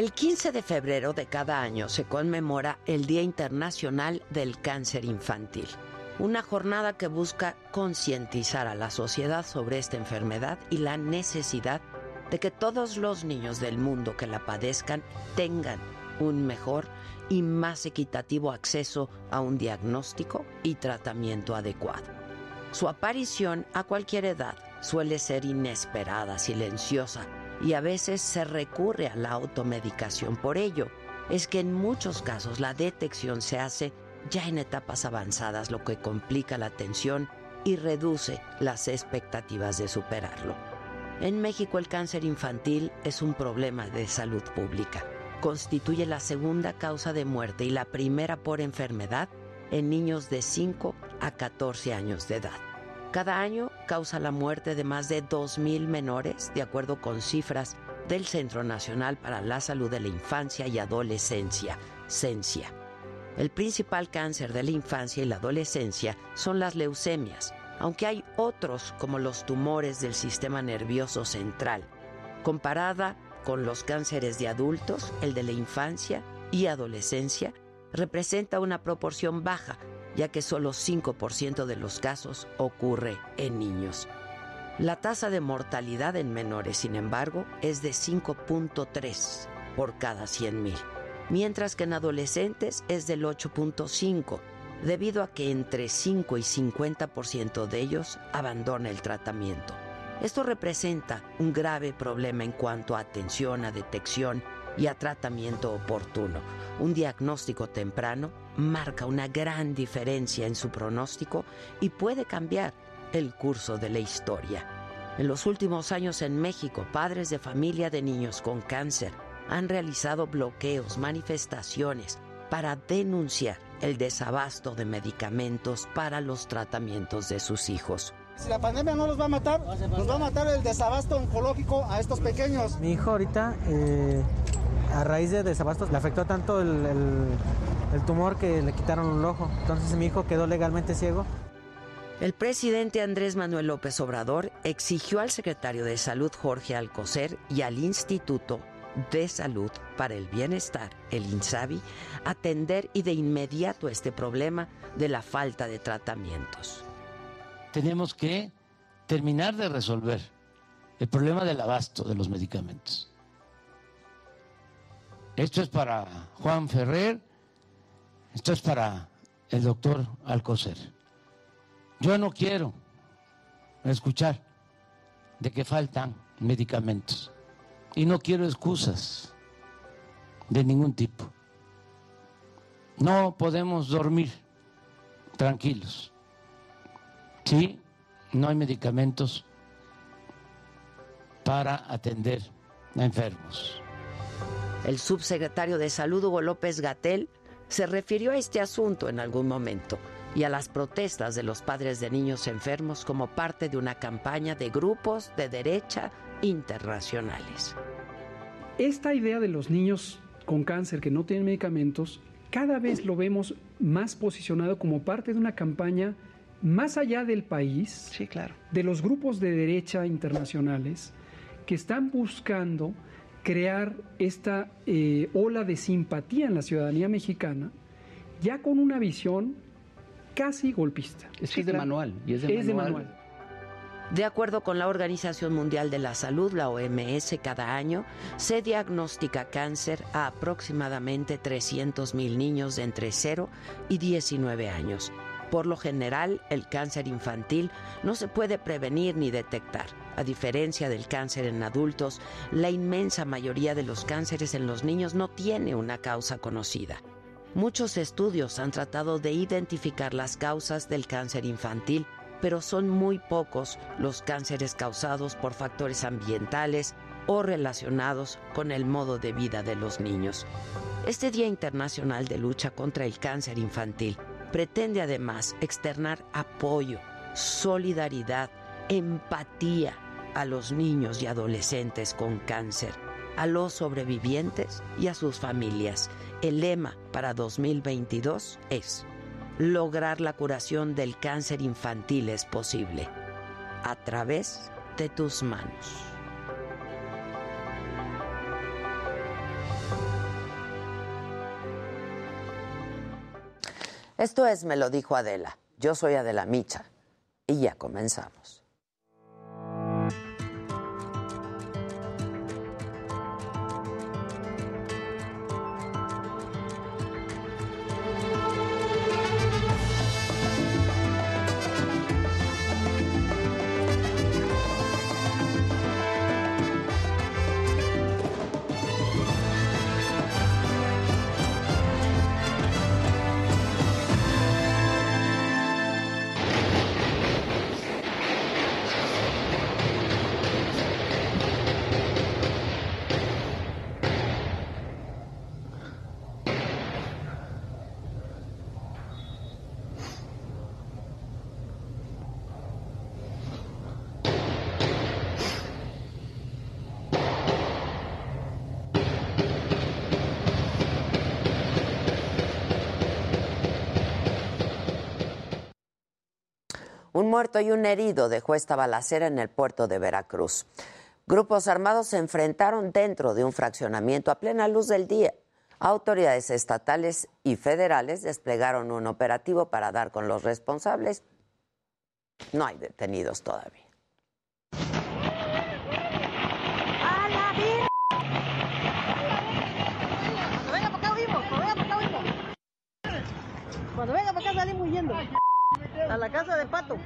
El 15 de febrero de cada año se conmemora el Día Internacional del Cáncer Infantil, una jornada que busca concientizar a la sociedad sobre esta enfermedad y la necesidad de que todos los niños del mundo que la padezcan tengan un mejor y más equitativo acceso a un diagnóstico y tratamiento adecuado. Su aparición a cualquier edad suele ser inesperada, silenciosa, y a veces se recurre a la automedicación. Por ello, es que en muchos casos la detección se hace ya en etapas avanzadas, lo que complica la atención y reduce las expectativas de superarlo. En México el cáncer infantil es un problema de salud pública. Constituye la segunda causa de muerte y la primera por enfermedad en niños de 5 a 14 años de edad. Cada año causa la muerte de más de 2.000 menores, de acuerdo con cifras del Centro Nacional para la Salud de la Infancia y Adolescencia, CENCIA. El principal cáncer de la infancia y la adolescencia son las leucemias, aunque hay otros como los tumores del sistema nervioso central. Comparada con los cánceres de adultos, el de la infancia y adolescencia representa una proporción baja, ya que solo 5% de los casos ocurre en niños. La tasa de mortalidad en menores, sin embargo, es de 5.3 por cada 100.000, mientras que en adolescentes es del 8.5, debido a que entre 5 y 50% de ellos abandona el tratamiento. Esto representa un grave problema en cuanto a atención, a detección y a tratamiento oportuno. Un diagnóstico temprano marca una gran diferencia en su pronóstico y puede cambiar el curso de la historia. En los últimos años en México, padres de familia de niños con cáncer han realizado bloqueos, manifestaciones para denunciar el desabasto de medicamentos para los tratamientos de sus hijos. Si la pandemia no los va a matar, nos va a matar el desabasto oncológico a estos pequeños. Mi hijo ahorita, eh, a raíz de desabastos, le afectó tanto el, el, el tumor que le quitaron un ojo. Entonces mi hijo quedó legalmente ciego. El presidente Andrés Manuel López Obrador exigió al secretario de Salud Jorge Alcocer y al Instituto de Salud para el Bienestar, el INSABI, atender y de inmediato este problema de la falta de tratamientos. Tenemos que terminar de resolver el problema del abasto de los medicamentos. Esto es para Juan Ferrer, esto es para el doctor Alcocer. Yo no quiero escuchar de que faltan medicamentos y no quiero excusas de ningún tipo. No podemos dormir tranquilos si no hay medicamentos para atender a enfermos. El subsecretario de Salud, Hugo López Gatel, se refirió a este asunto en algún momento y a las protestas de los padres de niños enfermos como parte de una campaña de grupos de derecha internacionales. Esta idea de los niños con cáncer que no tienen medicamentos, cada vez lo vemos más posicionado como parte de una campaña más allá del país, sí, claro. de los grupos de derecha internacionales que están buscando crear esta eh, ola de simpatía en la ciudadanía mexicana, ya con una visión casi golpista. Es, de manual. Y es de es manual. de manual. De acuerdo con la Organización Mundial de la Salud, la OMS, cada año se diagnostica cáncer a aproximadamente 300.000 niños de entre 0 y 19 años. Por lo general, el cáncer infantil no se puede prevenir ni detectar. A diferencia del cáncer en adultos, la inmensa mayoría de los cánceres en los niños no tiene una causa conocida. Muchos estudios han tratado de identificar las causas del cáncer infantil, pero son muy pocos los cánceres causados por factores ambientales o relacionados con el modo de vida de los niños. Este Día Internacional de Lucha contra el Cáncer Infantil pretende además externar apoyo, solidaridad, empatía a los niños y adolescentes con cáncer, a los sobrevivientes y a sus familias. El lema para 2022 es, lograr la curación del cáncer infantil es posible, a través de tus manos. Esto es Me lo dijo Adela. Yo soy Adela Micha y ya comenzamos. Muerto y un herido dejó esta balacera en el puerto de Veracruz. Grupos armados se enfrentaron dentro de un fraccionamiento a plena luz del día. Autoridades estatales y federales desplegaron un operativo para dar con los responsables. No hay detenidos todavía. Cuando venga para acá salimos huyendo a la casa de Pato.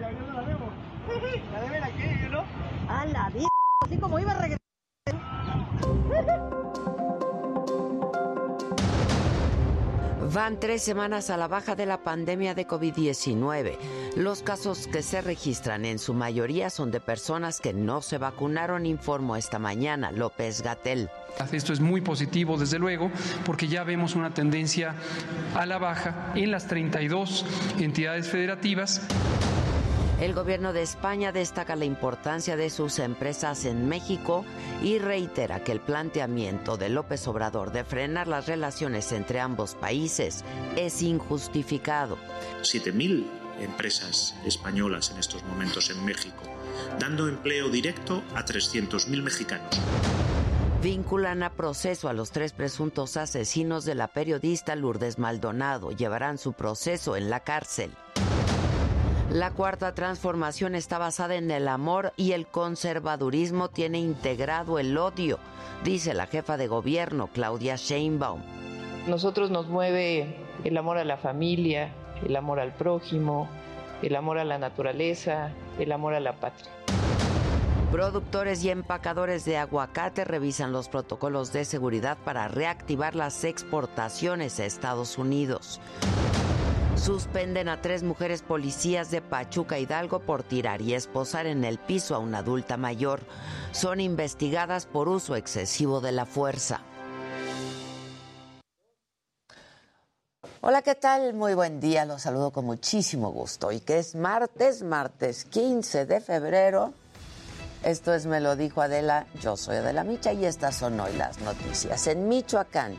La deben aquí, ¿no? A la vida, así como iba a regresar. Van tres semanas a la baja de la pandemia de COVID-19. Los casos que se registran en su mayoría son de personas que no se vacunaron, informó esta mañana López Gatel. Esto es muy positivo, desde luego, porque ya vemos una tendencia a la baja en las 32 entidades federativas. El gobierno de España destaca la importancia de sus empresas en México y reitera que el planteamiento de López Obrador de frenar las relaciones entre ambos países es injustificado. 7.000 empresas españolas en estos momentos en México, dando empleo directo a 300.000 mexicanos vinculan a proceso a los tres presuntos asesinos de la periodista Lourdes Maldonado. Llevarán su proceso en la cárcel. La cuarta transformación está basada en el amor y el conservadurismo tiene integrado el odio, dice la jefa de gobierno, Claudia Sheinbaum. Nosotros nos mueve el amor a la familia, el amor al prójimo, el amor a la naturaleza, el amor a la patria. Productores y empacadores de aguacate revisan los protocolos de seguridad para reactivar las exportaciones a Estados Unidos. Suspenden a tres mujeres policías de Pachuca Hidalgo por tirar y esposar en el piso a una adulta mayor. Son investigadas por uso excesivo de la fuerza. Hola, ¿qué tal? Muy buen día, los saludo con muchísimo gusto. Y que es martes, martes 15 de febrero esto es Me lo dijo Adela, yo soy Adela Micha y estas son hoy las noticias. En Michoacán,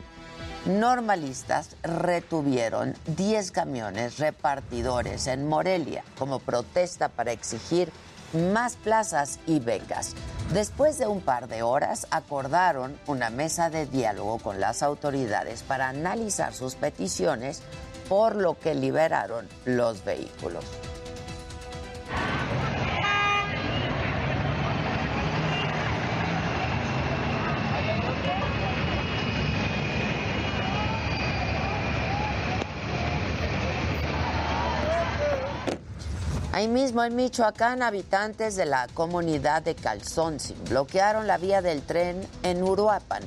normalistas retuvieron 10 camiones repartidores en Morelia como protesta para exigir más plazas y becas. Después de un par de horas acordaron una mesa de diálogo con las autoridades para analizar sus peticiones, por lo que liberaron los vehículos. Ahí mismo en Michoacán, habitantes de la comunidad de Calzonsi bloquearon la vía del tren en Uruapan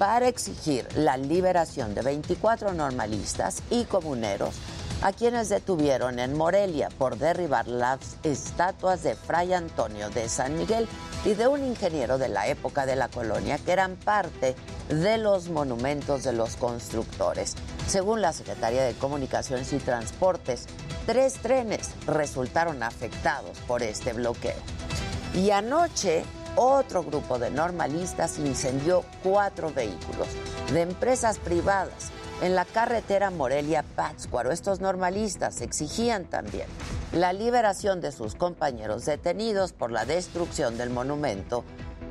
para exigir la liberación de 24 normalistas y comuneros a quienes detuvieron en Morelia por derribar las estatuas de Fray Antonio de San Miguel y de un ingeniero de la época de la colonia que eran parte de los monumentos de los constructores. Según la Secretaría de Comunicaciones y Transportes, tres trenes resultaron afectados por este bloqueo. Y anoche otro grupo de normalistas incendió cuatro vehículos de empresas privadas en la carretera Morelia-Pátzcuaro. Estos normalistas exigían también la liberación de sus compañeros detenidos por la destrucción del monumento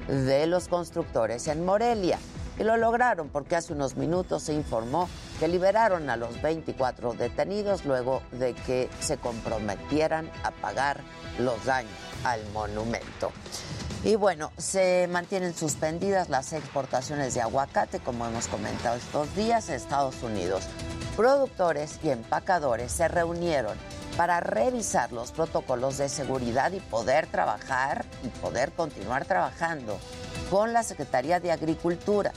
de los constructores en Morelia. Y lo lograron porque hace unos minutos se informó que liberaron a los 24 detenidos luego de que se comprometieran a pagar los daños al monumento. Y bueno, se mantienen suspendidas las exportaciones de aguacate, como hemos comentado estos días, a Estados Unidos. Productores y empacadores se reunieron para revisar los protocolos de seguridad y poder trabajar y poder continuar trabajando con la Secretaría de Agricultura,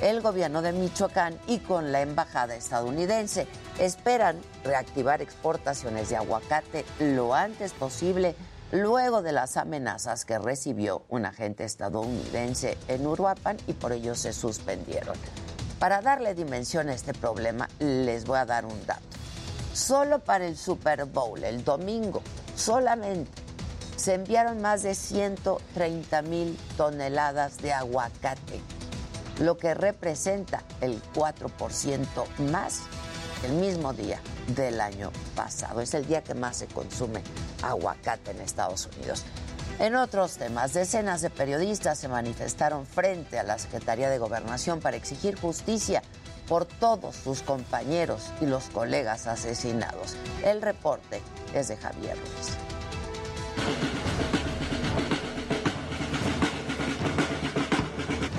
el gobierno de Michoacán y con la embajada estadounidense. Esperan reactivar exportaciones de aguacate lo antes posible luego de las amenazas que recibió un agente estadounidense en Uruapan y por ello se suspendieron. Para darle dimensión a este problema, les voy a dar un dato. Solo para el Super Bowl, el domingo, solamente se enviaron más de 130 mil toneladas de aguacate, lo que representa el 4% más el mismo día del año pasado. Es el día que más se consume aguacate en Estados Unidos. En otros temas, decenas de periodistas se manifestaron frente a la Secretaría de Gobernación para exigir justicia por todos sus compañeros y los colegas asesinados. El reporte es de Javier Ruiz.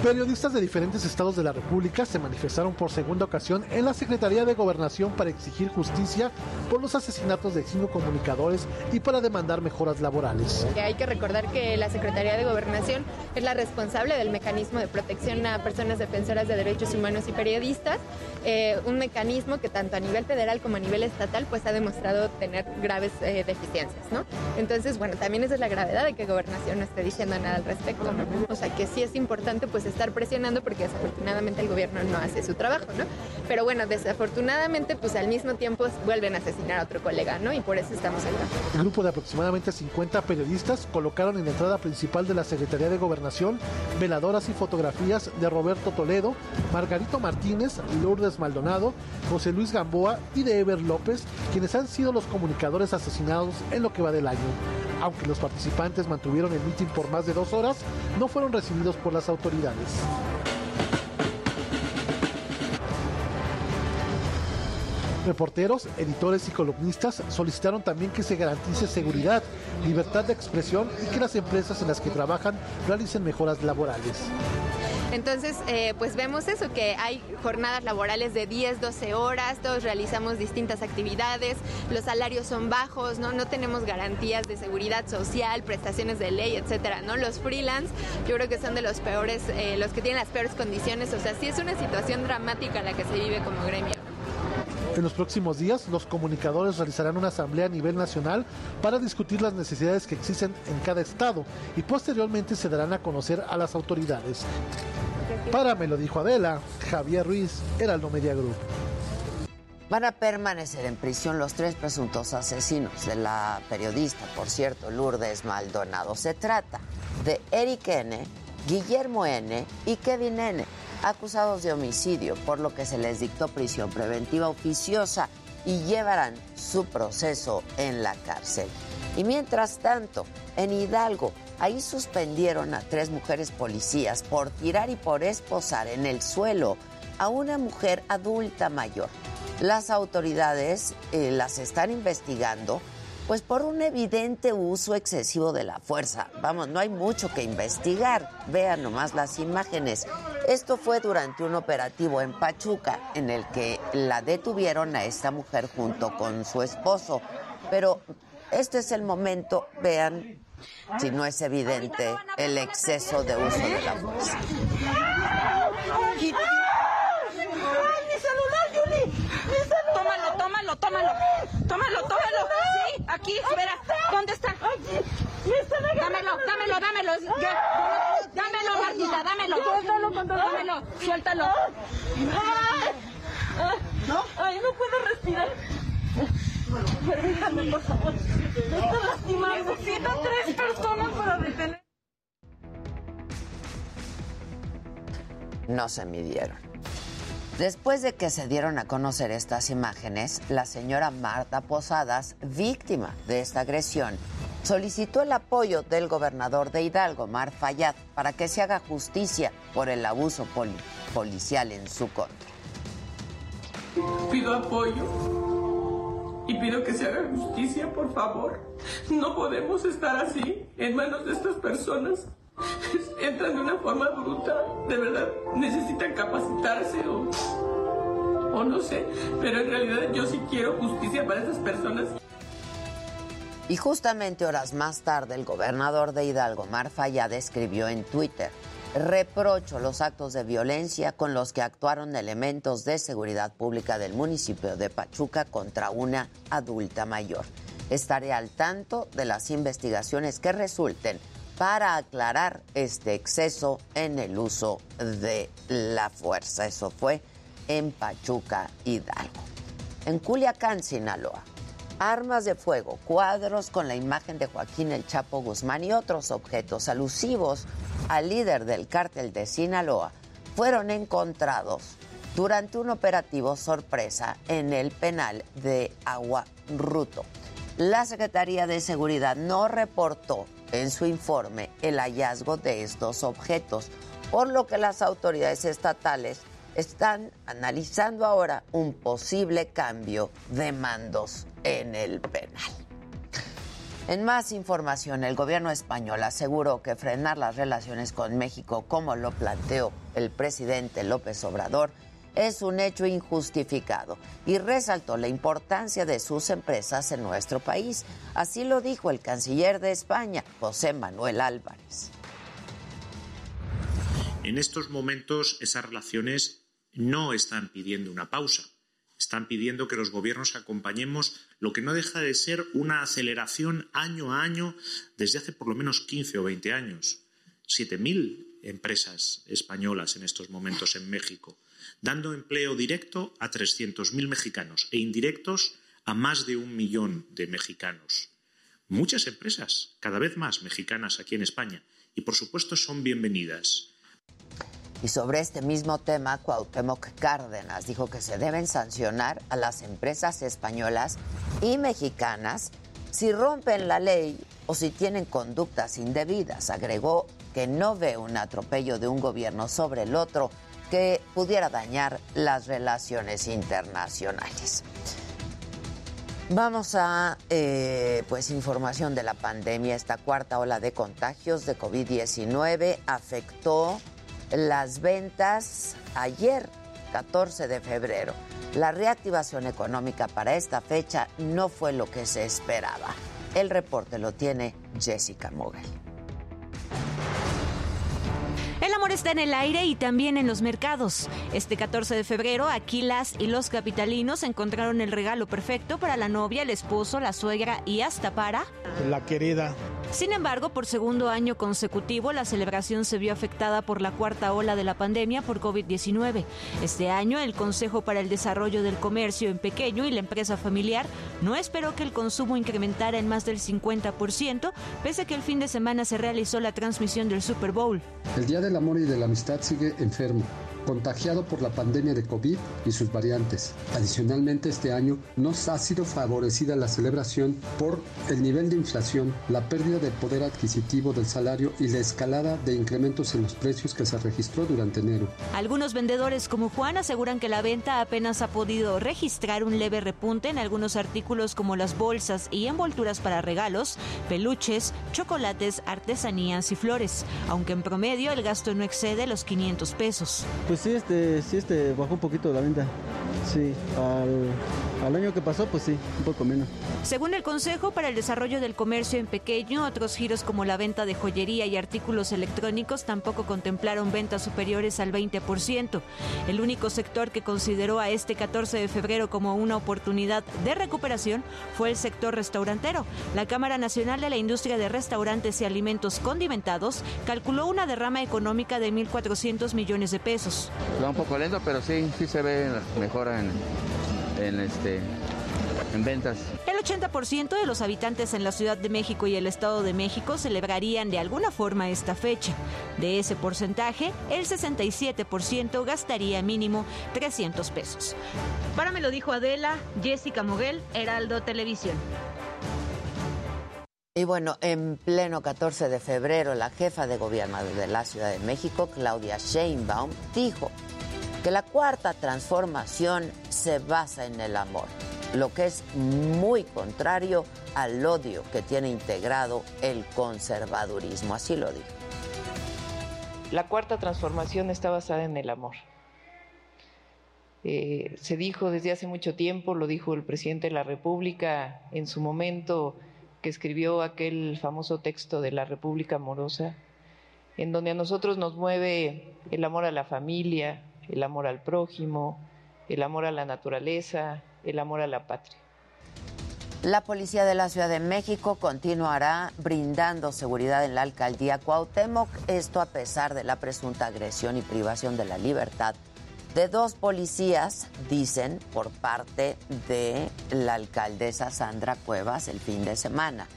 Periodistas de diferentes estados de la República se manifestaron por segunda ocasión en la Secretaría de Gobernación para exigir justicia por los asesinatos de cinco comunicadores y para demandar mejoras laborales. Hay que recordar que la Secretaría de Gobernación es la responsable del mecanismo de protección a personas defensoras de derechos humanos y periodistas, eh, un mecanismo que tanto a nivel federal como a nivel estatal pues ha demostrado tener graves eh, deficiencias, ¿no? Entonces, bueno, también esa es la gravedad de que Gobernación no esté diciendo nada al respecto, O sea, que sí es importante pues estar presionando porque desafortunadamente el gobierno no hace su trabajo, ¿no? Pero bueno, desafortunadamente pues al mismo tiempo vuelven a asesinar a otro colega, ¿no? Y por eso estamos acá. Un grupo de aproximadamente 50 periodistas colocaron en la entrada principal de la Secretaría de Gobernación veladoras y fotografías de Roberto Toledo, Margarito Martínez, Lourdes Maldonado, José Luis Gamboa y de Ever López, quienes han sido los comunicadores asesinados en lo que va del año. Aunque los participantes mantuvieron el mitin por más de dos horas, no fueron recibidos por las autoridades. this. Reporteros, editores y columnistas solicitaron también que se garantice seguridad, libertad de expresión y que las empresas en las que trabajan realicen mejoras laborales. Entonces, eh, pues vemos eso, que hay jornadas laborales de 10, 12 horas, todos realizamos distintas actividades, los salarios son bajos, ¿no? No tenemos garantías de seguridad social, prestaciones de ley, etcétera, ¿no? Los freelance, yo creo que son de los peores, eh, los que tienen las peores condiciones, o sea, sí es una situación dramática la que se vive como gremio. En los próximos días, los comunicadores realizarán una asamblea a nivel nacional para discutir las necesidades que existen en cada estado y posteriormente se darán a conocer a las autoridades. Para me lo dijo Adela, Javier Ruiz, Heraldo Media Group. Van a permanecer en prisión los tres presuntos asesinos de la periodista, por cierto, Lourdes Maldonado. Se trata de Eric N., Guillermo N. y Kevin N acusados de homicidio, por lo que se les dictó prisión preventiva oficiosa y llevarán su proceso en la cárcel. Y mientras tanto, en Hidalgo, ahí suspendieron a tres mujeres policías por tirar y por esposar en el suelo a una mujer adulta mayor. Las autoridades eh, las están investigando pues por un evidente uso excesivo de la fuerza. Vamos, no hay mucho que investigar. Vean nomás las imágenes. Esto fue durante un operativo en Pachuca en el que la detuvieron a esta mujer junto con su esposo. Pero este es el momento, vean si no es evidente el exceso de uso de la fuerza. ¡Ay, mi celular, Yuli! ¡Mi celular! Tómalo, tómalo, tómalo. Tómalo, tómalo. Aquí, espera. ¿Dónde está? Dámelo, dámelo, dámelo. Ya. Dámelo, Martita, dámelo. Dámelo, suéltalo. ¿No? Ay, no puedo respirar. Permítame, por favor. Me está lastimando. Necesito tres personas para detener. No se midieron. Después de que se dieron a conocer estas imágenes, la señora Marta Posadas, víctima de esta agresión, solicitó el apoyo del gobernador de Hidalgo, Mar Fayad, para que se haga justicia por el abuso poli policial en su contra. Pido apoyo y pido que se haga justicia, por favor. No podemos estar así en manos de estas personas. Entran de una forma brutal. De verdad, necesitan capacitarse o, o no sé. Pero en realidad yo sí quiero justicia para estas personas. Y justamente horas más tarde, el gobernador de Hidalgo, Mar Fayad, escribió en Twitter, reprocho los actos de violencia con los que actuaron elementos de seguridad pública del municipio de Pachuca contra una adulta mayor. Estaré al tanto de las investigaciones que resulten para aclarar este exceso en el uso de la fuerza. Eso fue en Pachuca, Hidalgo. En Culiacán, Sinaloa, armas de fuego, cuadros con la imagen de Joaquín El Chapo Guzmán y otros objetos alusivos al líder del cártel de Sinaloa fueron encontrados durante un operativo sorpresa en el penal de Agua Ruto. La Secretaría de Seguridad no reportó en su informe el hallazgo de estos objetos, por lo que las autoridades estatales están analizando ahora un posible cambio de mandos en el penal. En más información, el gobierno español aseguró que frenar las relaciones con México, como lo planteó el presidente López Obrador, es un hecho injustificado y resaltó la importancia de sus empresas en nuestro país. Así lo dijo el canciller de España, José Manuel Álvarez. En estos momentos esas relaciones no están pidiendo una pausa, están pidiendo que los gobiernos acompañemos lo que no deja de ser una aceleración año a año desde hace por lo menos 15 o 20 años. 7.000 empresas españolas en estos momentos en México, dando empleo directo a 300.000 mexicanos e indirectos a más de un millón de mexicanos. Muchas empresas, cada vez más mexicanas aquí en España, y por supuesto son bienvenidas. Y sobre este mismo tema, Cuauhtémoc Cárdenas dijo que se deben sancionar a las empresas españolas y mexicanas si rompen la ley o si tienen conductas indebidas. Agregó que no ve un atropello de un gobierno sobre el otro que pudiera dañar las relaciones internacionales. Vamos a, eh, pues, información de la pandemia. Esta cuarta ola de contagios de COVID-19 afectó las ventas ayer, 14 de febrero. La reactivación económica para esta fecha no fue lo que se esperaba. El reporte lo tiene Jessica Mogel. El amor está en el aire y también en los mercados. Este 14 de febrero, Aquilas y los capitalinos encontraron el regalo perfecto para la novia, el esposo, la suegra y hasta para... La querida. Sin embargo, por segundo año consecutivo, la celebración se vio afectada por la cuarta ola de la pandemia por COVID-19. Este año, el Consejo para el Desarrollo del Comercio en Pequeño y la empresa familiar no esperó que el consumo incrementara en más del 50%, pese a que el fin de semana se realizó la transmisión del Super Bowl. El Día del Amor y de la Amistad sigue enfermo contagiado por la pandemia de COVID y sus variantes. Adicionalmente, este año nos ha sido favorecida la celebración por el nivel de inflación, la pérdida de poder adquisitivo del salario y la escalada de incrementos en los precios que se registró durante enero. Algunos vendedores como Juan aseguran que la venta apenas ha podido registrar un leve repunte en algunos artículos como las bolsas y envolturas para regalos, peluches, chocolates, artesanías y flores, aunque en promedio el gasto no excede los 500 pesos. Pues sí, este, sí, este, bajó un poquito la venta. Sí, al Al año que pasó, pues sí, un poco menos. Según el Consejo para el Desarrollo del Comercio en Pequeño, otros giros como la venta de joyería y artículos electrónicos tampoco contemplaron ventas superiores al 20%. El único sector que consideró a este 14 de febrero como una oportunidad de recuperación fue el sector restaurantero. La Cámara Nacional de la Industria de Restaurantes y Alimentos Condimentados calculó una derrama económica de 1.400 millones de pesos. Va un poco lento, pero sí, sí se ve mejora en, en, este, en ventas. El 80% de los habitantes en la Ciudad de México y el Estado de México celebrarían de alguna forma esta fecha. De ese porcentaje, el 67% gastaría mínimo 300 pesos. Para me lo dijo Adela, Jessica Moguel, Heraldo Televisión. Y bueno, en pleno 14 de febrero, la jefa de gobierno de la Ciudad de México, Claudia Sheinbaum, dijo que la cuarta transformación se basa en el amor, lo que es muy contrario al odio que tiene integrado el conservadurismo. Así lo dijo. La cuarta transformación está basada en el amor. Eh, se dijo desde hace mucho tiempo, lo dijo el presidente de la República en su momento que escribió aquel famoso texto de la República Amorosa, en donde a nosotros nos mueve el amor a la familia, el amor al prójimo, el amor a la naturaleza, el amor a la patria. La Policía de la Ciudad de México continuará brindando seguridad en la alcaldía Cuauhtémoc, esto a pesar de la presunta agresión y privación de la libertad de dos policías, dicen, por parte de la alcaldesa Sandra Cuevas el fin de semana,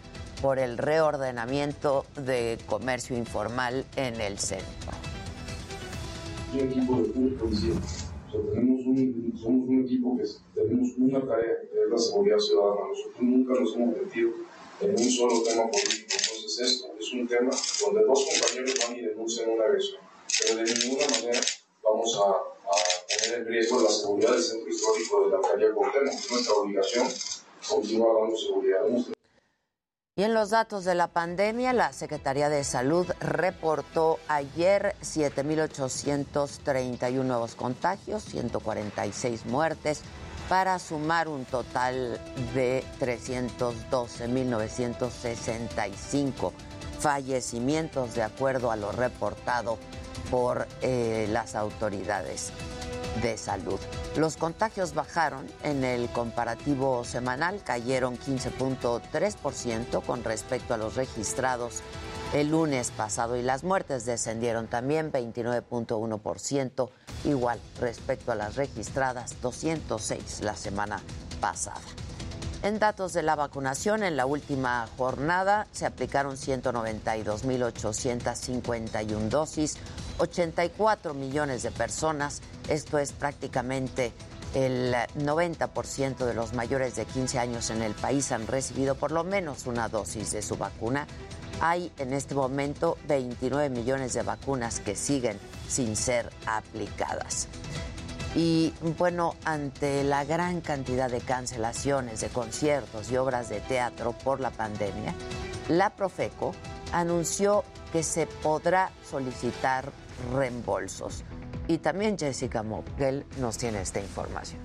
por el reordenamiento de comercio informal en el centro un equipo de policía. tenemos un, somos un equipo que tenemos una tarea, que es la seguridad ciudadana. Nosotros nunca nos hemos metido en un solo tema político. Entonces esto es un tema donde dos compañeros van y denuncian una agresión. Pero de ninguna manera vamos a, a poner en riesgo la seguridad del centro histórico de la calle Cuauhtémoc. Es nuestra obligación continuar dando seguridad. Y en los datos de la pandemia, la Secretaría de Salud reportó ayer 7.831 nuevos contagios, 146 muertes, para sumar un total de 312.965 fallecimientos de acuerdo a lo reportado por eh, las autoridades de salud. Los contagios bajaron en el comparativo semanal, cayeron 15.3% con respecto a los registrados el lunes pasado y las muertes descendieron también 29.1%, igual respecto a las registradas 206 la semana pasada. En datos de la vacunación, en la última jornada se aplicaron 192.851 dosis, 84 millones de personas, esto es prácticamente el 90% de los mayores de 15 años en el país han recibido por lo menos una dosis de su vacuna. Hay en este momento 29 millones de vacunas que siguen sin ser aplicadas. Y bueno, ante la gran cantidad de cancelaciones de conciertos y obras de teatro por la pandemia, la Profeco anunció que se podrá solicitar reembolsos. Y también Jessica Moguel nos tiene esta información.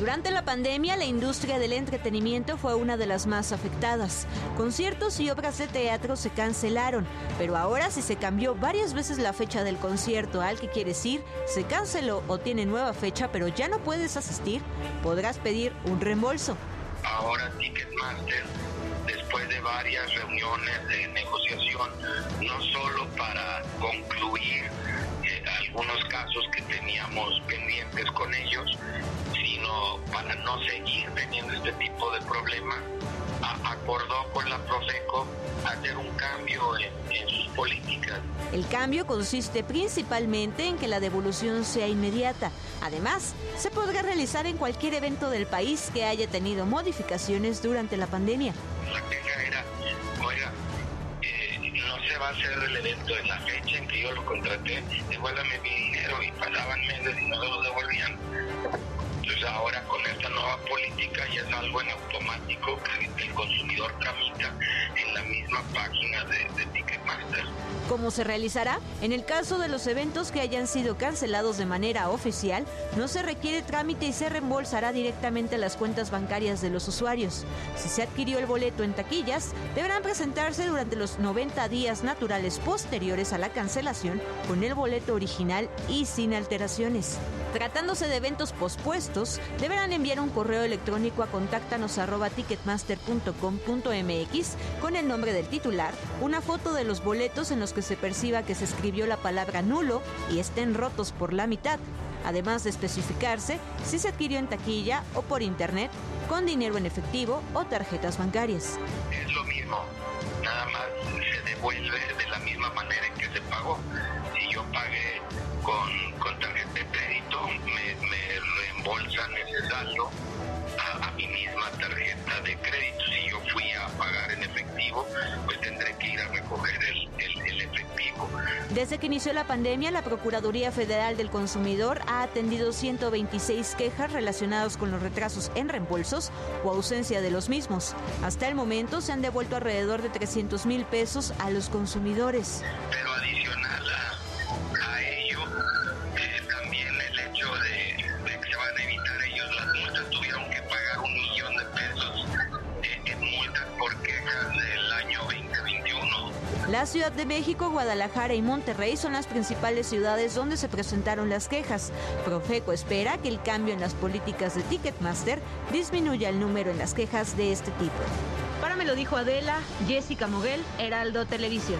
Durante la pandemia, la industria del entretenimiento fue una de las más afectadas. Conciertos y obras de teatro se cancelaron, pero ahora si se cambió varias veces la fecha del concierto al que quieres ir, se canceló o tiene nueva fecha, pero ya no puedes asistir, podrás pedir un reembolso. Ahora Ticketmaster, después de varias reuniones de negociación, no solo para concluir eh, algunos casos que teníamos pendientes con ellos, para no seguir teniendo este tipo de problemas, acordó con la Profeco hacer un cambio en, en, sus políticas. El cambio consiste principalmente en que la devolución sea inmediata. Además, se podrá realizar en cualquier evento del país que haya tenido modificaciones durante la pandemia. La era, oiga, eh, no se va a hacer el evento en la fecha en que yo lo contraté, devuélvame mi dinero y pasaban meses y no lo devolvían entonces ahora con esta nueva política ya es algo en automático que el consumidor tramita en la misma página de, de Ticketmaster. ¿Cómo se realizará? En el caso de los eventos que hayan sido cancelados de manera oficial, no se requiere trámite y se reembolsará directamente a las cuentas bancarias de los usuarios. Si se adquirió el boleto en taquillas, deberán presentarse durante los 90 días naturales posteriores a la cancelación con el boleto original y sin alteraciones. Tratándose de eventos pospuestos, deberán enviar un correo electrónico a contáctanos@ticketmaster.com.mx con el nombre del titular, una foto de los boletos en los que se perciba que se escribió la palabra nulo y estén rotos por la mitad, además de especificarse si se adquirió en taquilla o por internet, con dinero en efectivo o tarjetas bancarias. Es lo mismo, nada más se devuelve de la misma manera en que se pagó. Si yo pagué con, tarjeta de crédito, me reembolsan ese saldo a, a mi misma tarjeta de crédito. Si yo fui a pagar en efectivo, pues tendré que ir a recoger el, el, el efectivo. Desde que inició la pandemia, la Procuraduría Federal del Consumidor ha atendido 126 quejas relacionadas con los retrasos en reembolsos o ausencia de los mismos. Hasta el momento se han devuelto alrededor de 300 mil pesos a los consumidores. Pero adicional a, a La Ciudad de México, Guadalajara y Monterrey son las principales ciudades donde se presentaron las quejas. Profeco espera que el cambio en las políticas de Ticketmaster disminuya el número en las quejas de este tipo. Para me lo dijo Adela, Jessica Moguel, Heraldo Televisión.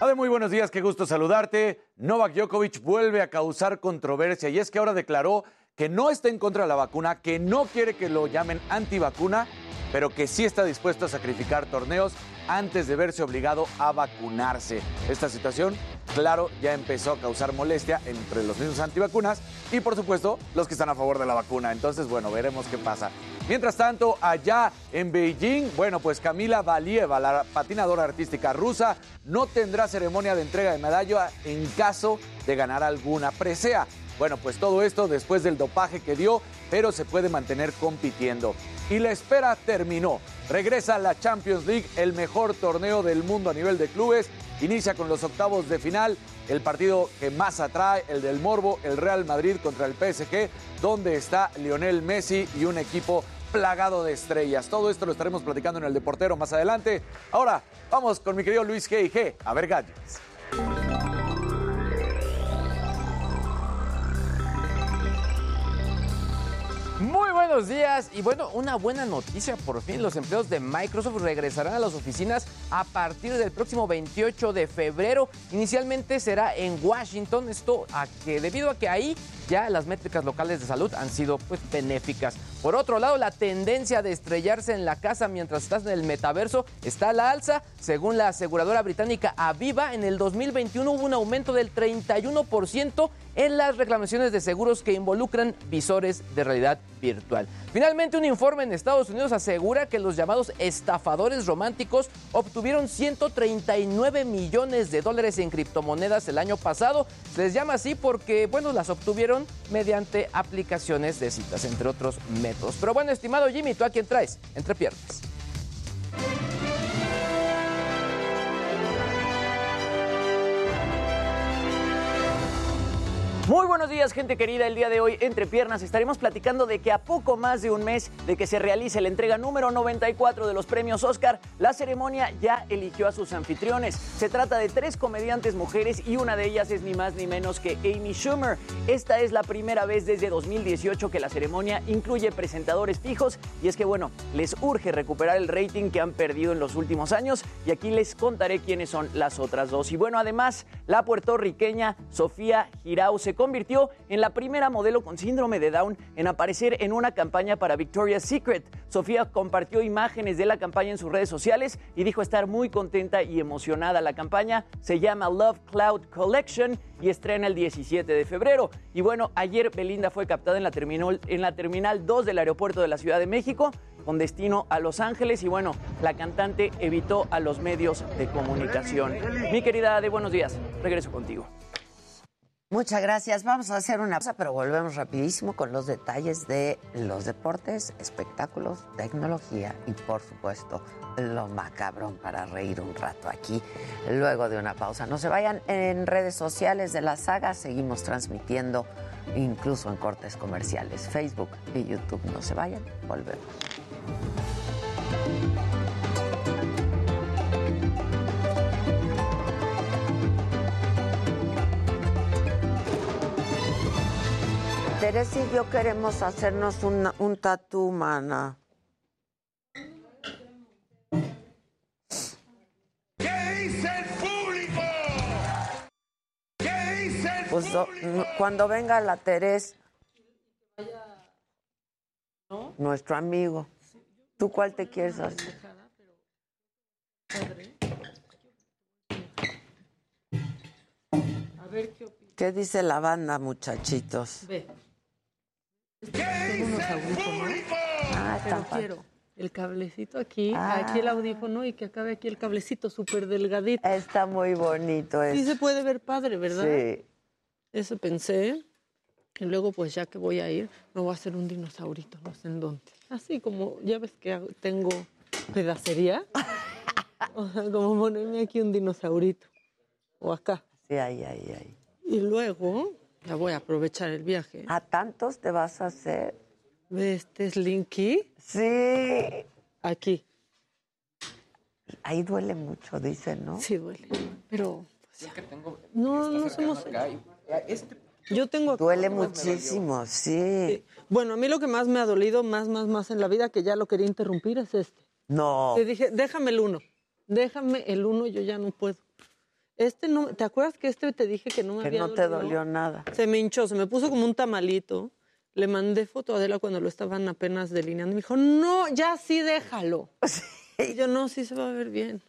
Ade, muy buenos días, qué gusto saludarte. Novak Djokovic vuelve a causar controversia y es que ahora declaró que no está en contra de la vacuna, que no quiere que lo llamen antivacuna, pero que sí está dispuesto a sacrificar torneos antes de verse obligado a vacunarse. Esta situación, claro, ya empezó a causar molestia entre los mismos antivacunas y, por supuesto, los que están a favor de la vacuna. Entonces, bueno, veremos qué pasa. Mientras tanto, allá en Beijing, bueno, pues Camila Valieva, la patinadora artística rusa, no tendrá ceremonia de entrega de medalla en caso de ganar alguna presea. Bueno, pues todo esto después del dopaje que dio, pero se puede mantener compitiendo. Y la espera terminó. Regresa a la Champions League, el mejor torneo del mundo a nivel de clubes. Inicia con los octavos de final, el partido que más atrae, el del Morbo, el Real Madrid contra el PSG, donde está Lionel Messi y un equipo plagado de estrellas. Todo esto lo estaremos platicando en el Deportero más adelante. Ahora, vamos con mi querido Luis G. G. A ver, gadgets. Buenos días y bueno, una buena noticia, por fin los empleados de Microsoft regresarán a las oficinas a partir del próximo 28 de febrero. Inicialmente será en Washington, esto a que debido a que ahí ya las métricas locales de salud han sido pues benéficas. Por otro lado, la tendencia de estrellarse en la casa mientras estás en el metaverso está a la alza. Según la aseguradora británica Aviva, en el 2021 hubo un aumento del 31% en las reclamaciones de seguros que involucran visores de realidad virtual. Finalmente, un informe en Estados Unidos asegura que los llamados estafadores románticos obtuvieron 139 millones de dólares en criptomonedas el año pasado. Se les llama así porque, bueno, las obtuvieron mediante aplicaciones de citas, entre otros métodos. Pero bueno, estimado Jimmy, ¿tú a quién traes? Entre piernas. Muy buenos días, gente querida. El día de hoy, entre piernas, estaremos platicando de que a poco más de un mes de que se realice la entrega número 94 de los premios Oscar, la ceremonia ya eligió a sus anfitriones. Se trata de tres comediantes mujeres y una de ellas es ni más ni menos que Amy Schumer. Esta es la primera vez desde 2018 que la ceremonia incluye presentadores fijos y es que, bueno, les urge recuperar el rating que han perdido en los últimos años y aquí les contaré quiénes son las otras dos. Y bueno, además, la puertorriqueña Sofía Girau se convirtió en la primera modelo con síndrome de Down en aparecer en una campaña para Victoria's Secret. Sofía compartió imágenes de la campaña en sus redes sociales y dijo estar muy contenta y emocionada. La campaña se llama Love Cloud Collection y estrena el 17 de febrero. Y bueno, ayer Belinda fue captada en la terminal, en la terminal 2 del aeropuerto de la Ciudad de México con destino a Los Ángeles y bueno, la cantante evitó a los medios de comunicación. Mi querida Ade, buenos días. Regreso contigo. Muchas gracias. Vamos a hacer una pausa, pero volvemos rapidísimo con los detalles de los deportes, espectáculos, tecnología y, por supuesto, lo macabrón para reír un rato aquí luego de una pausa. No se vayan en redes sociales de la saga, seguimos transmitiendo incluso en cortes comerciales, Facebook y YouTube. No se vayan, volvemos. Teresa y yo queremos hacernos una- un tatú, mana. ¿Qué dice el público? ¿Qué dice el Pues no- cuando venga la Teresa, nuestro amigo, ¿tú cuál te quieres hacer? A ver qué opinas. ¿Qué dice la banda, muchachitos? Ve. Tengo unos audífonos. Ah, está pero padre. quiero el cablecito aquí, Ah. aquí el audífono y que acabe aquí el cablecito súper delgadito. Está muy bonito Sí eso. se puede ver padre, ¿verdad? Sí. Eso pensé. Y luego, pues ya que voy a ir, me voy a hacer un dinosaurito, no sé en dónde. Así como, ya ves que tengo pedacería. o sea, como ponerme aquí un dinosaurito. O acá. Sí, ahí, ahí, ahí. Y luego, ya voy a aprovechar el viaje. ¿A tantos te vas a hacer? ¿Ves este Slinky? Sí. Aquí. Ahí duele mucho, dicen, ¿no? Sí, duele. Pero, Es que tengo. no, no somos... Este Yo tengo... Duele muchísimo, sí. Bueno, a mí lo que más me ha dolido, más, más, más en la vida, que ya lo quería interrumpir, es este. No. Te dije, déjame el uno. Déjame el uno, yo ya no puedo. Este no, ¿te acuerdas que este te dije que no me Que había no te dolido? dolió nada. Se me hinchó, se me puso como un tamalito. Le mandé foto a Adela cuando lo estaban apenas delineando. Me dijo, no, ya sí déjalo. Y yo, no, sí se va a ver bien.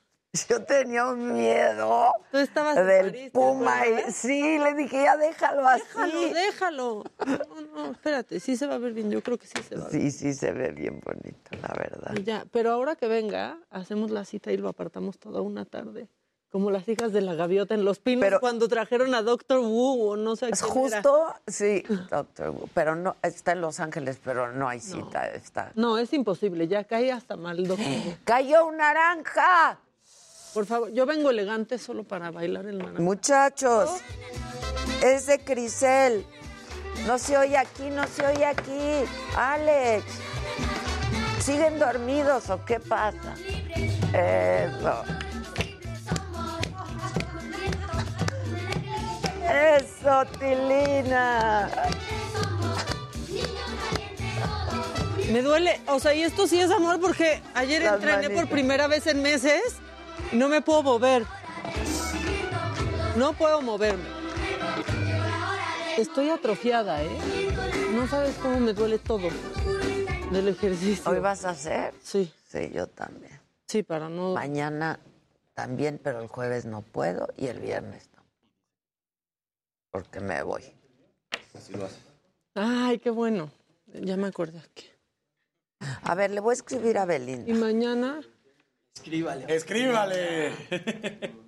Yo tenía un miedo Tú estabas del París, ¿te puma. y- sí, le dije, ya déjalo así. Déjalo, déjalo. No, no, espérate, sí se va a ver bien. Yo creo que sí se va a ver Sí, sí, se ve bien bonito, la verdad. Y ya, pero ahora que venga, hacemos la cita y lo apartamos toda una tarde. Como las hijas de la gaviota en Los Pinos cuando trajeron a Doctor Wu o no sé Es quién justo, sí, doctor, Wu, pero no, está en Los Ángeles, pero no hay cita, está. era. No, es imposible, ya cae hasta mal, doctor. Wu. ¡Cayó un naranja! Por favor, yo vengo elegante solo para bailar el naranja. Muchachos, es de Crisel. No se oye aquí, no se oye aquí. Alex, ¿siguen dormidos o qué pasa? Eso. Eso, Tilina. Me duele, o sea, y esto sí es amor porque ayer Las entrené por primera vez en meses y no me puedo mover. No puedo moverme. Estoy atrofiada, ¿eh? No sabes cómo me duele todo del ejercicio. ¿Hoy vas a hacer? Sí. Sí, yo también. Sí, para no... Mañana también, pero el jueves no puedo y el viernes. Porque me voy. Así lo hace. Ay, qué bueno. Ya me acordé. A ver, le voy a escribir a Belinda. Y mañana... Escríbale. Escríbale.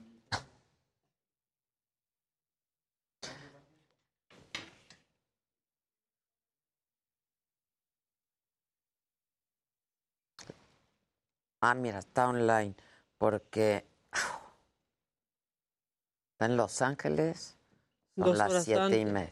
Ah, mira, está online. Porque está en Los Ángeles. Son Dos las horas siete y antes. media.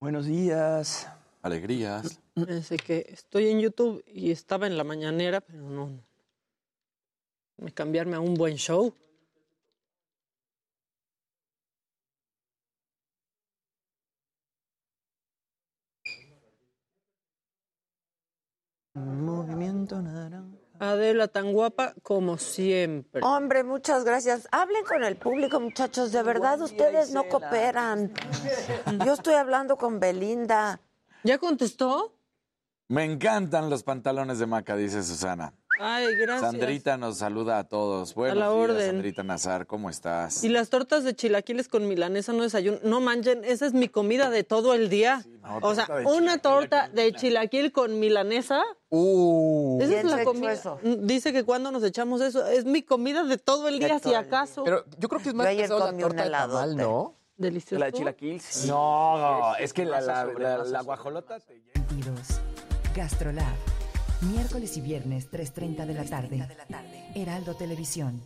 Buenos días. Alegrías. Pensé que estoy en YouTube y estaba en la mañanera, pero no. Me cambiarme a un buen show. Movimiento naranja. Adela, tan guapa como siempre. Hombre, muchas gracias. Hablen con el público, muchachos. De verdad, ustedes no cooperan. Yo estoy hablando con Belinda. ¿Ya contestó? Me encantan los pantalones de Maca, dice Susana. Ay, gracias. Sandrita nos saluda a todos. Buenos la días, orden. Sandrita Nazar, ¿cómo estás? Y las tortas de chilaquiles con milanesa no desayuno. No manchen, esa es mi comida de todo el día. o sea, una torta de chilaquil con milanesa. Uh. Esa ¿Quién es la comida. eso? Dice que cuando nos echamos eso, es mi comida de todo el día, todo si acaso. Pero yo creo que es Yo más ayer pesado la torta un de tamal. ¿no? Delicioso. La de chilaquil. sí. No, es que la, la, la- la guajolota te. Gastrolab. Miércoles y viernes 3.30 de la tarde. Heraldo Televisión.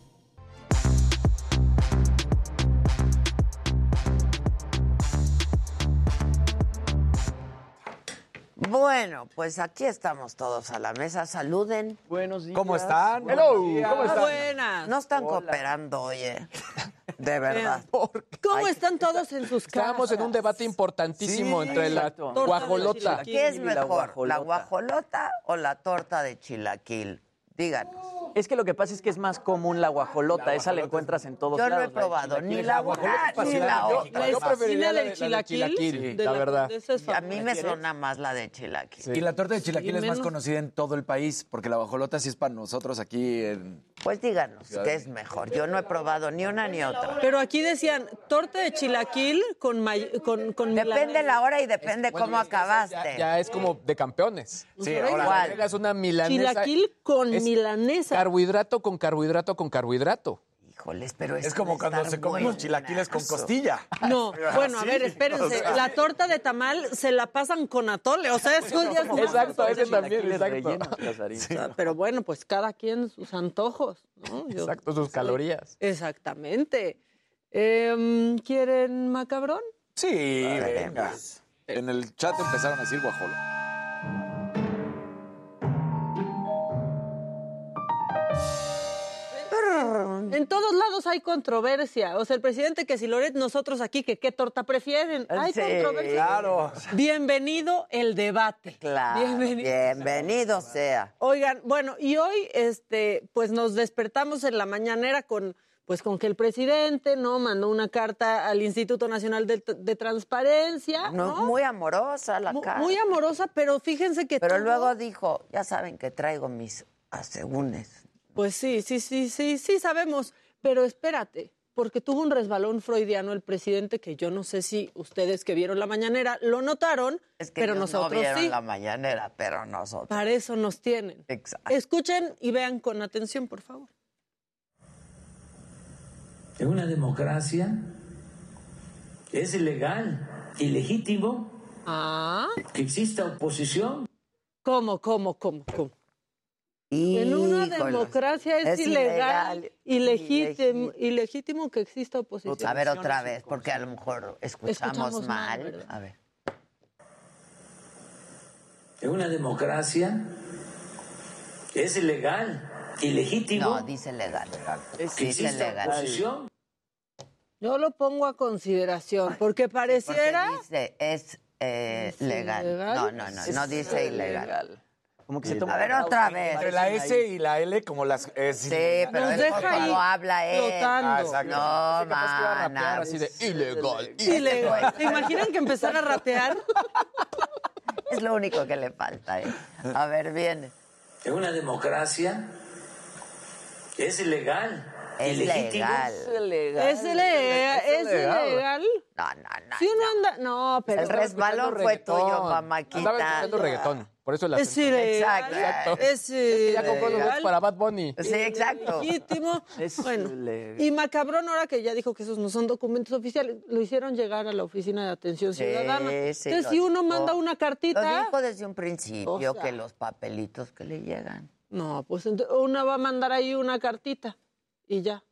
Bueno, pues aquí estamos todos a la mesa. Saluden. Buenos días. ¿Cómo están? Hello, días. ¿cómo están? Buenas. No están cooperando, oye. De verdad. ¿Cómo están todos en sus casas? Estábamos en un debate importantísimo Sí, entre la guajolota. ¿Qué es la mejor, la guajolota. guajolota o la torta de chilaquil? Díganos. Es que lo que pasa es que es más común la guajolota. Esa la encuentras en todos Yo no lados. he probado ni la guajolota ni fascinante. la otra. yo preferiría la del la de chilaquil, de la verdad. de esas A mí me suena más la de chilaquil. Y la torta de chilaquil Sí, es más conocida en todo el país, porque la guajolota sí es para nosotros aquí en... Pues díganos, ¿qué es mejor? Yo no he probado ni una ni otra. Pero aquí decían torta de chilaquil con may- con, con Depende la hora y depende Bueno, cómo acabaste. Ya, ya es como de campeones. Sí, Por ahí ahora... Agregas una milanesa. Chilaquil con es milanesa. Carbohidrato con carbohidrato con carbohidrato. Híjoles, pero Es como cuando se comen los chilaquiles con costilla. No, bueno, a Sí, ver, espérense. o sea. La torta de tamal se la pasan con atole. O sea, es más- Exacto, ese también, exacto. rellenos, Casarín. Pero bueno, pues cada quien sus antojos, ¿no? Yo- Exacto, sus calorías. Exactamente. Em, ¿Quieren macabrón? Sí, venga. En el chat empezaron a decir guajolo. En todos lados hay controversia. O sea, el presidente que si Loret, nosotros aquí, que qué torta prefieren. Hay Sí, controversia. Claro. Bienvenido el debate. Claro. Bienvenido. Bienvenido sea. Oigan, bueno, y hoy, este, pues nos despertamos en la mañanera con, pues con que el presidente, ¿no? Mandó una carta al Instituto Nacional de, de Transparencia, No, ¿no? Muy amorosa la cara. muy amorosa, pero fíjense que Pero luego dijo, ya saben que traigo mis asegúnes. Pues sí, sí, sí, sí, sí sabemos, pero espérate, porque tuvo un resbalón freudiano el presidente que yo no sé si ustedes que vieron la mañanera lo notaron, Es que pero ellos nosotros no vieron sí. la mañanera, pero nosotros. Para eso nos tienen. Exacto. Escuchen y vean con atención, por favor. En una democracia es ilegal, ilegítimo Ah, que exista oposición. ¿cómo, cómo, cómo, cómo? En una democracia es, Es ilegal, ilegítimo, ilegítimo que exista oposición. A ver otra vez, porque a lo mejor escuchamos, Escuchamos mal, mal. a ver. En una democracia es ilegal, ilegítimo No, dice legal. que Dice legal. oposición. Yo lo pongo a consideración, porque pareciera... Porque dice es eh, ¿Es legal. ilegal? No, no, no, no dice ilegal. Como que se toma A ver otra vez. Entre la S y la L, como las... Es Sí, pero Nos es deja ahí habla él. flotando. Ah. No, rapear mana. así de ilegal. Ilegal. ¿Se imaginan que empezara a rapear? Es lo único que le falta. ¿eh? A ver, viene. En una democracia es ilegal, Es ilegítimo legal. ¿Es ilegal? ¿Es ilegal? No, no, no. Si uno anda... No, pero... El resbalón fue tuyo, Andaba mamáquita. escuchando reggaetón. Por eso la Es ilegal. Exacto. Es Ya compró los boletos ilegal. para Bad Bunny. Sí, exacto. Legítimo. Es Bueno, ilegal. y Macabrón, ahora que ya dijo que esos no son documentos oficiales, lo hicieron llegar a la Oficina de Atención Ciudadana. sí, Entonces, lo si uno dijo. manda una Lo cartita... dijo desde un principio O sea. que los papelitos que le llegan. No, pues uno va a mandar ahí una cartita y ya.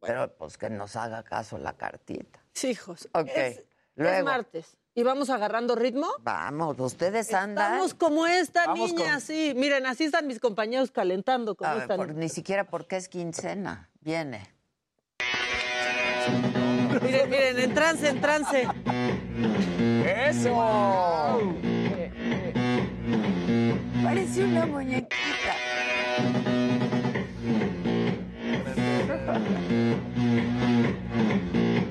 Pero pues que nos haga caso la cartita. Sí, hijos. Ok. Es, es martes. ¿Y vamos agarrando ritmo? Vamos, ustedes andan. Estamos como esta Vamos niña, con- sí. Miren, así están mis compañeros calentando. Como están. por- ni siquiera porque es quincena. Viene. Miren, miren, en trance, en trance. ¡Eso! Parece una muñequita.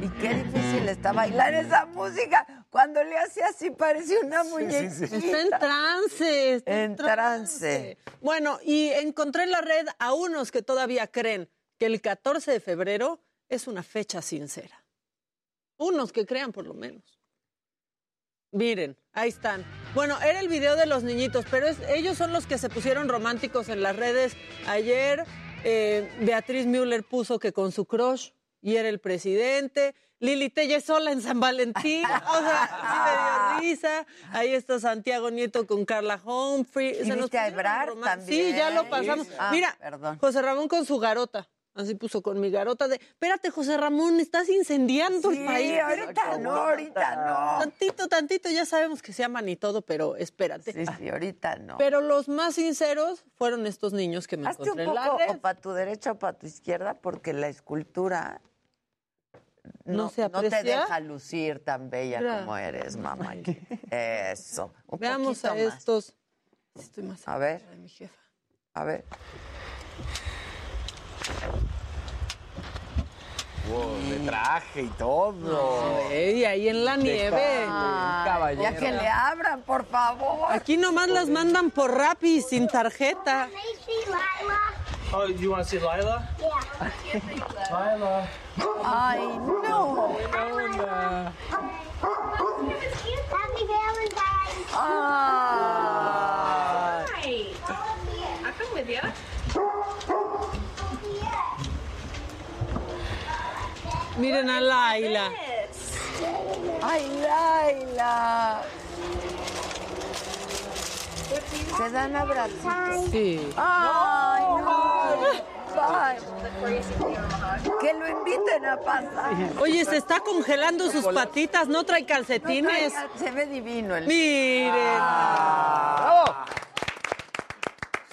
Y qué difícil está bailar esa música Cuando le hacía así parecía una muñequita. Está en trance. está En trance. Bueno, y encontré en la red a unos que todavía creen que el 14 de febrero es una fecha sincera. Unos que crean por lo menos. Miren, ahí están. Bueno, era el video de los niñitos, pero es- ellos son los que se pusieron románticos en las redes. Ayer eh, Beatriz Müller puso que con su crush y era el presidente. Lili Telle sola en San Valentín. O sea, sí me dio risa. Ahí está Santiago Nieto con Carla Humphrey. ¿Y Se nos viste a román- también? Sí, ya lo pasamos. Ah, Mira, perdón. José Ramón con su garota. Así puso con mi garota de, espérate, José Ramón, estás incendiando Sí, el país. ahorita no, ahorita no. Tantito, tantito, ya sabemos que se aman y todo, pero espérate. Sí, sí, ahorita no. Pero los más sinceros fueron estos niños que me Hazte un encontré en la poco red. o para tu derecha o para tu izquierda, porque la escultura No no, se no te aprecia. deja lucir tan bella Mira. como eres, mamá. Eso. Un Veamos a más. estos. Estoy más A ver. de mi jefa. A ver. Wow, de traje y todo. y ahí en la nieve. Ay, ya que le abran, por favor. Aquí nomás las mandan por Rappi sin tarjeta. Oh, you want to see Lila? Yeah. Lila. Ay, no. Happy Valentine's. Ah. Hi. I come with you. Miren a Laila. Ay, Laila. Se dan abracitos. Sí. Ay, no. Ay. Que lo inviten a pasar. Oye, se está congelando sus patitas, no trae calcetines. No se ve divino el. Miren. ¡Bravo!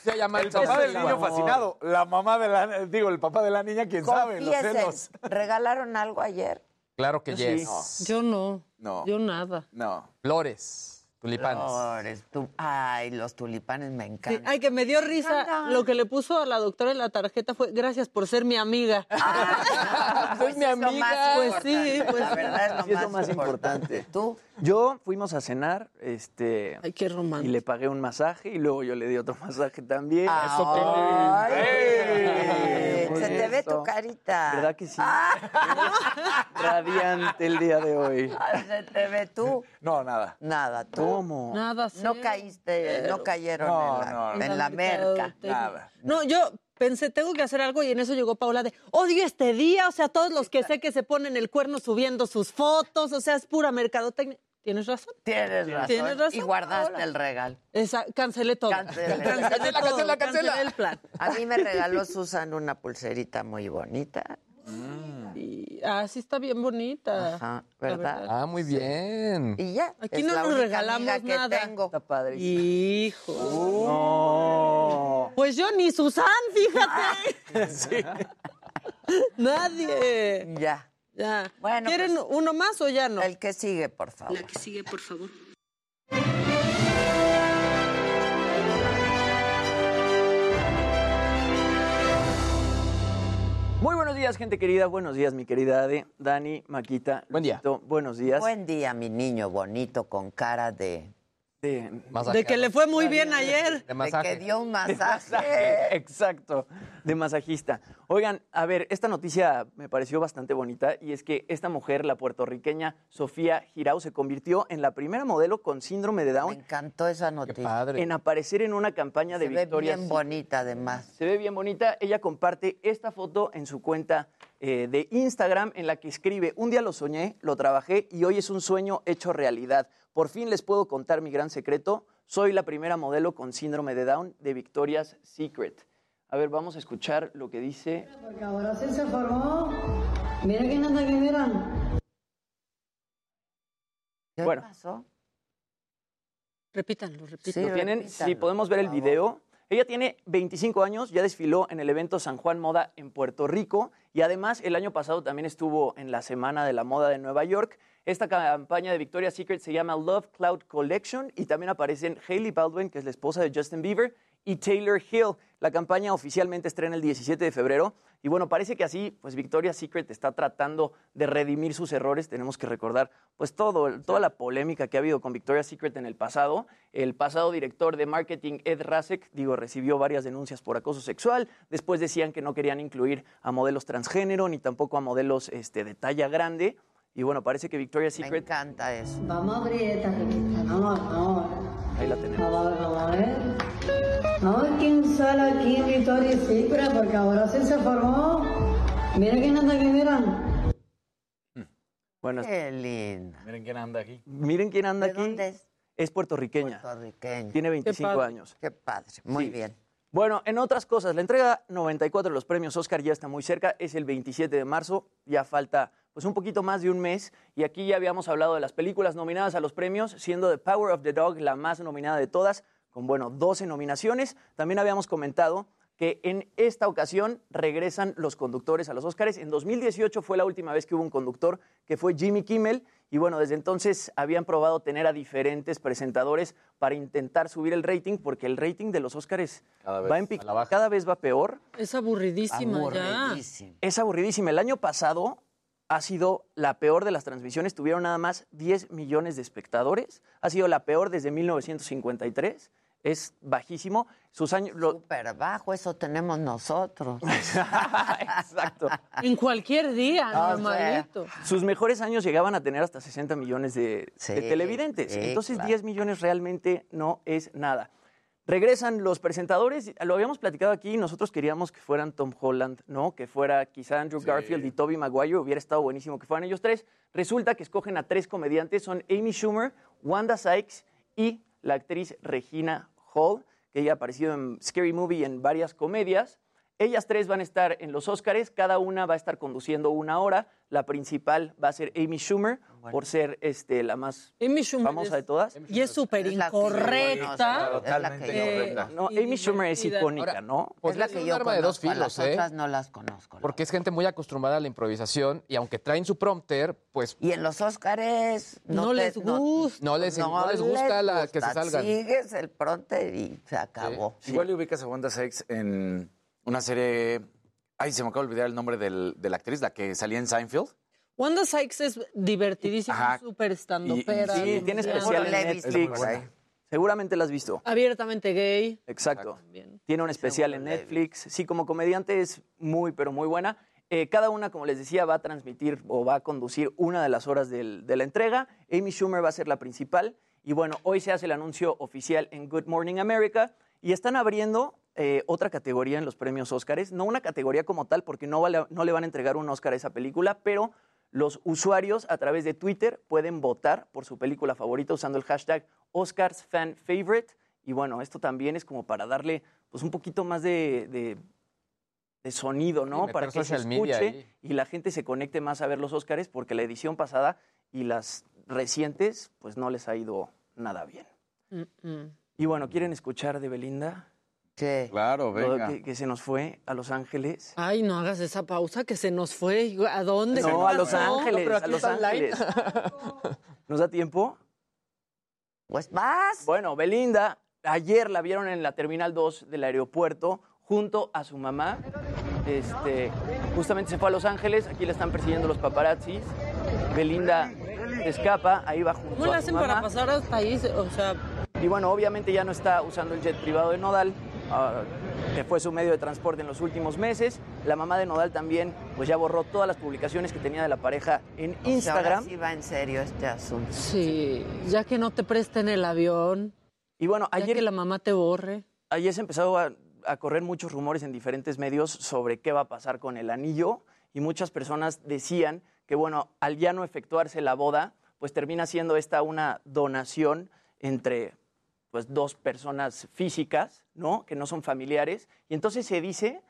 Se llama El papá del niño fascinado. La mamá de la... Digo, el papá de la niña, quién sabe, los celos. ¿regalaron algo ayer? Claro que Sí. yes. Yo no. No. Yo nada. No. Flores, tulipanes. Flores, tu- Ay, los tulipanes me Sí, encantan. Ay, que me dio risa. Lo que le puso a la doctora en la tarjeta fue gracias por ser mi amiga. Soy mi Es lo más amiga. Pues sí, importante, pues La verdad es lo, Sí, es más, lo más importante. ¿Tú? Yo fuimos a cenar, este, Ay, qué y romántico. le pagué un masaje y luego yo le di otro masaje también. Ay, ¡Ey! se te ve tu Eso. carita. ¿Verdad que sí? Radiante el día de hoy. Ay, Se te ve tú. No, nada. Nada, tú. ¿Cómo? Nada, No cero. caíste, no cayeron No, en la, no, no. en la merca. Nada. No, yo pensé, tengo que hacer algo y en eso llegó Paula de, odio este día, o sea, todos los que sé que se ponen el cuerno subiendo sus fotos, o sea, es pura mercadotecnia. Tienes razón. Tienes razón. Tienes razón, Y guardaste el regalo. Esa, cancelé todo. Cancelé. Cancelé Cancela, todo, cancela, cancela. cancelé el plan. A mí me regaló Susan una pulserita muy bonita. Y, ah, sí está bien bonita. Ajá, ¿verdad? Ah, muy bien. Y ya. Aquí es no la nos única regalamos amiga que nada. tengo. Está padre. Hijo. No. Pues yo ni Susan, fíjate. Sí. Nadie. Ya. Ya. Bueno, ¿Quieren pues, uno más o ya no? El que sigue, por favor. La que sigue, por favor. Muy buenos días, gente querida. Buenos días, mi querida Ade, Dani, Maquita. Buen día. Buenos días. Buen día, mi niño bonito con cara de, De- De que le fue muy bien ayer. De que dio un masaje. masaje, Exacto, de masajista. Oigan, a ver, esta noticia me pareció bastante bonita y es que esta mujer, la puertorriqueña Sofía Girau, se convirtió en la primera modelo con síndrome de Me Down encantó esa Qué noticia. padre. en aparecer en una campaña de Se ve Victoria's bien bonita, además. Se ve bien bonita. Ella comparte esta foto en su cuenta eh, de Instagram en la que escribe, un día lo soñé, lo trabajé y hoy es un sueño hecho realidad. Por fin les puedo contar mi gran secreto. Soy la primera modelo con síndrome de Down de Victoria's Secret. A ver, vamos a escuchar lo que dice. Porque ahora sí se formó. Mira quién anda aquí, miran. ¿Qué Bueno. pasó? Repítanlo, Sí, repítanlo. ¿Lo tienen? Si podemos ver el video. Ella tiene 25 años, ya desfiló en el evento San Juan Moda en Puerto Rico y además el año pasado también estuvo en la Semana de la Moda de Nueva York. Esta campaña de Victoria's Secret se llama Love Cloud Collection y también aparecen Hailey Baldwin, que es la esposa de Justin Bieber, y Taylor Hill. La campaña oficialmente estrena el 17 de febrero y bueno, parece que así, pues Victoria's Secret está tratando de redimir sus errores. Tenemos que recordar, pues todo, toda la polémica que ha habido con Victoria's Secret en el pasado. El pasado director de marketing, Ed Rasek, digo, recibió varias denuncias por acoso sexual. Después decían que no querían incluir a modelos transgénero ni tampoco a modelos este, de talla grande. Y bueno, parece que Victoria's Secret. Me encanta eso. Vamos a abrir esta revista. Vamos, vamos. Ahí la tenemos. Vamos a ver, vamos a ver. Vamos a ver quién sale aquí en Victoria's Secret, porque ahora sí se formó. Mira quién anda aquí, miran. Bueno, Qué lindo. Miren quién anda aquí. miren quién anda ¿De aquí. dónde es? Es puertorriqueña. Puertorriqueño. Tiene 25 padre. años. Qué padre. Muy Sí. bien. Bueno, en otras cosas, la entrega 94 de los premios Oscar ya está muy cerca, es el 27 de marzo, ya falta pues un poquito más de un mes y aquí ya habíamos hablado de las películas nominadas a los premios, siendo The Power of the Dog la más nominada de todas, con bueno, 12 nominaciones. También habíamos comentado que en esta ocasión regresan los conductores a los Oscars. En 2018 fue la última vez que hubo un conductor, que fue Jimmy Kimmel, y bueno, desde entonces habían probado tener a diferentes presentadores para intentar subir el rating, porque el rating de los vez va en pic- cada vez va peor. Es aburridísima ya. Aburridísimo. Es aburridísima. El año pasado ha sido la peor de las transmisiones. Tuvieron nada más 10 millones de espectadores. Ha sido la peor desde 1953. Es bajísimo. Sus años. lo- Súper bajo, eso tenemos nosotros. Exacto. En cualquier día, O sea, normalito. Sus mejores años llegaban a tener hasta 60 millones de, Sí, de televidentes. sí, Entonces, claro. 10 millones realmente no es nada. Regresan los presentadores, lo habíamos platicado aquí, nosotros queríamos que fueran Tom Holland, ¿no? Que fuera quizá Andrew Garfield y Toby Maguire, hubiera estado buenísimo que fueran ellos tres. Resulta que escogen a tres comediantes, son Amy Schumer, Wanda Sykes y la actriz Regina Hall, que ella ha aparecido en Scary Movie y en varias comedias. Ellas tres van a estar en los Óscares, cada una va a estar conduciendo una hora. La principal va a ser Amy Schumer, por ser este, la más Amy Schumer famosa es- de todas. Y es súper incorrecta. No, Amy Schumer es icónica, Ahora, ¿no? Pues es la que yo arma de dos filos, las ¿eh? otras no las conozco. la Porque es gente muy acostumbrada a la improvisación y aunque traen su prompter, pues Y en los Óscares no, No te- les gusta. no les, no les gusta la, que se salgan. Sigues el pronter y se acabó. Igual le ubicas a Wanda Sykes en una serie. Ay, se me acaba de olvidar el nombre del- de la actriz, la que salía en Seinfeld. Wanda Sykes es divertidísima, Ajá. súper estandopera. Sí, tiene especial en Netflix. ahí. Seguramente la has visto. Abiertamente gay. Exacto. También. Tiene un especial en Netflix. Sí, como comediante es muy, pero muy buena. Eh, cada una, como les decía, va a transmitir o va a conducir una de las horas del- de la entrega. Amy Schumer va a ser la principal. Y bueno, hoy se hace el anuncio oficial en Good Morning America. Y están abriendo eh, otra categoría en los premios Óscares. No una categoría como tal, porque no, vale- no le van a entregar un Óscar a esa película, pero los usuarios a través de Twitter pueden votar por su película favorita usando el hashtag OscarsFanFavorite. Y bueno, esto también es como para darle pues, un poquito más de, de- de sonido, ¿no? para que se escuche y la gente se conecte más a ver los Óscares, porque la edición pasada y las recientes, pues no les ha ido nada bien. Mm, mm. Y bueno, ¿quieren escuchar de Belinda? Sí. Claro, venga. que, que se nos fue a Los Ángeles. Ay, no hagas esa pausa que se nos fue. ¿A dónde? No, a Los? Ángeles, pero a Los. Ángeles. ¿Nos da tiempo? Pues vas. Bueno, Belinda, ayer la vieron en la Terminal 2 del aeropuerto junto a su mamá. Este, justamente se fue a Los Ángeles, aquí la están persiguiendo los paparazzis. Belinda escapa, ahí va junto ¿Cómo le a su hacen para mamá. pasar hasta ahí? O sea, Y bueno, obviamente ya no está usando el jet privado de Nodal, ah, que fue su medio de transporte en los últimos meses. La mamá de Nodal también, pues ya borró todas las publicaciones que tenía de la pareja en O sea, ahora Instagram. sí va en serio este asunto. sí, ya que no te presten el avión, Y bueno, ya ayer que la mamá te borre. ayer se empezó a, a correr muchos rumores en diferentes medios sobre qué va a pasar con el anillo y muchas personas decían que, bueno, al ya no efectuarse la boda, pues termina siendo esta una donación entre pues dos personas físicas, ¿no? Que no son familiares. Y entonces se dice,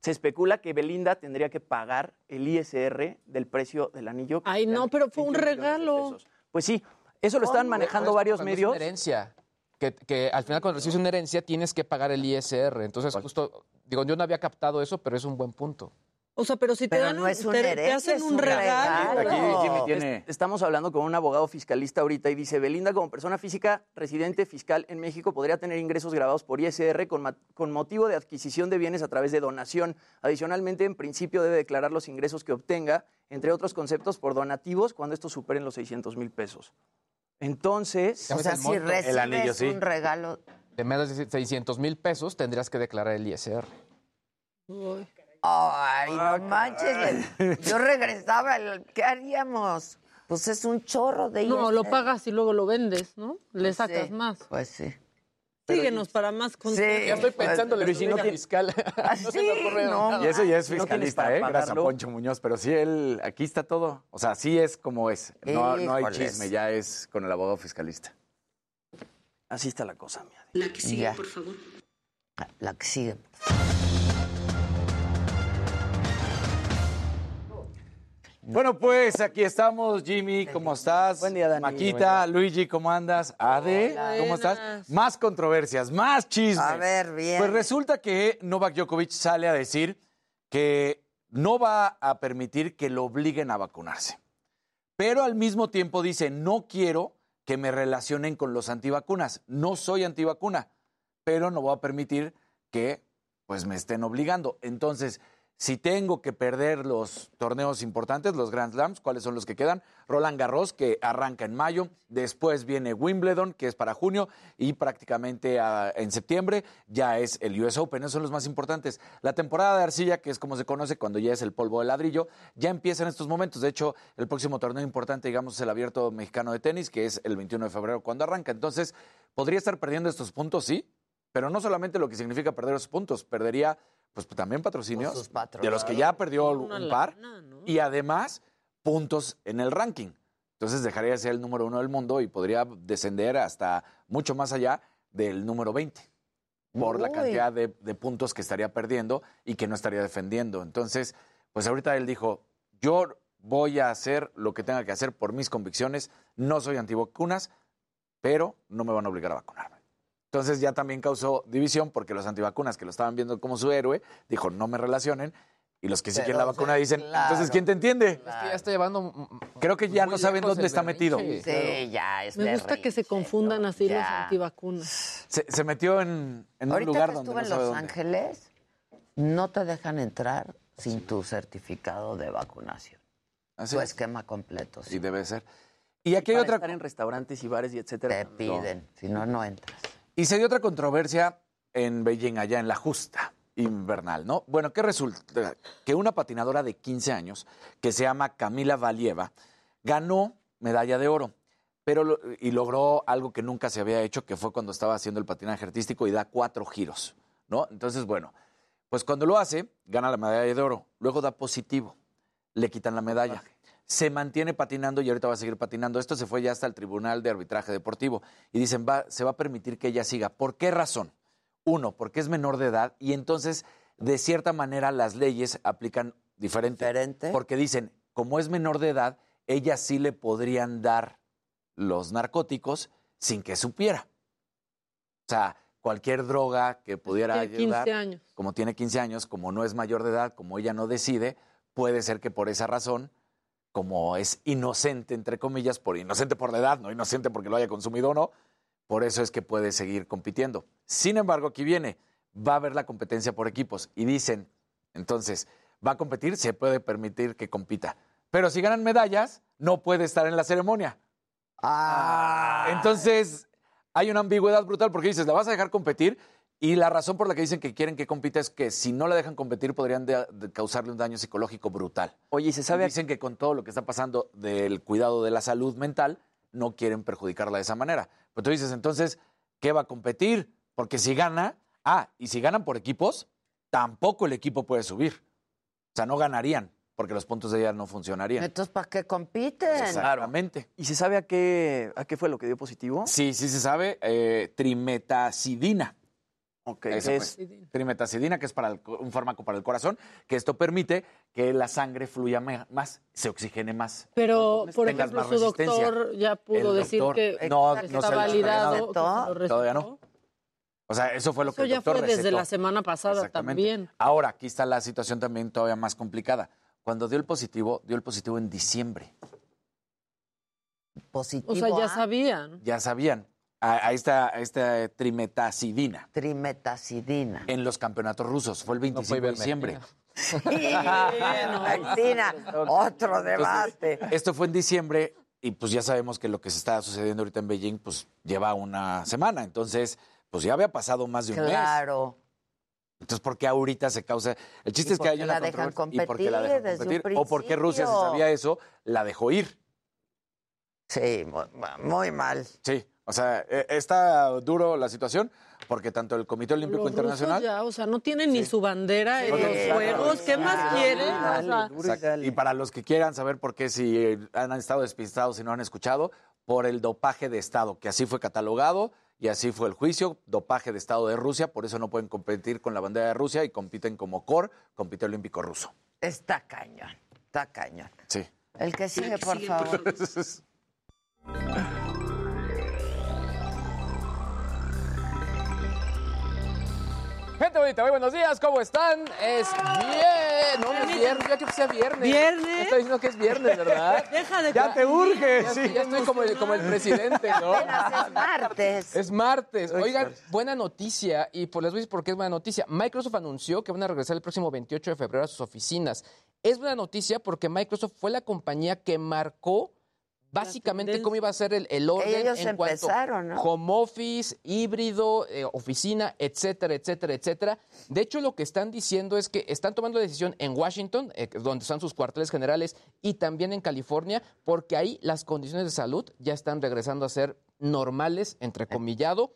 se especula que Belinda tendría que pagar el ISR del precio del anillo. Ay, no, pero fue un 20 millones de regalo. Pues sí, eso lo están manejando varios cuando es medios. una herencia. Que, que al final cuando recibes una herencia tienes que pagar el ISR. Entonces, justo, digo, yo no había captado eso, pero es un buen punto. O sea, pero si te Pero dan no un- es un te, hacen es un un regalo. regalo. Aquí Jimmy Es- tiene- Estamos hablando con un abogado fiscalista ahorita y dice, Belinda como persona física residente fiscal en México podría tener ingresos grabados por ISR con, con motivo de adquisición de bienes a través de donación. Adicionalmente, en principio debe declarar los ingresos que obtenga, entre otros conceptos, por donativos cuando estos superen los 600 mil pesos. Entonces... O sea, si recibes un regalo. De menos de 600 mil pesos tendrías que declarar el ISR. Ay, no manches. Yo regresaba. el- ¿Qué haríamos? Pues es un chorro de No, lo ISR. pagas y luego lo vendes, ¿no? Le Pues sacas sí, más. Pues sí. Síguenos para más consejos. Ya estoy pensando en la ¿y si no estudiante tiene- fiscal. No se me ocurre nada. Y eso ya es ¿No fiscalista, ¿eh? Gracias a? Poncho Muñoz. Pero sí, él, aquí está todo. O sea, sí es como es. No, no hay chisme, ya es con el abogado fiscalista. Así está la cosa, mía. La que sigue, por favor. La que sigue. Bueno, pues aquí estamos, Jimmy, ¿cómo estás? Buen día, Dani. Maquita, Luigi, ¿cómo andas? Ade, Hola. ¿cómo estás? Más controversias, más chismes. A ver, bien. Pues resulta que Novak Djokovic sale a decir que no va a permitir que lo obliguen a vacunarse. Pero al mismo tiempo dice, no quiero que me relacionen con los antivacunas. No soy antivacuna, pero no voy a permitir que pues me estén obligando. Entonces, si tengo que perder los torneos importantes, los Grand Slams, ¿cuáles son los que quedan? Roland Garros, que arranca en mayo, después viene Wimbledon, que es para junio, y prácticamente ah, en septiembre ya es el US Open, esos son los más importantes. La temporada de arcilla, que es como se conoce cuando ya es el polvo de ladrillo, ya empieza en estos momentos. De hecho, el próximo torneo importante, digamos, es el abierto mexicano de tenis, que es el 21 de febrero cuando arranca. Entonces, podría estar perdiendo estos puntos, sí, pero no solamente lo que significa perder esos puntos, perdería pues también patrocinios Pues de los que ya perdió un par lana, ¿no? y además puntos en el ranking. Entonces dejaría de ser el número uno del mundo y podría descender hasta mucho más allá del número 20 por la cantidad de, de puntos que estaría perdiendo y que no estaría defendiendo. Entonces, pues ahorita él dijo, yo voy a hacer lo que tenga que hacer por mis convicciones, no soy antivacunas, pero no me van a obligar a vacunarme. Entonces ya también causó división porque los antivacunas que lo estaban viendo como su héroe, dijo, no me relacionen. Y los que sí quieren la vacuna dicen, claro. entonces ¿quién te entiende? Es que ya está llevando. Creo que ya no saben dónde está metido. Sí, ya es Me gusta que se confundan así los antivacunas. Se, se metió en, en un lugar que donde estuve no en Los dónde. Ángeles, no te dejan entrar sin tu certificado de vacunación. Así tu es. esquema completo. Y debe ser. Y aquí hay Para otra estar en restaurantes y bares y etcétera. Te piden, si no, no entras. Y se dio otra controversia en Beijing, allá en la justa invernal, ¿no? Bueno, ¿qué resulta? Que una patinadora de 15 años, que se llama Camila Valieva, ganó medalla de oro, pero y logró algo que nunca se había hecho, que fue cuando estaba haciendo el patinaje artístico y da cuatro giros, ¿no? Entonces, bueno, pues cuando lo hace, gana la medalla de oro, luego da positivo, le quitan la medalla. Se mantiene patinando y ahorita va a seguir patinando. Esto se fue ya hasta el Tribunal de Arbitraje Deportivo. Y dicen, va, se va a permitir que ella siga. ¿Por qué razón? Uno, porque es menor de edad y entonces, de cierta manera, las leyes aplican diferente. Diferente. Porque dicen, como es menor de edad, ella sí le podrían dar los narcóticos sin que supiera. O sea, cualquier droga que pudiera Tiene 15 ayudar, años. como tiene 15 años, como no es mayor de edad, como ella no decide, puede ser que por esa razón, como es inocente, entre comillas, por inocente por la edad, no inocente porque lo haya consumido o no, por eso es que puede seguir compitiendo. Sin embargo, aquí viene, va a haber la competencia por equipos y dicen, entonces, va a competir, se puede permitir que compita. Pero si ganan medallas, no puede estar en la ceremonia. Ah. Entonces, hay una ambigüedad brutal porque dices, la vas a dejar competir y la razón por la que dicen que quieren que compita es que si no la dejan competir podrían de- de causarle un daño psicológico brutal. Oye, ¿y se sabe? Dicen que con todo lo que está pasando del cuidado de la salud mental, no quieren perjudicarla de esa manera. Pero tú dices, entonces, ¿qué va a competir? Porque si gana, ah, y si ganan por equipos, tampoco el equipo puede subir. O sea, no ganarían, porque los puntos de ella no funcionarían. Entonces, ¿para qué compiten? Exactamente. ¿Y se sabe a qué, a qué fue lo que dio positivo? Sí, sí se sabe. eh, trimetacidina. Ok, Eso, ¿qué pues. es? Trimetacidina, que es para el un fármaco para el corazón, que esto permite que la sangre fluya me- más, se oxigene más. Pero, por ejemplo, su doctor ya pudo El decir doctor- que no, que no está se validado. lo Todavía no. O sea, eso fue lo que Eso el ya doctor fue desde recetó. la semana pasada también. Ahora, aquí está la situación también todavía más complicada. Cuando dio el positivo, dio el positivo en diciembre. Positivo. O sea, ya a sabían. Ya sabían. A, a esta, a esta trimetacidina. Trimetacidina. En los campeonatos rusos. Fue el 25 de diciembre. Trimetacidina. Otro debate. Entonces, esto fue en diciembre y pues ya sabemos que lo que se está sucediendo ahorita en Beijing pues lleva una semana. Entonces, pues ya había pasado más de un mes. Claro. Entonces, ¿por qué ahorita se causa? El chiste ¿Y es que hay qué una la dejan controversia. ¿Y por qué la dejan competir desde un competir? O porque Rusia, si sabía eso, la dejó ir. Sí, muy, muy mal. Sí, o sea, eh, está duro la situación porque tanto el Comité Olímpico Los Internacional... ya, o sea, no tienen ni su bandera en los juegos. ¿Qué más quieren? O sea, Exacto. Y para los que quieran saber por qué, si han estado despistados y no han escuchado, por el dopaje de Estado, que así fue catalogado y así fue el juicio, dopaje de Estado de Rusia, por eso no pueden competir con la bandera de Rusia y compiten como COR, Comité Olímpico Ruso. Está cañón. Está cañón. Sí. El que sigue, por favor. Gente bonita, muy buenos días, ¿cómo están? Es bien, no, no es viernes, ya quiero que sea viernes. ¿Viernes? Me Está diciendo que es viernes, ¿verdad? Deja de Ya te urge, Ya, sí. ya estoy como el, como el presidente, ¿no? Es martes. Es martes. Oigan, buena noticia, y por les voy a decir por qué es buena noticia. Microsoft anunció que van a regresar el próximo 28 de febrero a sus oficinas. Es buena noticia porque Microsoft fue la compañía que marcó básicamente cómo iba a ser el, el orden Ellos en cuanto empezaron, ¿no? home office, híbrido, eh, oficina, etcétera, etcétera, etcétera. De hecho, lo que están diciendo es que están tomando la decisión en Washington, eh, donde están sus cuarteles generales, y también en California, porque ahí las condiciones de salud ya están regresando a ser normales, entrecomillado.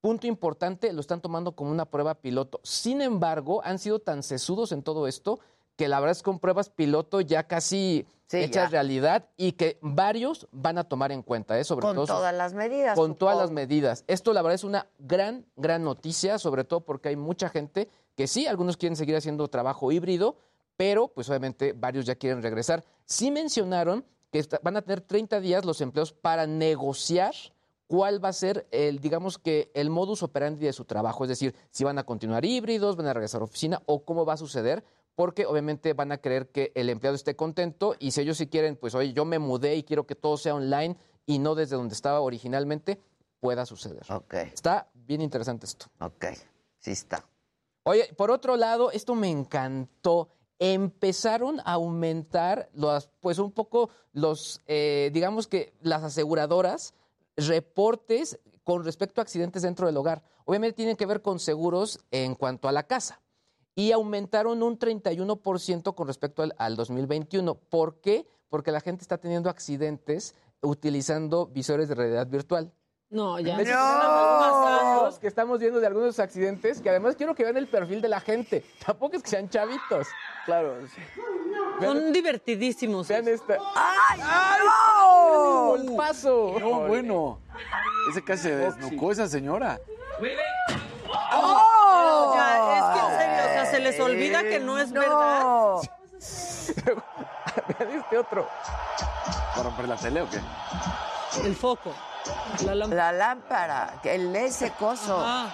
Punto importante, lo están tomando como una prueba piloto. Sin embargo, han sido tan sesudos en todo esto que la verdad es con pruebas piloto ya casi Sí, hechas ya. realidad y que varios van a tomar en cuenta, ¿eh? sobre Con todo todas las medidas. con todas las medidas. Esto la verdad es una gran, gran noticia, sobre todo porque hay mucha gente que sí, algunos quieren seguir haciendo trabajo híbrido, pero pues obviamente varios ya quieren regresar. Sí mencionaron que van a tener 30 días los empleos para negociar cuál va a ser el, digamos que el modus operandi de su trabajo, es decir, si van a continuar híbridos, van a regresar a oficina o cómo va a suceder, porque obviamente van a querer que el empleado esté contento y si ellos sí quieren, pues oye, yo me mudé y quiero que todo sea online y no desde donde estaba originalmente, pueda suceder. Ok, Está bien interesante esto. ok. Sí está. Oye, por otro lado, esto me encantó. Empezaron a aumentar los, pues un poco los, eh, digamos que las aseguradoras, reportes con respecto a accidentes dentro del hogar. Obviamente tienen que ver con seguros en cuanto a la casa. Y aumentaron un 31% con respecto al, al 2021. ¿Por qué? Porque la gente está teniendo accidentes utilizando visores de realidad virtual. No, ya. No. que estamos viendo de algunos accidentes, que además quiero que vean el perfil de la gente. Tampoco es que sean chavitos. Claro. Son divertidísimos. Vean esta. ¡Ay, ¡No! ¡El paso! No, bueno. Ese casi se desnucó esa señora. ¡Oh! Ya, es que se les olvida que no es verdad. Vean este otro. ¿Para romper la tele o qué? El foco. La lámpara. La lámpara, el ese coso, Ah,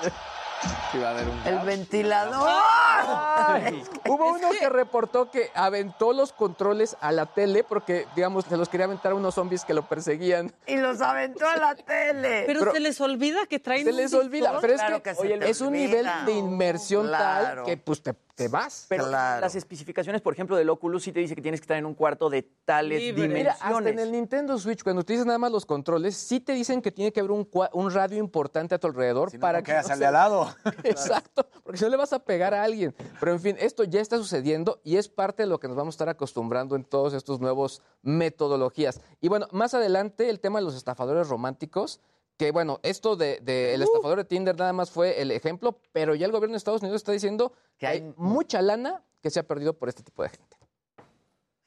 Que iba a haber un... el ventilador. Ay, Hubo uno que reportó que aventó los controles a la tele porque, digamos, se los quería aventar a unos zombies que lo perseguían. Y los aventó a la tele. pero, Pero- se les olvida que traen Se un les olvida, pero es Claro que, oye, es un olvida. nivel de inmersión Claro. tal que pues te, te vas. Pero Claro. las especificaciones, por ejemplo, del Oculus sí te dice que tienes que estar en un cuarto de tales Libre. Mira, hasta dimensiones. en el Nintendo Switch, cuando utilizas nada más los controles, sí te dicen que tiene que haber un, radio importante a tu alrededor Si no, para no que no al lado. Exacto, porque si no le vas a pegar a alguien. Pero en fin, esto ya está sucediendo y es parte de lo que nos vamos a estar acostumbrando en todos estos nuevos metodologías. Y bueno, más adelante el tema de los estafadores románticos, que bueno, esto de, de el estafador de Tinder nada más fue el ejemplo, pero ya el gobierno de Estados Unidos está diciendo que hay mucha lana que se ha perdido por este tipo de gente.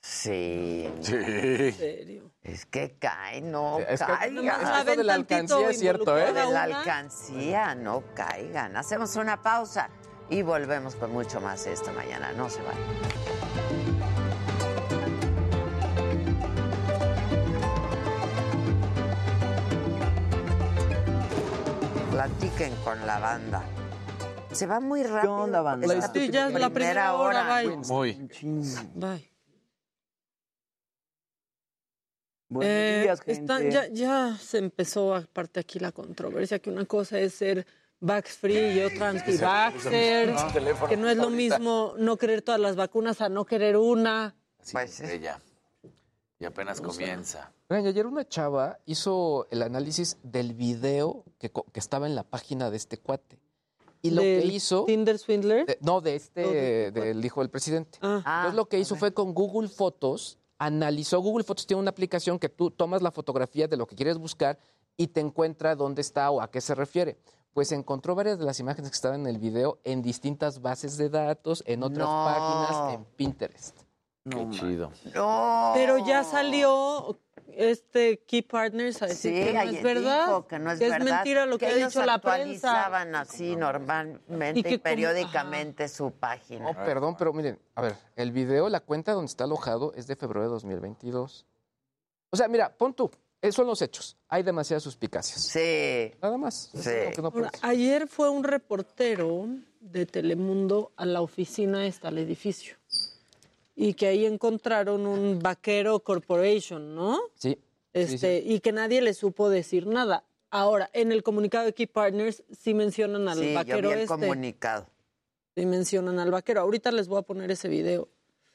Sí. Sí. En serio. Es que cae, no Es que- caigan. Nomás Esto de la alcancía es cierto, ¿eh? de la alcancía, no caigan. Hacemos una pausa y volvemos con mucho más esta mañana. No se vayan. Platiquen con la banda. Se va muy rápido. ¿Qué onda, banda? Esta Sí, ya es la primera hora, bye. Muy. Bye. Buenos Eh, días, gente. ya, ya se empezó aparte aquí la controversia, que una cosa es ser vax free y otra anti-vaxxer, Ah, teléfono que no es lo mismo no querer todas las vacunas a no querer una. Pues ella. Y apenas comienza. Ayer una chava hizo el análisis del video que, estaba en la página de este cuate. Y lo que ¿Del hizo... Tinder Swindler? de- no, de este, ¿O de del hijo del presidente. Ah. Entonces lo que hizo fue con Google Fotos, analizó Google Fotos, tiene una aplicación que tú tomas la fotografía de lo que quieres buscar y te encuentra dónde está o a qué se refiere. Pues encontró varias de las imágenes que estaban en el video en distintas bases de datos, en otras No. páginas, en Pinterest. Qué chido. No. Pero ya salió este Key Partners a decir Sí, que no es verdad. dijo que no es que verdad. es mentira lo que, ha dicho la prensa. actualizaban así normalmente Y y, que como- periódicamente su página. Oh, perdón, pero miren, a ver, el video, la cuenta donde está alojado es de febrero de 2022. O sea, mira, pon tú, esos son los hechos. Hay demasiadas suspicacias. Sí. Nada más. Sí. es no Ahora, ayer fue un reportero de Telemundo a la oficina esta, al edificio. Y que ahí encontraron un vaquero corporation, ¿no? Sí. Este, y que nadie le supo decir nada. Ahora, en el comunicado de Key Partners sí mencionan al Sí, yo vaquero vi el este. comunicado. Sí mencionan al vaquero. Ahorita les voy a poner ese video.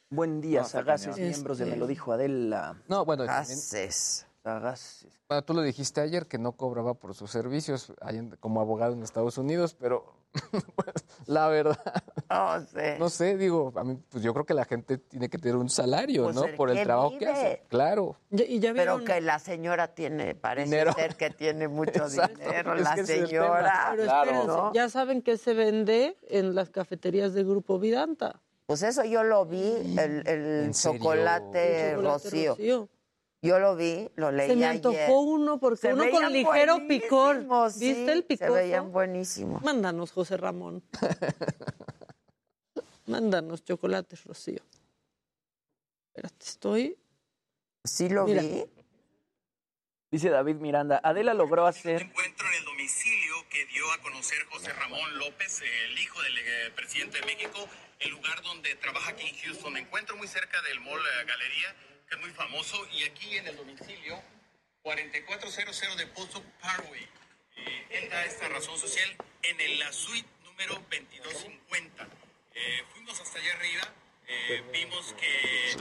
Buen día, No, sagaces miembros de Este- Me lo dijo Adela. No, bueno, Haces. Sagaces. bueno, tú lo dijiste ayer que no cobraba por sus servicios como abogado en Estados Unidos, pero pues, la verdad, No sé. no sé, digo, a mí, pues yo creo que la gente tiene que tener un salario, Pues ¿no? el Por el que trabajo que hace. Claro. Y ya Pero que la señora tiene, parece Dinero. ser que tiene mucho Exacto. dinero, Es la señora. Pero Claro. espérense, ¿no? ya saben que se vende en las cafeterías de Grupo Vidanta. Pues eso yo lo vi, el, chocolate, El chocolate rocío. Rocío. Yo lo vi, lo leí Se me ayer. antojó uno porque Se uno con ligero picor. sí, ¿Viste el Se picoso? veían buenísimos. Mándanos, José Ramón. Mándanos chocolates, Rocío. Espérate, estoy. Sí lo Mira. vi. Dice David Miranda, Adela logró hacer encuentro en el domicilio que dio a conocer José Ramón López, el hijo del eh, presidente de México, el lugar donde trabaja aquí en Houston. Me encuentro muy cerca del Mall eh, Galería, que es muy famoso, y aquí en el domicilio 4400 de Pozo Parkway. Eh, él da esta razón social en el- la suite número 2250. Eh, fuimos hasta allá arriba, eh, vimos que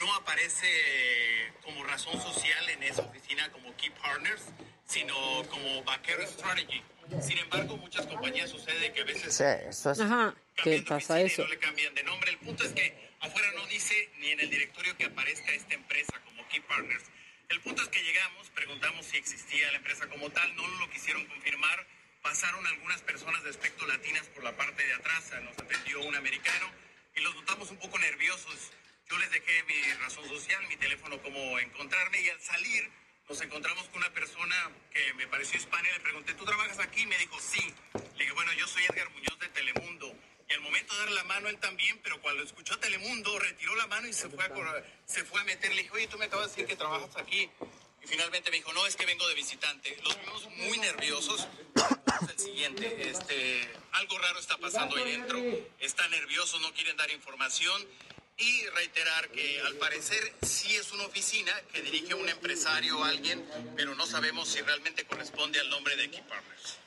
no aparece como razón social en esa oficina como Key Partners, sino como Vaquero Strategy. Sin embargo, muchas compañías sucede que a veces Sí, eso es. Ajá, ¿qué pasa eso? no le cambian de nombre. El punto es que afuera no dice ni en el directorio que aparezca esta empresa como Key Partners. El punto es que llegamos, preguntamos si existía la empresa como tal, no lo quisieron confirmar. Pasaron algunas personas de aspecto latinas por la parte de atrás, nos atendió un americano y los notamos un poco nerviosos. Yo les dejé mi razón social, mi teléfono, cómo encontrarme y al salir nos encontramos con una persona que me pareció hispana y le pregunté, ¿tú trabajas aquí? Me dijo, sí. Le dije, bueno, yo soy Edgar Muñoz de Telemundo. Y al momento de darle la mano él también, pero cuando escuchó Telemundo, retiró la mano y se fue a, se fue a meter. Le dije, oye, tú me acabas de decir que trabajas aquí. Y finalmente me dijo, no, es que vengo de visitante. Los vimos muy nerviosos. El siguiente, este, algo raro está pasando ahí dentro. Están nerviosos, no quieren dar información. Y reiterar que al parecer sí es una oficina que dirige un empresario o alguien, pero no sabemos si realmente corresponde al nombre de Key Partners.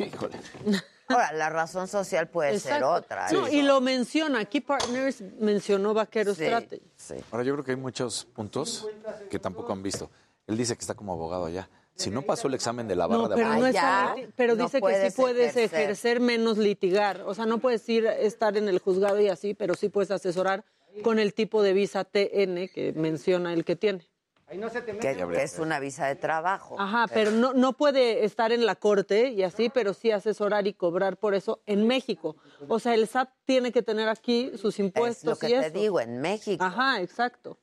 Híjole. Ahora, la razón social puede ser otra. No, ¿eh? y lo menciona. Key Partners mencionó Vaquero Sí, Strategy. sí. Ahora yo creo que hay muchos puntos que tampoco han visto. Él dice que está como abogado allá. Si no pasó el examen de la barra No, de pero, no está pero no dice que sí puedes ejercer. ejercer. menos litigar. O sea, no puedes ir estar en el juzgado y así, pero sí puedes asesorar con el tipo de visa TN que menciona el que tiene. Que, que es una visa de trabajo. Ajá, pero no, no puede estar en la corte y así, pero sí asesorar y cobrar por eso en México. O sea, el SAT tiene que tener aquí sus impuestos Es lo que y te eso. digo, en México. Ajá, exacto.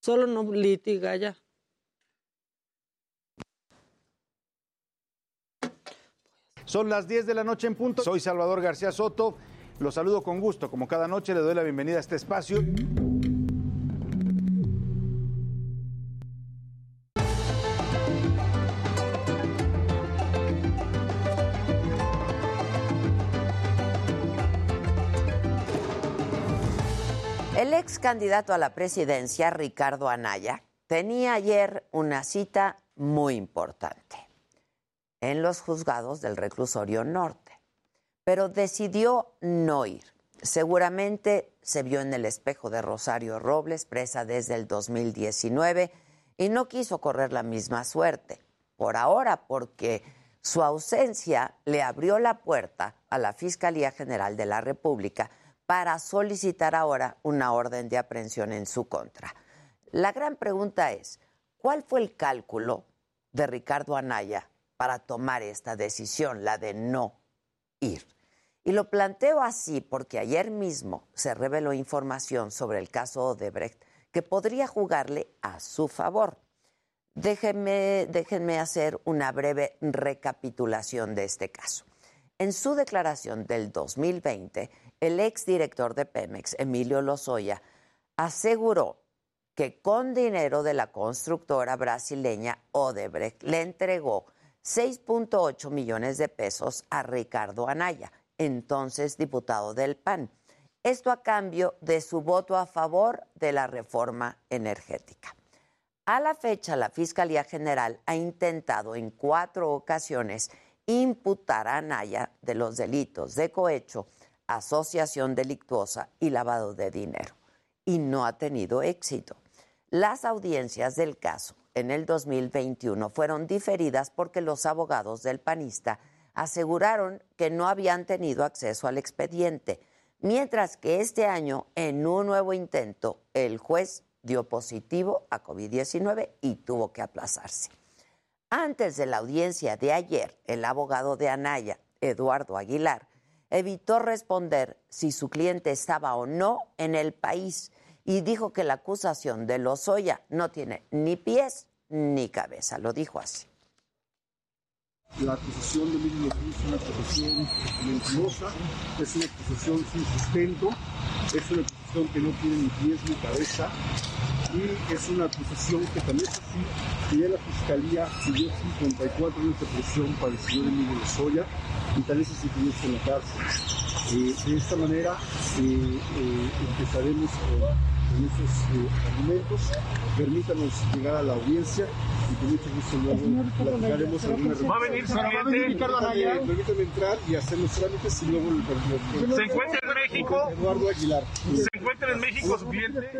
Solo no litiga ya. Son las 10 de la noche en punto. Soy Salvador García Soto. Los saludo con gusto. Como cada noche le doy la bienvenida a este espacio. Candidato a la presidencia, Ricardo Anaya, tenía ayer una cita muy importante en los juzgados del reclusorio norte, pero decidió no ir. Seguramente se vio en el espejo de Rosario Robles, presa desde el 2019, y no quiso correr la misma suerte. Por ahora, porque su ausencia le abrió la puerta a la Fiscalía General de la República para solicitar ahora una orden de aprehensión en su contra. La gran pregunta es, ¿cuál fue el cálculo de Ricardo Anaya para tomar esta decisión, la de no ir? Y lo planteo así porque ayer mismo se reveló información sobre el caso Odebrecht que podría jugarle a su favor. Déjenme, déjenme hacer una breve recapitulación de este caso. En su declaración del 2020, el exdirector de Pemex, Emilio Lozoya, aseguró que con dinero de la constructora brasileña Odebrecht le entregó 6.8 millones de pesos a Ricardo Anaya, entonces diputado del PAN. Esto a cambio de su voto a favor de la reforma energética. A la fecha, la Fiscalía General ha intentado en cuatro ocasiones imputar a Anaya de los delitos de cohecho, asociación delictuosa y lavado de dinero, y no ha tenido éxito. Las audiencias del caso en el 2021 fueron diferidas porque los abogados del panista aseguraron que no habían tenido acceso al expediente, mientras que este año, en un nuevo intento, el juez dio positivo a COVID-19 y tuvo que aplazarse. Antes de la audiencia de ayer, el abogado de Anaya, Eduardo Aguilar, evitó responder si su cliente estaba o no en el país y dijo que la acusación de Lozoya no tiene ni pies ni cabeza. Lo dijo así. La acusación de Emilio es una acusación mentirosa, es una acusación sin sustento, es una acusación que no tiene ni pies ni cabeza y es una acusación que también es así, ya la Fiscalía pidió 54 años de prisión para el señor Emilio Lozoya y tal vez así que en la cárcel. Eh, de esta manera eh, eh, empezaremos con, con esos eh, argumentos. Permítanos llegar a la audiencia y con mucho gusto luego platicaremos alguna ¿Va a venir su Pero va a venir cliente? Ricardo Anaya. Permítame entrar y hacer los trámites y luego el, el- el- ¿Se encuentra en México? Eduardo Aguilar. ¿Se encuentra en México su cliente?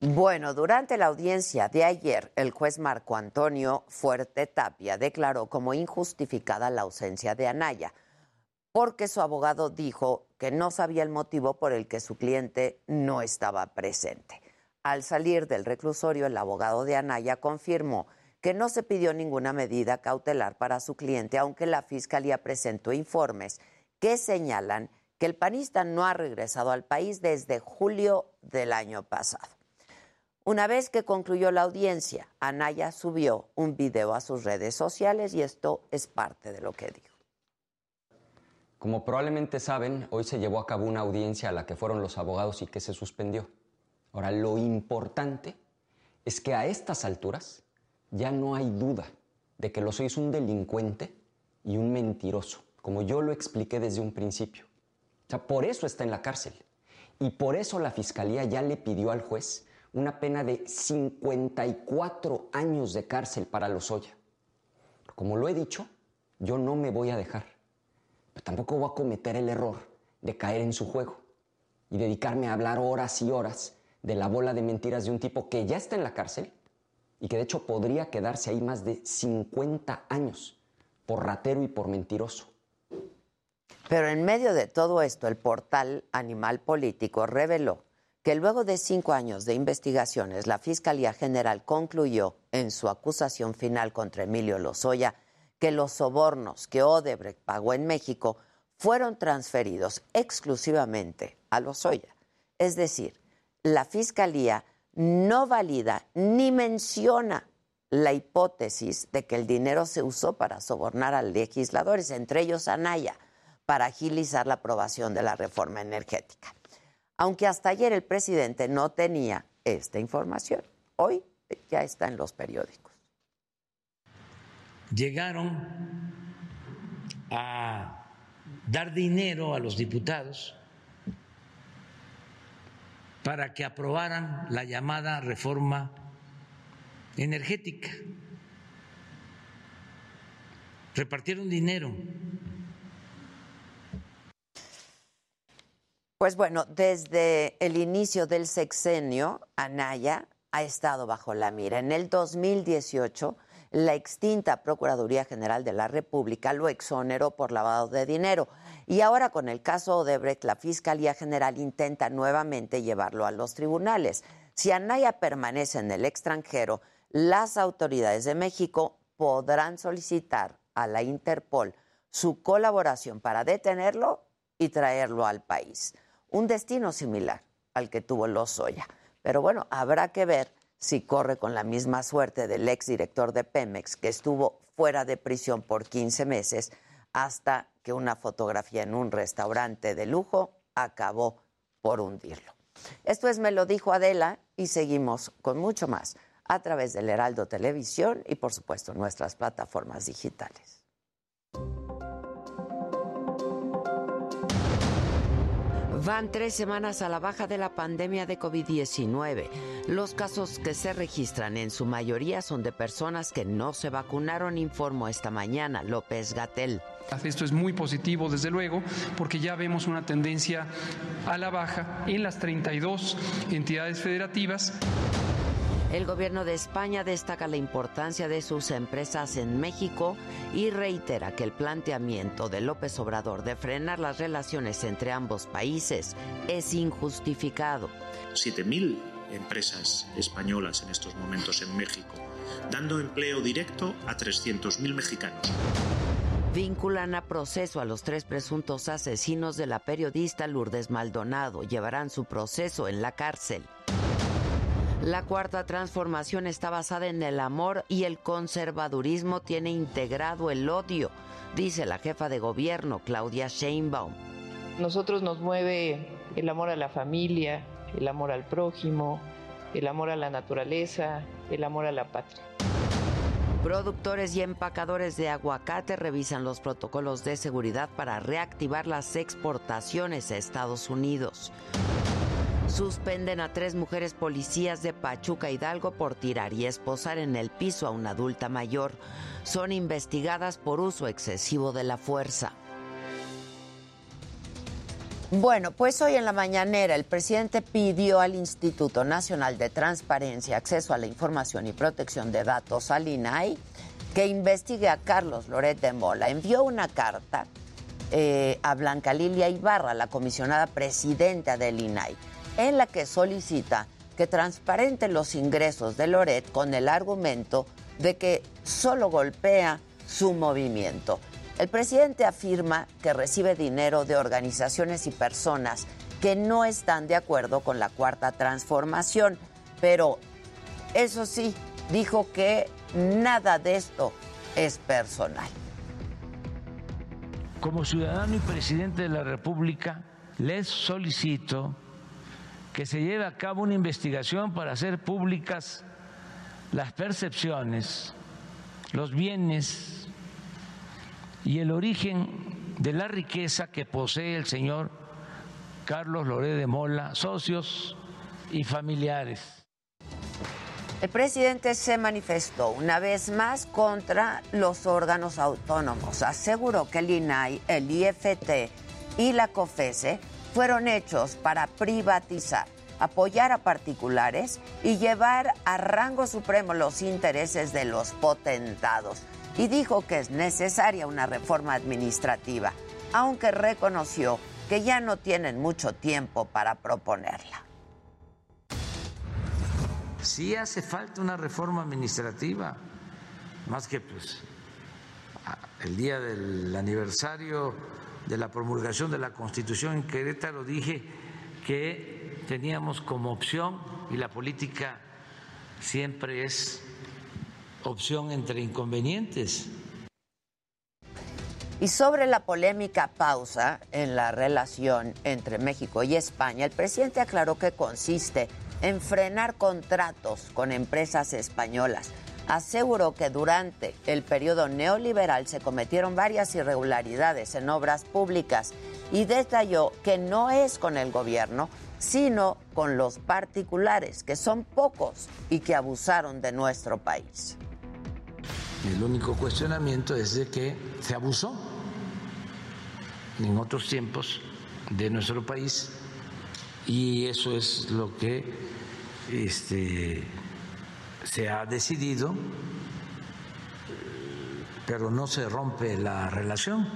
Bueno, durante la audiencia de ayer, el juez Marco Antonio Fuerte Tapia declaró como injustificada la ausencia de Anaya, porque su abogado dijo que no sabía el motivo por el que su cliente no estaba presente. Al salir del reclusorio, el abogado de Anaya confirmó que no se pidió ninguna medida cautelar para su cliente, aunque la fiscalía presentó informes que señalan que el panista no ha regresado al país desde julio del año pasado. Una vez que concluyó la audiencia, Anaya subió un video a sus redes sociales y esto es parte de lo que dijo. Como probablemente saben, hoy se llevó a cabo una audiencia a la que fueron los abogados y que se suspendió. Ahora, lo importante es que a estas alturas ya no hay duda de que Lozoya es un delincuente y un mentiroso, como yo lo expliqué desde un principio. O sea, por eso está en la cárcel. Y por eso la fiscalía ya le pidió al juez una pena de 54 años de cárcel para Lozoya. Como lo he dicho, yo no me voy a dejar. Pero tampoco voy a cometer el error de caer en su juego y dedicarme a hablar horas y horas de la bola de mentiras de un tipo que ya está en la cárcel y que de hecho podría quedarse ahí más de 50 años por ratero y por mentiroso. Pero en medio de todo esto, el portal Animal Político reveló que luego de cinco años de investigaciones, la Fiscalía General concluyó en su acusación final contra Emilio Lozoya que los sobornos que Odebrecht pagó en México fueron transferidos exclusivamente a Lozoya. Es decir, la Fiscalía no valida ni menciona la hipótesis de que el dinero se usó para sobornar a legisladores, entre ellos a Naya, para agilizar la aprobación de la reforma energética. Aunque hasta ayer el presidente no tenía esta información, hoy ya está en los periódicos. llegaron a dar dinero a los diputados para que aprobaran la llamada reforma energética. Repartieron dinero. Pues bueno, desde el inicio del sexenio, Anaya ha estado bajo la mira. En el 2018, la extinta Procuraduría General de la República lo exoneró por lavado de dinero. Y ahora con el caso Odebrecht, la Fiscalía General intenta nuevamente llevarlo a los tribunales. Si Anaya permanece en el extranjero, las autoridades de México podrán solicitar a la Interpol su colaboración para detenerlo y traerlo al país un destino similar al que tuvo Lozoya. Pero bueno, habrá que ver si corre con la misma suerte del exdirector de Pemex, que estuvo fuera de prisión por 15 meses hasta que una fotografía en un restaurante de lujo acabó por hundirlo. Esto es Me lo dijo Adela y seguimos con mucho más a través del Heraldo Televisión y por supuesto nuestras plataformas digitales. Van tres semanas a la baja de la pandemia de COVID-19. Los casos que se registran en su mayoría son de personas que no se vacunaron, informó esta mañana López Gatel. Esto es muy positivo, desde luego, porque ya vemos una tendencia a la baja en las 32 entidades federativas. El gobierno de España destaca la importancia de sus empresas en México y reitera que el planteamiento de López Obrador de frenar las relaciones entre ambos países es injustificado. 7.000 empresas españolas en estos momentos en México, dando empleo directo a 300.000 mexicanos. Vinculan a proceso a los tres presuntos asesinos de la periodista Lourdes Maldonado. Llevarán su proceso en la cárcel. La cuarta transformación está basada en el amor y el conservadurismo tiene integrado el odio, dice la jefa de gobierno, Claudia Sheinbaum. Nosotros nos mueve el amor a la familia, el amor al prójimo, el amor a la naturaleza, el amor a la patria. Productores y empacadores de aguacate revisan los protocolos de seguridad para reactivar las exportaciones a Estados Unidos. Suspenden a tres mujeres policías de Pachuca Hidalgo por tirar y esposar en el piso a una adulta mayor. Son investigadas por uso excesivo de la fuerza. Bueno, pues hoy en la mañanera el presidente pidió al Instituto Nacional de Transparencia, Acceso a la Información y Protección de Datos, al INAI, que investigue a Carlos Loret de Mola. Envió una carta eh, a Blanca Lilia Ibarra, la comisionada presidenta del INAI, en la que solicita que transparente los ingresos de Loret con el argumento de que solo golpea su movimiento. El presidente afirma que recibe dinero de organizaciones y personas que no están de acuerdo con la cuarta transformación, pero eso sí, dijo que nada de esto es personal. Como ciudadano y presidente de la República, les solicito que se lleve a cabo una investigación para hacer públicas las percepciones, los bienes y el origen de la riqueza que posee el señor Carlos Loré de Mola, socios y familiares. El presidente se manifestó una vez más contra los órganos autónomos. Aseguró que el INAI, el IFT y la COFESE fueron hechos para privatizar, apoyar a particulares y llevar a rango supremo los intereses de los potentados. Y dijo que es necesaria una reforma administrativa, aunque reconoció que ya no tienen mucho tiempo para proponerla. Sí hace falta una reforma administrativa, más que pues el día del aniversario de la promulgación de la Constitución en Querétaro dije que teníamos como opción y la política siempre es opción entre inconvenientes. Y sobre la polémica pausa en la relación entre México y España, el presidente aclaró que consiste en frenar contratos con empresas españolas. Aseguró que durante el periodo neoliberal se cometieron varias irregularidades en obras públicas y detalló que no es con el gobierno sino con los particulares, que son pocos y que abusaron de nuestro país. El único cuestionamiento es de que se abusó en otros tiempos de nuestro país y eso es lo que este, se ha decidido, pero no se rompe la relación.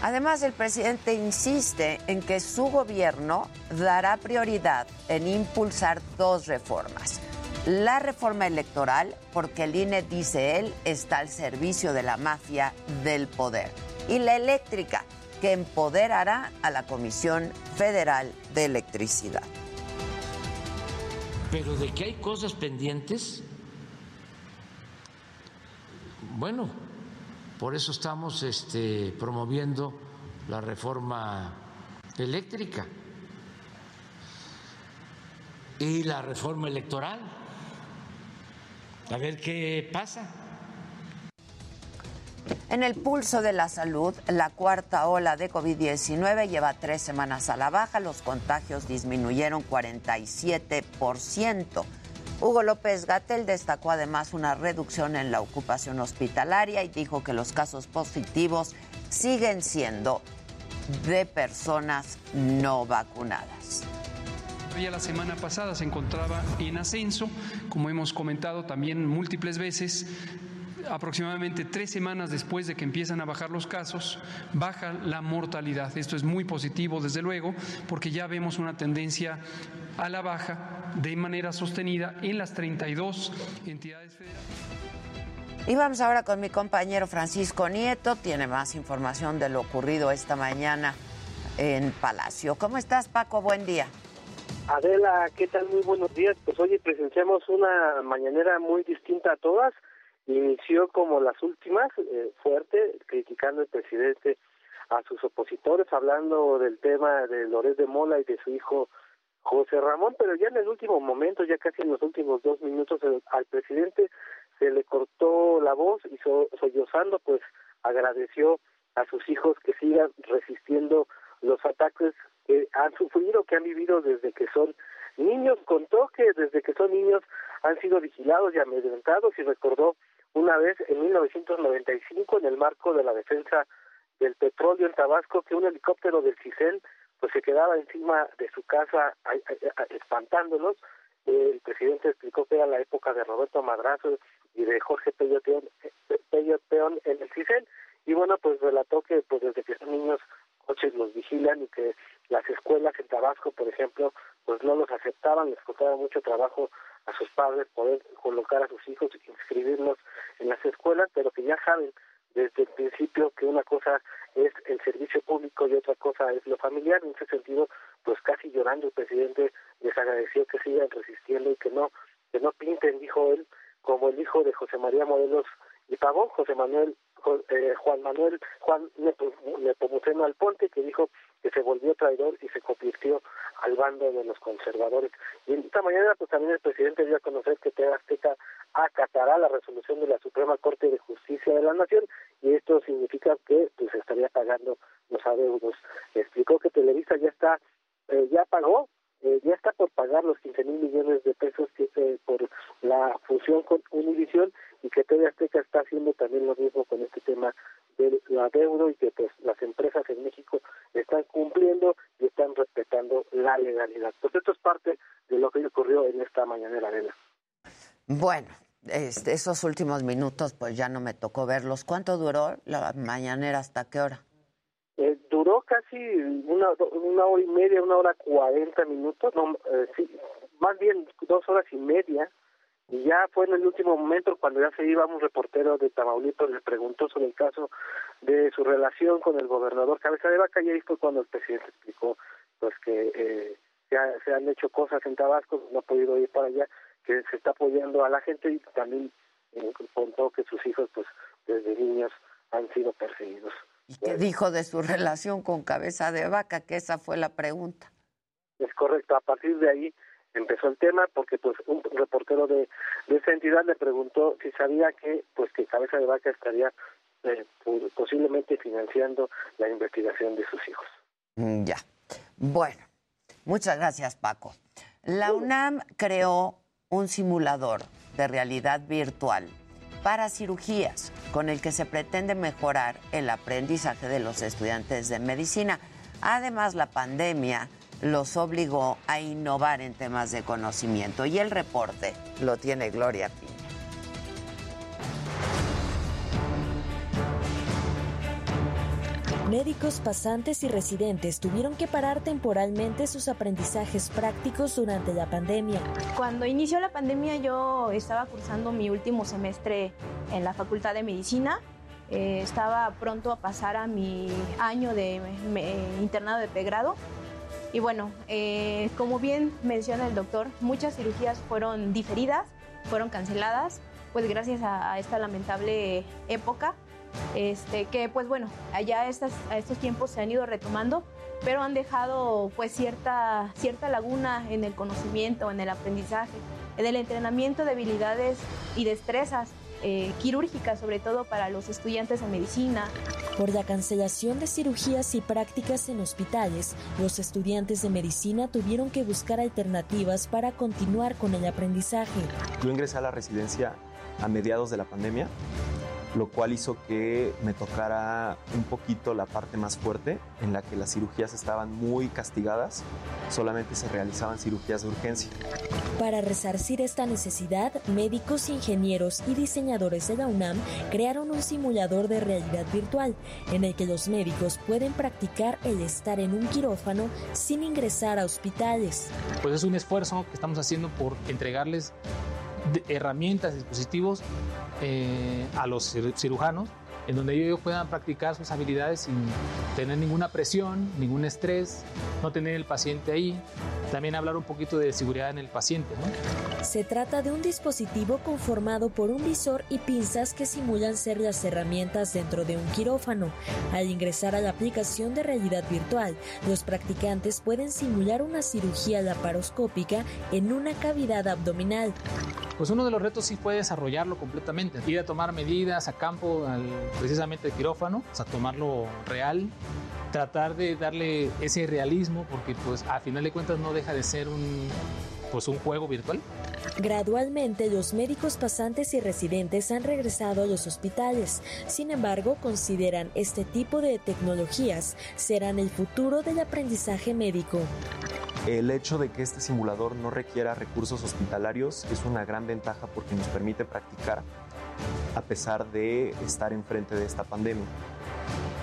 Además, el presidente insiste en que su gobierno dará prioridad en impulsar dos reformas. La reforma electoral, porque el INE, dice él, está al servicio de la mafia del poder. Y la eléctrica, que empoderará a la Comisión Federal de Electricidad. Pero de que hay cosas pendientes, bueno, por eso estamos este, promoviendo la reforma eléctrica y la reforma electoral. A ver qué pasa. En el pulso de la salud, la cuarta ola de COVID-19 lleva tres semanas a la baja, los contagios disminuyeron 47%. Hugo López Gatel destacó además una reducción en la ocupación hospitalaria y dijo que los casos positivos siguen siendo de personas no vacunadas. Ya la semana pasada se encontraba en ascenso, como hemos comentado también múltiples veces, aproximadamente tres semanas después de que empiezan a bajar los casos, baja la mortalidad. Esto es muy positivo, desde luego, porque ya vemos una tendencia a la baja de manera sostenida en las 32 entidades federales. Y vamos ahora con mi compañero Francisco Nieto, tiene más información de lo ocurrido esta mañana en Palacio. ¿Cómo estás, Paco? Buen día. Adela, ¿qué tal? Muy buenos días. Pues hoy presenciamos una mañanera muy distinta a todas. Inició como las últimas, eh, fuerte, criticando al presidente a sus opositores, hablando del tema de Loret de Mola y de su hijo José Ramón, pero ya en el último momento, ya casi en los últimos dos minutos, al presidente se le cortó la voz y sollozando, pues agradeció a sus hijos que sigan resistiendo los ataques que han sufrido, que han vivido desde que son niños. Contó que desde que son niños han sido vigilados y amedrentados y recordó una vez en 1995 en el marco de la defensa del petróleo en Tabasco que un helicóptero del CISEN pues se quedaba encima de su casa espantándolos. El presidente explicó que era la época de Roberto Madrazo y de Jorge Peyoteón, Peón en el CISEN y bueno pues relató que pues desde que son niños coches los vigilan y que las escuelas en Tabasco, por ejemplo, pues no los aceptaban, les costaba mucho trabajo a sus padres poder colocar a sus hijos, inscribirlos en las escuelas, pero que ya saben desde el principio que una cosa es el servicio público y otra cosa es lo familiar. En ese sentido, pues casi llorando el presidente les agradeció que sigan resistiendo y que no que no pinten, dijo él, como el hijo de José María Modelos y Pavón, José Manuel eh, Juan Manuel Juan Nepomuceno Alponte, que dijo que se volvió traidor y se convirtió al bando de los conservadores. Y esta mañana, pues también el presidente dio a conocer que TV Azteca acatará la resolución de la Suprema Corte de Justicia de la Nación y esto significa que pues estaría pagando los adeudos. Explicó que Televisa ya está, eh, ya pagó eh, ya está por pagar los 15 mil millones de pesos que, eh, por la fusión con Univision y que TV Azteca está haciendo también lo mismo con este tema del adeudo y que pues las empresas en México están cumpliendo la legalidad. Pues esto es parte de lo que ocurrió en esta mañanera arena. Bueno, este, esos últimos minutos pues ya no me tocó verlos. ¿Cuánto duró la mañanera? ¿Hasta qué hora? Eh, duró casi una, una hora y media, una hora cuarenta minutos, no, eh, sí, más bien dos horas y media. Y ya fue en el último momento cuando ya se iba un reportero de Tamaulipas, le preguntó sobre el caso de su relación con el gobernador Cabeza de Vaca y ahí fue cuando el presidente explicó pues que eh, ya se han hecho cosas en Tabasco, no ha podido ir para allá, que se está apoyando a la gente y también eh, contó que sus hijos pues desde niños han sido perseguidos. ¿Y qué dijo de su relación con Cabeza de Vaca? Que esa fue la pregunta. Es correcto, a partir de ahí empezó el tema porque pues un reportero de, de esa entidad le preguntó si sabía que pues que Cabeza de Vaca estaría eh, posiblemente financiando la investigación de sus hijos. Mm, ya. Bueno, Muchas gracias, Paco. La UNAM creó un simulador de realidad virtual para cirugías con el que se pretende mejorar el aprendizaje de los estudiantes de medicina. Además, la pandemia los obligó a innovar en temas de conocimiento y el reporte lo tiene Gloria Piña. Médicos, pasantes y residentes tuvieron que parar temporalmente sus aprendizajes prácticos durante la pandemia. Cuando inició la pandemia yo estaba cursando mi último semestre en la Facultad de Medicina. Eh, estaba pronto a pasar a mi año de internado de pregrado. Y bueno, eh, como bien menciona el doctor, muchas cirugías fueron diferidas, fueron canceladas, pues gracias a esta lamentable época este, que pues bueno, allá estas, a estos tiempos se han ido retomando, pero han dejado pues cierta, cierta laguna en el conocimiento, en el aprendizaje, en el entrenamiento de habilidades y destrezas eh, quirúrgicas, sobre todo para los estudiantes de medicina. Por la cancelación de cirugías y prácticas en hospitales, los estudiantes de medicina tuvieron que buscar alternativas para continuar con el aprendizaje. Yo ingresé a la residencia a mediados de la pandemia lo cual hizo que me tocara un poquito la parte más fuerte, en la que las cirugías estaban muy castigadas, solamente se realizaban cirugías de urgencia. Para resarcir esta necesidad, médicos, ingenieros y diseñadores de la UNAM crearon un simulador de realidad virtual, en el que los médicos pueden practicar el estar en un quirófano sin ingresar a hospitales. Pues es un esfuerzo que estamos haciendo por entregarles herramientas, dispositivos eh, a los cirujanos en donde ellos puedan practicar sus habilidades sin tener ninguna presión, ningún estrés, no tener el paciente ahí. También hablar un poquito de seguridad en el paciente. Se trata de un dispositivo conformado por un visor y pinzas que simulan ser las herramientas dentro de un quirófano. Al ingresar a la aplicación de realidad virtual, los practicantes pueden simular una cirugía laparoscópica en una cavidad abdominal. Pues uno de los retos sí fue desarrollarlo completamente, ir a tomar medidas a campo, al precisamente el quirófano, o sea, tomarlo real, tratar de darle ese realismo, porque pues a final de cuentas no deja de ser un, pues un juego virtual. Gradualmente los médicos pasantes y residentes han regresado a los hospitales. Sin embargo, consideran este tipo de tecnologías serán el futuro del aprendizaje médico. El hecho de que este simulador no requiera recursos hospitalarios es una gran ventaja porque nos permite practicar a pesar de estar enfrente de esta pandemia.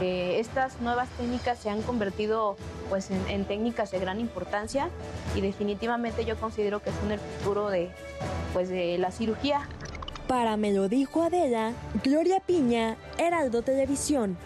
Eh, estas nuevas técnicas se han convertido pues, en, técnicas de gran importancia y definitivamente yo considero que son el futuro de, pues, de la cirugía. Para me lo dijo Adela, Gloria Piña, Heraldo Televisión.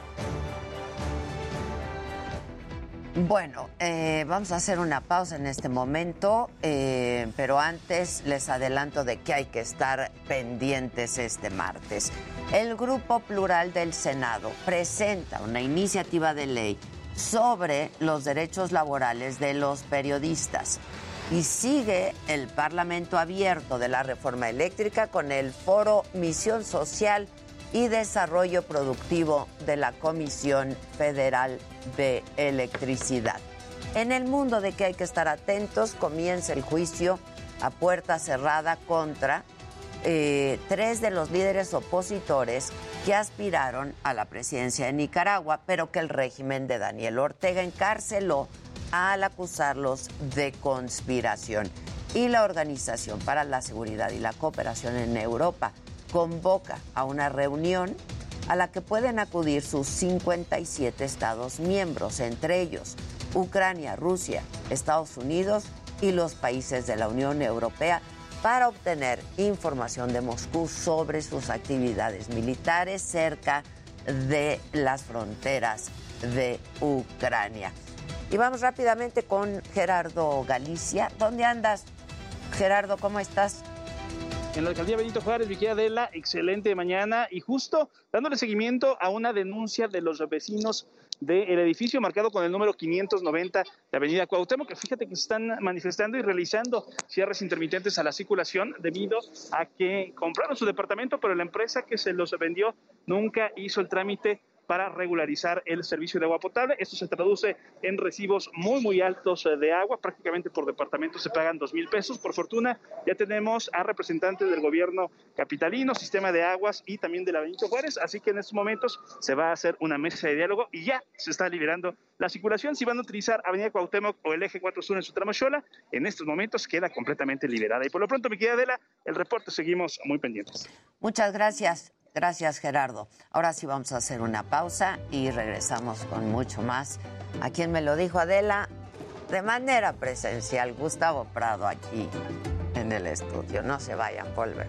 Bueno, eh, vamos a hacer una pausa en este momento, eh, pero antes les adelanto de que hay que estar pendientes este martes. El Grupo Plural del Senado presenta una iniciativa de ley sobre los derechos laborales de los periodistas y sigue el Parlamento abierto de la reforma eléctrica con el foro Misión Social y Desarrollo Productivo de la Comisión Federal de Electricidad. En el mundo de que hay que estar atentos, comienza el juicio a puerta cerrada contra eh, tres de los líderes opositores que aspiraron a la presidencia de Nicaragua, pero que el régimen de Daniel Ortega encarceló al acusarlos de conspiración. Y la Organización para la Seguridad y la Cooperación en Europa convoca a una reunión a la que pueden acudir sus 57 estados miembros, entre ellos Ucrania, Rusia, Estados Unidos y los países de la Unión Europea, para obtener información de Moscú sobre sus actividades militares cerca de las fronteras de Ucrania. Y vamos rápidamente con Gerardo Galicia. ¿Dónde andas? Gerardo, ¿cómo estás? En la alcaldía Benito Juárez, Viquia de la excelente mañana. Y justo dándole seguimiento a una denuncia de los vecinos del edificio marcado con el número 590 de Avenida Cuauhtémoc, que fíjate que se están manifestando y realizando cierres intermitentes a la circulación debido a que compraron su departamento, pero la empresa que se los vendió nunca hizo el trámite para regularizar el servicio de agua potable. Esto se traduce en recibos muy, muy altos eh, de agua, prácticamente por departamento se pagan dos mil pesos. Por fortuna, ya tenemos a representantes del gobierno capitalino, sistema de aguas y también de la Benito Juárez, así que en estos momentos se va a hacer una mesa de diálogo y ya se está liberando la circulación. Si van a utilizar Avenida Cuauhtémoc o el eje 4 Sur en su tramo en estos momentos queda completamente liberada. Y por lo pronto, mi querida Adela, el reporte seguimos muy pendientes. Muchas gracias. Gracias, Gerardo. Ahora sí vamos a hacer una pausa y regresamos con mucho más. A quien me lo dijo Adela, de manera presencial, Gustavo Prado aquí en el estudio. No se vayan, volver.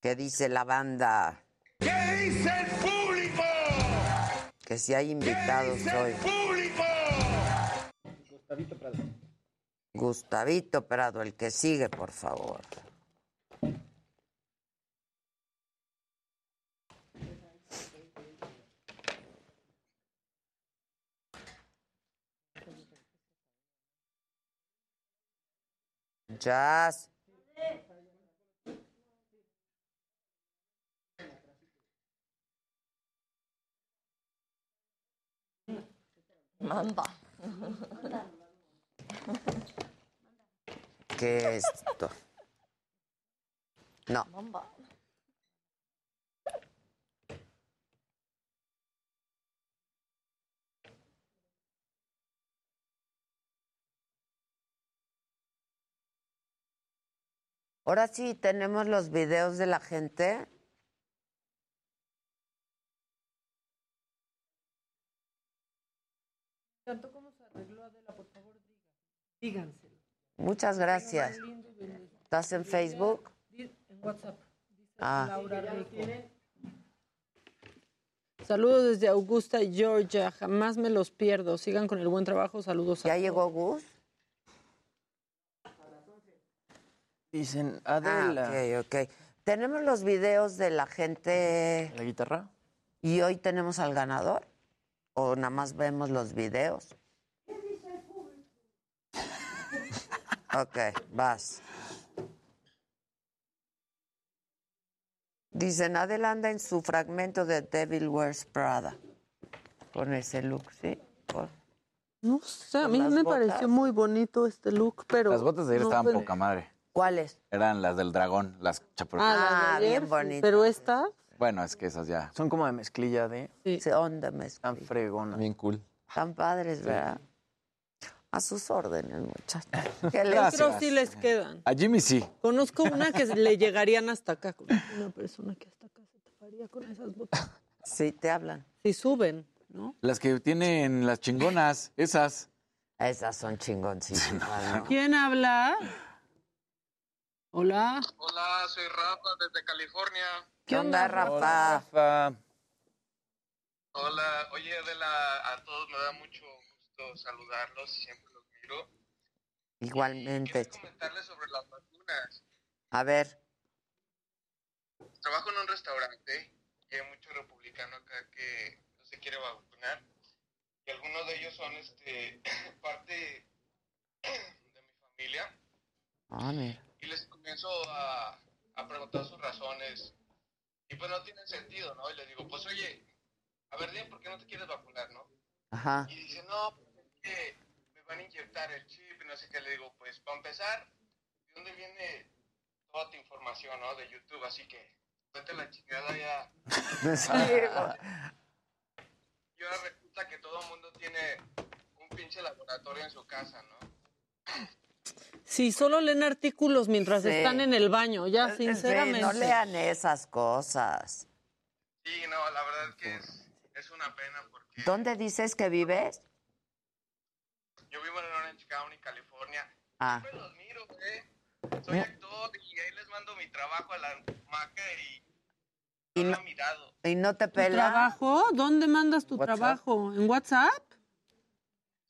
¿Qué dice la banda? ¿Qué dice el público? Que si hay invitados hoy. público? Gustavito Prado. Gustavito Prado, el que sigue, por favor. Jazz. Manda. ¿Qué es esto? No. Mamba. Ahora sí, tenemos los videos de la gente. Tanto como se arregló Adela, por favor, díganselo. Muchas gracias. ¿Estás en Facebook? En WhatsApp. Ah. Laura Rico. Saludos desde Augusta, Georgia. Jamás me los pierdo. Sigan con el buen trabajo. Saludos a ¿Ya llegó Gus? Dicen, Ah, Adela. ok, ok. Tenemos los videos de la gente. ¿La guitarra? ¿Y hoy tenemos al ganador? ¿O nada más vemos los videos? Ok, vas. Dicen, adelanta en su fragmento de Devil Wears Prada. Con ese look, ¿sí? Con- No sé, a mí me botas. pareció muy bonito este look, pero... Las botas de ayer no, estaban pero- poca madre. ¿Cuáles? Eran las del dragón, las chaparritas. Ah, Ah, ayer, bien bonitas. Pero esta... Bueno, es que esas ya. Son como de mezclilla de... Sí, onda mezclilla. Tan fregona. Bien cool. Tan padres, ¿verdad? A sus órdenes, muchachos. ¿Qué les-. Pero sí les quedan. A Jimmy sí. Conozco una que le llegarían hasta acá. Conozco Una persona que hasta acá se taparía con esas botas. Sí, te hablan. Si suben, ¿no? Las que tienen las chingonas, esas. Esas son chingoncísimas, ¿no? ¿Quién habla? Hola. Hola, soy Rafa desde California. ¿Qué onda, Rafa? Hola, oye Adela, a todos me da mucho gusto saludarlos, siempre los miro. Igualmente. Comentarles sobre las vacunas. A ver, Trabajo en un restaurante y hay mucho republicano acá que no se quiere vacunar. Y algunos de ellos son este parte de mi familia. ah, mira. y les comienzo a, a preguntar sus razones y pues no tienen sentido, ¿no? Y les digo, pues oye, a ver, dime por qué no te quieres vacunar, ¿no? Ajá. Y dice, no, pues es que me van a inyectar el chip y no sé qué. Le digo, pues para empezar, ¿de dónde viene toda tu información, ¿no? De YouTube, así que vete la chingada ya. Y ahora resulta que todo el mundo tiene un pinche laboratorio en su casa, ¿no? Sí, solo leen artículos mientras Sí. están en el baño, ya, Sí, sinceramente. no lean esas cosas. Sí, no, la verdad es que es, es una pena porque ¿Dónde dices que vives? yo vivo en Orange County, California. Ah. Siempre los miro, ¿eh? Soy actor y ahí les mando mi trabajo a la maca y ¿Y no no, he mirado. y no te ¿Tu pela? trabajo? ¿Dónde mandas tu WhatsApp. trabajo? ¿En WhatsApp?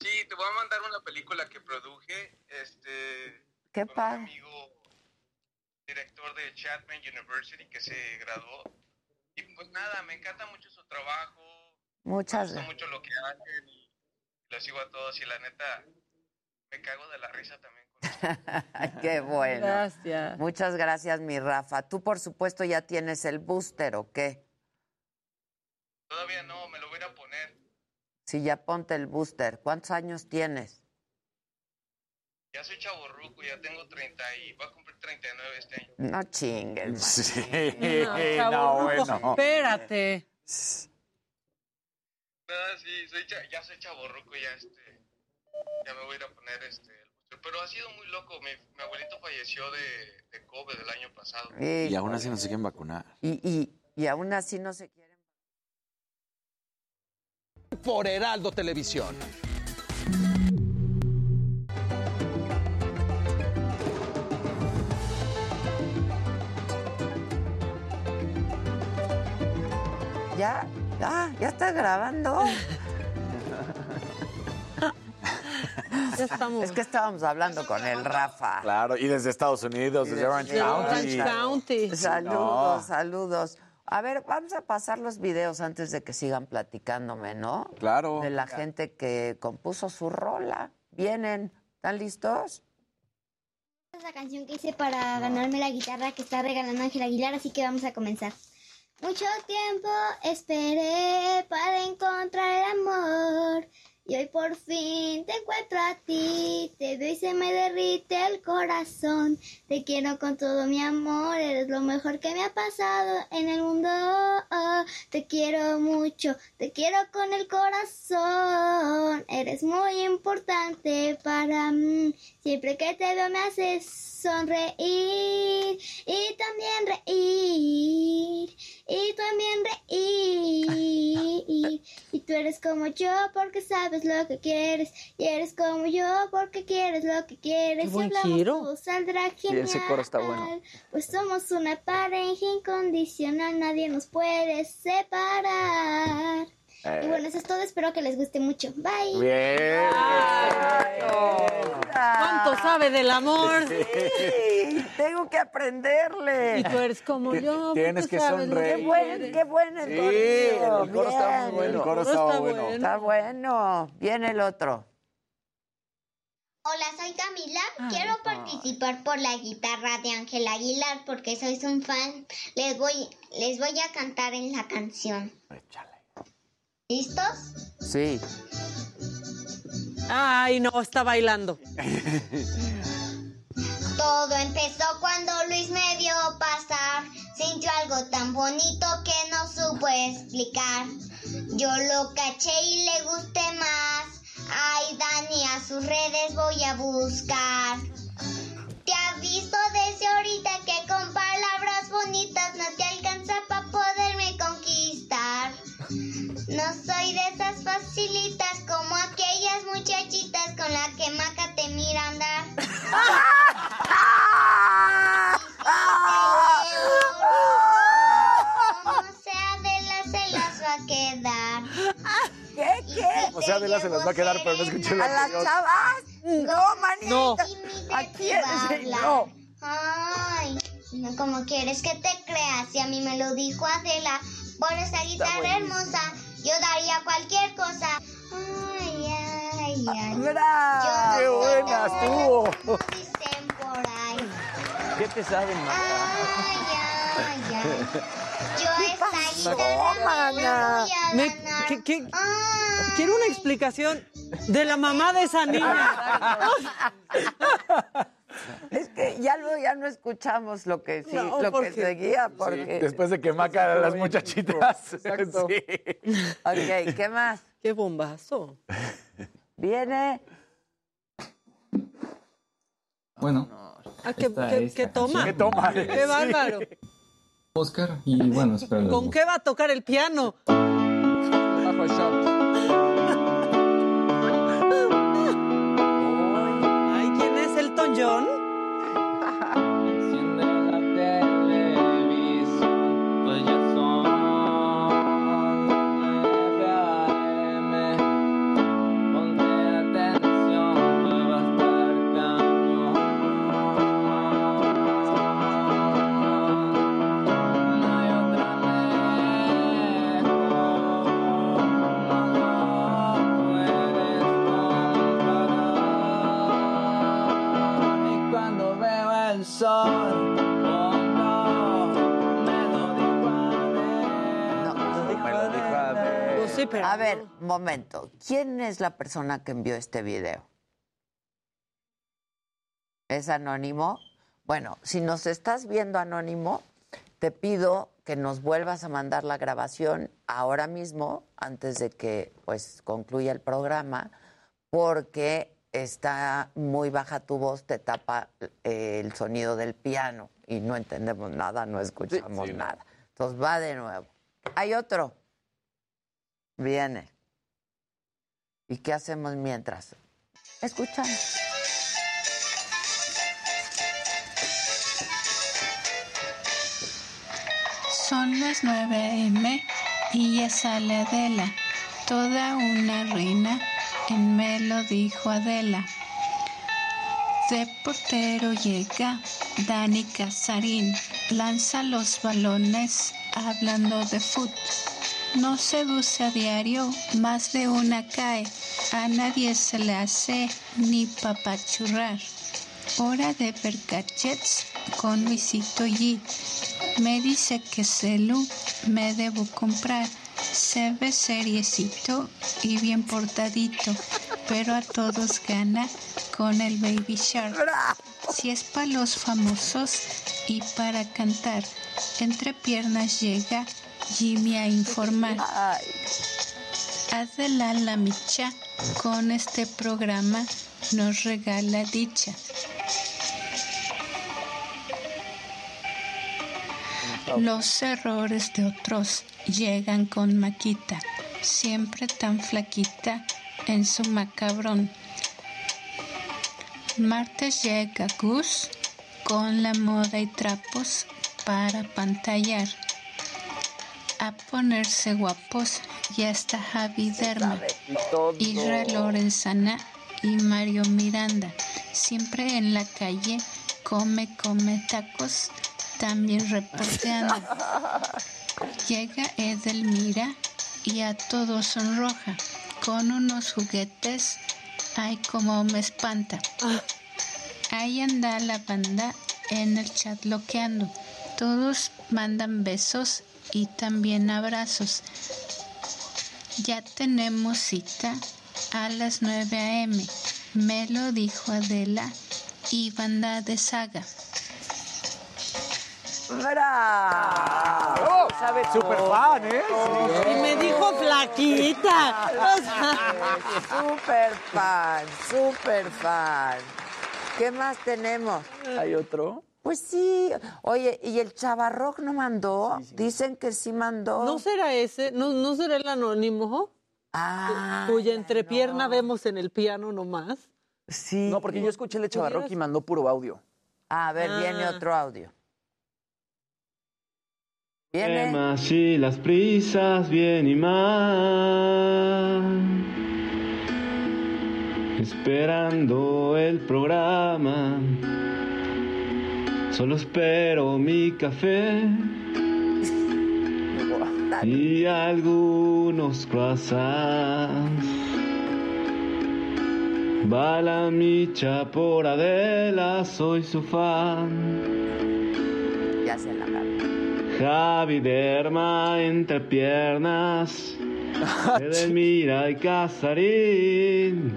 Sí, te voy a mandar una película que produje, este, Qué con un amigo director de Chapman University que se graduó. Y pues nada, me encanta mucho su trabajo, Muchas me gusta mucho lo que hacen y los sigo a todos y la neta me cago de la risa también. Qué bueno. Gracias. Muchas gracias, mi Rafa. Tú, por supuesto, ya tienes el booster, ¿o qué? Todavía no, me lo voy a ir a poner. Sí, ya ponte el booster. ¿Cuántos años tienes? Ya soy chaborruco, ya tengo 30 y voy a cumplir 39 este año. No chingues. Sí, No, no, bueno. Espérate. No, sí, soy cha- ya soy chaborruco, ya este, ya me voy a ir a poner este, el booster. Pero ha sido muy loco, mi, mi abuelito falleció de, de COVID el año pasado. Y aún así no se quieren vacunar. Y, y, y aún así no se quieren. Por Heraldo Televisión. ¿Ya? Ah, ¿ya está grabando? Ya estamos. Es que estábamos hablando con el Rafa. Claro, y desde Estados Unidos, desde Orange County. Orange County. Saludos, No. saludos. A ver, vamos a pasar los videos antes de que sigan platicándome, ¿no? Claro. De la gente que compuso su rola. Vienen, ¿están listos? Es la canción que hice para ganarme la guitarra que está regalando Ángel Aguilar, así que vamos a comenzar. Mucho tiempo esperé para encontrar el amor y hoy por fin te encuentro a ti, te veo y se me derrite el corazón. Te quiero con todo mi amor, eres lo mejor que me ha pasado en el mundo. Te quiero mucho, te quiero con el corazón. Eres muy importante para mí. Siempre que te veo me haces sonreír y también reír y también reír. Y tú eres como yo porque sabes lo que quieres y eres como yo porque quieres lo que quieres. Qué buen si hablamos giro. todo saldrá Sí, genial. ese coro está bueno. Pues somos una pareja incondicional, nadie nos puede separar. Eh. Y bueno, eso es todo, espero que les guste mucho. Bye. Bien. ¿Cuánto sabe del amor? Sí, tengo que aprenderle. Y tú eres como yo. Tienes que sabes sonreír. Qué buen, qué buen el Sí, el coro está muy Bien. bueno. El coro está bueno. bueno. Está bueno. Viene el otro. Hola, soy Camila. Quiero participar por la guitarra de Ángel Aguilar porque soy un fan. Les voy, les voy a cantar en la canción. ¿Listos? Sí. Ay, no, está bailando. Todo empezó cuando Luis me vio pasar. Sintió algo tan bonito que no supo explicar. Yo lo caché y le gusté más. Ay, Dani, a sus redes voy a buscar. Te aviso desde ahorita que con palabras bonitas no te alcanza para soy de esas facilitas como aquellas muchachitas con la que Maca te mira andar. Como sea de las se las va a quedar. ¿Qué? ¿Qué? O sea, Adela se las va a quedar, pero no escuché la ¿A las canción. chavas? No, manita. No. ¿A quién? No. Ay, no como quieres que te creas, y a mí me lo dijo Adela. Por esa guitarra hermosa, yo daría cualquier cosa. Ay, ay, ay. ¡Bravo! ¡Qué buena estuvo! Dicen por ahí. ¿Qué te saben, Marta? Ay, ay, ay. Yo esta guitarra mana? voy a Me- ganar. ¿qué- qué? Ay. Quiero una explicación de la mamá de esa niña. Es que ya no, ya no escuchamos lo que sí, No, lo que seguía, porque. Después de que Maca a las muchachitas. Exacto. Sí. Ok, ¿qué más? Qué bombazo. Viene. Bueno, Ah, ¿qué, Esta qué- toma? ¿Qué toma? Qué bárbaro. Oscar, y bueno, espero ¿Con qué va a tocar el piano? Bajo el shot. Es pero A ver, momento. ¿Quién es la persona que envió este video? ¿Es anónimo? Bueno, si nos estás viendo anónimo, te pido que nos vuelvas a mandar la grabación ahora mismo, antes de que pues concluya el programa, porque está muy baja tu voz, te tapa eh, el sonido del piano y no entendemos nada, no escuchamos sí, nada. Entonces va de nuevo. Hay otro. Viene. ¿Y qué hacemos mientras? Escuchamos. Son las 9 a.m. y ya sale Adela, toda una reina, en me lo dijo Adela. De portero llega Dani Casarín, lanza los balones hablando de fut. No seduce a diario, más de una cae, a nadie se le hace ni papachurrar. Hora de ver gadgets con Luisito G. Me dice que celu me debo comprar. Se ve seriecito y bien portadito, pero a todos gana con el Baby Shark. Si es para los famosos y para cantar, entre piernas llega Jimmy a informar. Adela la micha con este programa nos regala dicha. Los errores de otros llegan con Maquita, siempre tan flaquita en su macabrón. Martes llega Gus con la moda y trapos para pantallar. A ponerse guapos ya está Javi Derma, Isra Lorenzana y Mario Miranda. Siempre en la calle come, come tacos, también reporteando. Llega Edelmira y a todos sonroja. Con unos juguetes, ay como me espanta. Ahí anda la banda en el chat loqueando. Todos mandan besos y también abrazos. Ya tenemos cita a las 9 a.m. Me lo dijo Adela y banda de saga. ¡Bravo! ¿Sabes? Super fan, ¿eh? Y me dijo flaquita. O sea, Super fan, super fan. ¿Qué más tenemos? ¿Hay otro? Pues sí. Oye, ¿y el Chavarroc no mandó? Dicen que sí mandó. ¿No será ese? ¿No, no será el anónimo? Ah, cuya entrepierna vemos en el piano nomás. Sí. No, porque yo escuché el Chavarroc y mandó puro audio. A ver, viene Ah. otro audio. Viene. Temas y las prisas bien y mal. Esperando el programa. Solo espero mi café. Y algunos croissants. Va la micha por Adela, soy su fan. Ya se la. Javi Derma entre piernas. Edelmira y Casarín.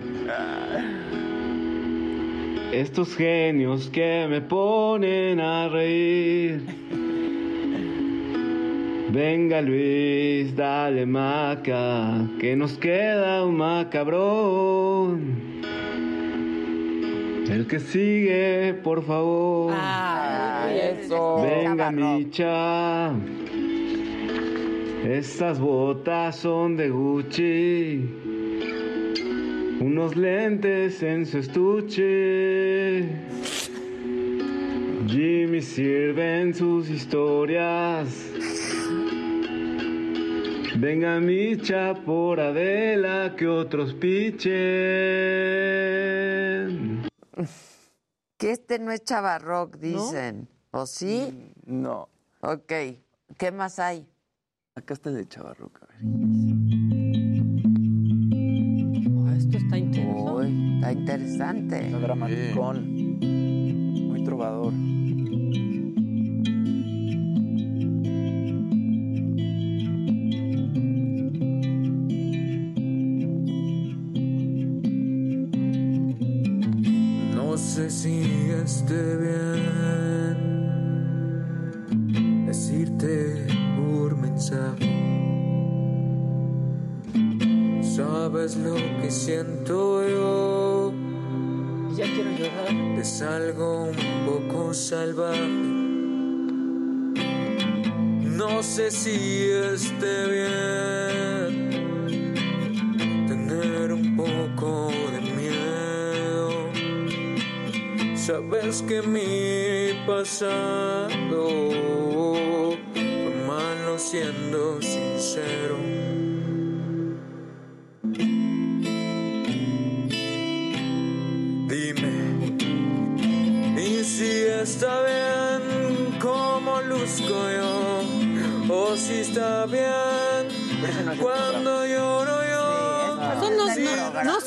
Estos genios que me ponen a reír. Venga Luis, dale maca, que nos queda un macabrón. El que sigue, por favor. eso. Venga, Micha. Estas botas son de Gucci. Unos lentes en su estuche. Jimmy sirve en sus historias. Venga, Micha, por Adela, que otros pichen. Que este no es Chavarroc, dicen. ¿O sí? No. Ok. ¿Qué más hay? Acá está el de Chavarroc. a ver. Está interesante. Está dramaticón. Muy trovador. No sé si esté bien decirte por mensaje. Sabes lo que siento yo. Es algo un poco salvaje. No sé si esté bien tener un poco de miedo. Sabes que mi pasado fue malo siendo sincero.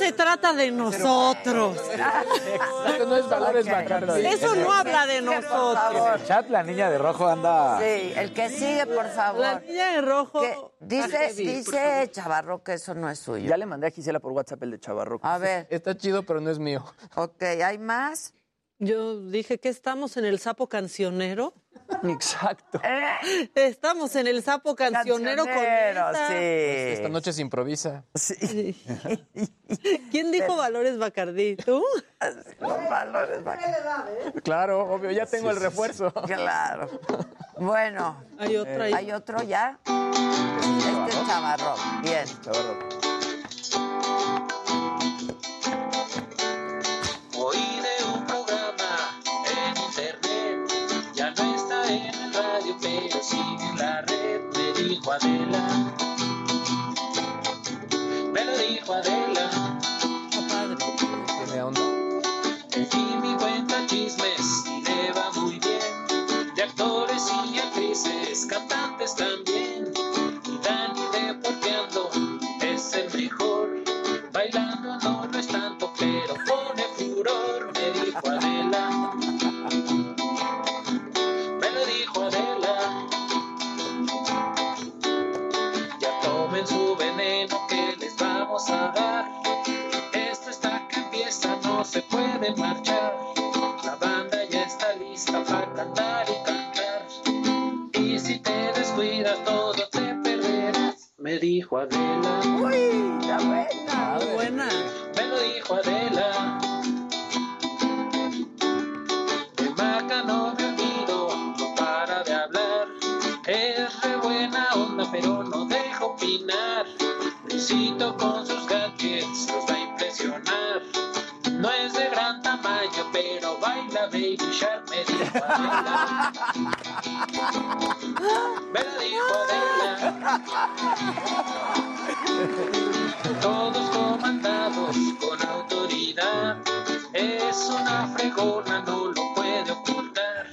Se trata de nosotros. Esto no es valores Bacardi. Eso no habla de nosotros. En el chat la niña de rojo anda... Sí, el que sigue, por favor. La niña de rojo. Que dice dice Chavarro que eso no es suyo. Ya le mandé a Gisela por WhatsApp el de Chavarro. A ver, Está chido, pero no es mío. ok, ¿hay más? Yo dije que estamos en el sapo cancionero. Exacto. Estamos en el sapo cancionero, Cancionero, con esa. sí. Esta noche se improvisa. Sí. ¿Quién dijo valores Bacardí? ¿Tú? Los valores van- Claro, obvio, ya tengo el refuerzo. Claro. Bueno. Hay otra ahí. ¿Hay otro ya? Este es Chavarro. Bien. Oí en la red, me dijo Adela. Me lo dijo Adela. Tiene onda. Y mi cuenta chismes y le va muy bien, de actores y actrices, cantantes también. Se puede marchar. La banda ya está lista para cantar y cantar. Y si te descuidas, todo te perderás. Me dijo Adela. Uy, la buena. Muy buena. Me lo dijo Adela. De Maca no me olvido, no para de hablar. Es re buena onda, pero no deja opinar. Luisito con sus gadgets los va a impresionar. No es de gran tamaño, pero baila Baby Shark, me dijo Adela. Me lo dijo Adela. Todos comandados con autoridad. Es una fregona, no lo puede ocultar.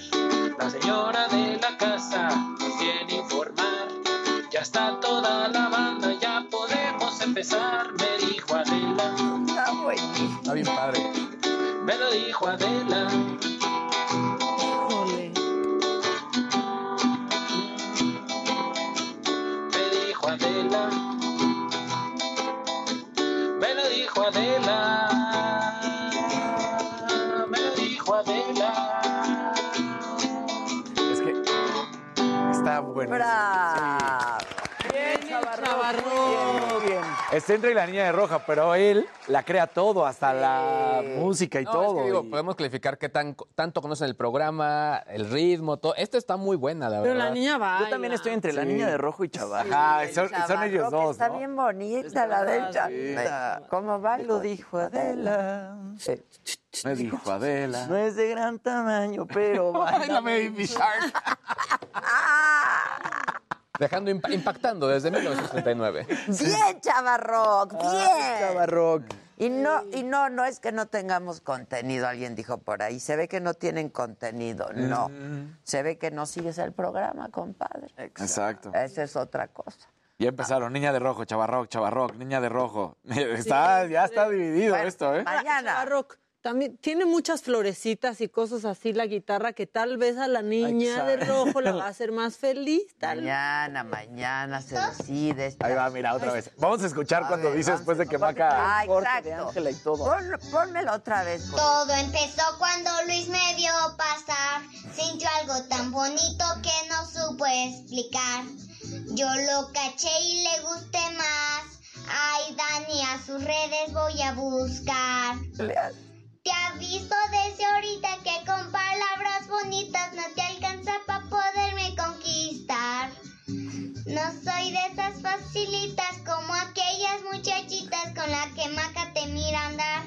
La señora de la casa nos viene a informar. Ya está toda la banda, ya podemos empezar, Está bien padre. Me lo dijo Adela. Me dijo Adela. Me lo dijo Adela. Me lo dijo Adela. Es que está bueno. ¡Bravo! Bien, Chavarro. Está entre la niña de roja, pero él la crea todo, hasta la música y No, todo. es que digo, y- podemos clarificar qué tan, tanto conocen el programa, el ritmo, todo. Esta está muy buena, la Pero verdad. la niña va. Yo también estoy entre la niña de rojo y Chavarro. Ajá, son, ellos que dos, Está ¿no? bien bonita la del. Chavarro. ¿Cómo va? Lo dijo Adela. Me dijo Adela. No es de gran tamaño, pero Ay, la baila Baby Shark. Dejando impa- impactando desde 1939. Bien, Chavarroc, bien. Chavarroc. Y no, y no, no es que no tengamos contenido, alguien dijo por ahí. Se ve que no tienen contenido, no. Se ve que no sigues el programa, compadre. Exacto. Esa es otra cosa. Ya empezaron, niña de rojo, chavarroc, chavarroc, niña de rojo. Está, ya está dividido Bueno, esto, ¿eh? Mañana. Chavarroc, también tiene muchas florecitas y cosas así la guitarra que tal vez a la niña de rojo la va a hacer más feliz. Tal Mañana, mañana se decide. Ahí va, mira, otra vez. Vamos a escuchar cuando dice después de que Maca... Ah, corte de exacto. Ángela y todo. Pon- pónmelo otra vez. por- Todo empezó cuando Luis me vio pasar. Sintió algo tan bonito que no supo explicar. Yo lo caché y le gusté más. Ay, Dani, a sus redes voy a buscar. Te aviso desde ahorita que con palabras bonitas no te alcanza para poderme conquistar. No soy de esas facilitas como aquellas muchachitas con las que Maca te mira andar.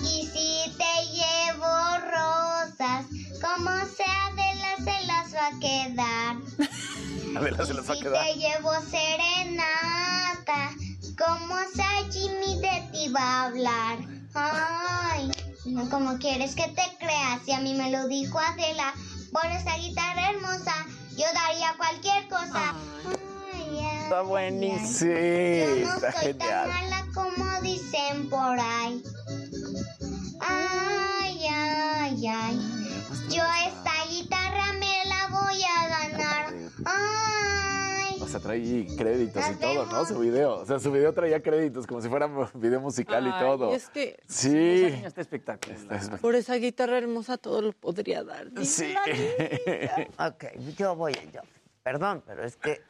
Y si te llevo rosas, como sea de las se las va a quedar. Adela se las va a Si quedar. te llevo serenata, como sea Jimmy de ti va a hablar. Ay, no como quieres que te creas, si a mí me lo dijo Adela, por esa guitarra hermosa, yo daría cualquier cosa. Ay, ay, Está buenísimo. Yo no soy tan mala como dicen por ahí. Ay, ay, ay. Yo esta O sea, trae créditos y todo, ¿no? Su video. O sea, su video traía créditos como si fuera video musical y todo. es que Sí. Está espectacular. por esa guitarra hermosa todo lo podría dar. Sí. Ok, yo voy yo. Perdón, pero es que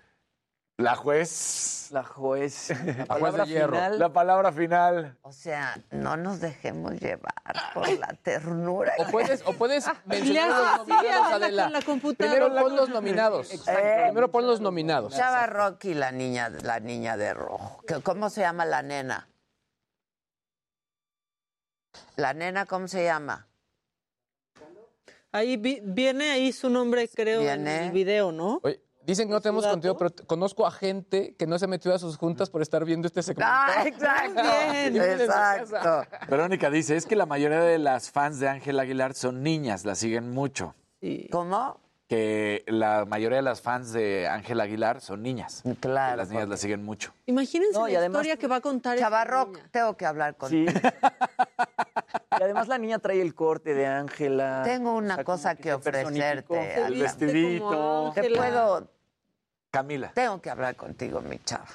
La juez. La juez. La juez de palabra hierro. final. La palabra final. O sea, no nos dejemos llevar por la ternura. O puedes, o puedes Le mencionar los nominados, Adela, la. Primero pon los nominados. Eh. Primero pon los nominados. Chava Rocky, la niña, la niña de rojo. ¿Qué- ¿Cómo se llama la nena? La nena, ¿cómo se llama? Ahí vi- viene ahí su nombre, creo, Viene. en el video, ¿no? Oye, dicen que no tenemos contenido, pero conozco a gente que no se ha metido a sus juntas por estar viendo este segmento. Ah, exacto. Bien. Exacto. Verónica dice, es que la mayoría de las fans de Ángel Aguilar son niñas, la siguen mucho. Sí. ¿Cómo? Que la mayoría de las fans de Ángel Aguilar son niñas. Claro. Que las niñas la siguen mucho. Imagínense No, la además- historia que va a contar Chavarroc, tengo que hablar contigo. Sí. y además la niña trae el corte de Ángela. Tengo O una sea, cosa que ofrecerte. El vestidito. Te puedo Camila. Tengo que hablar contigo, mi chava.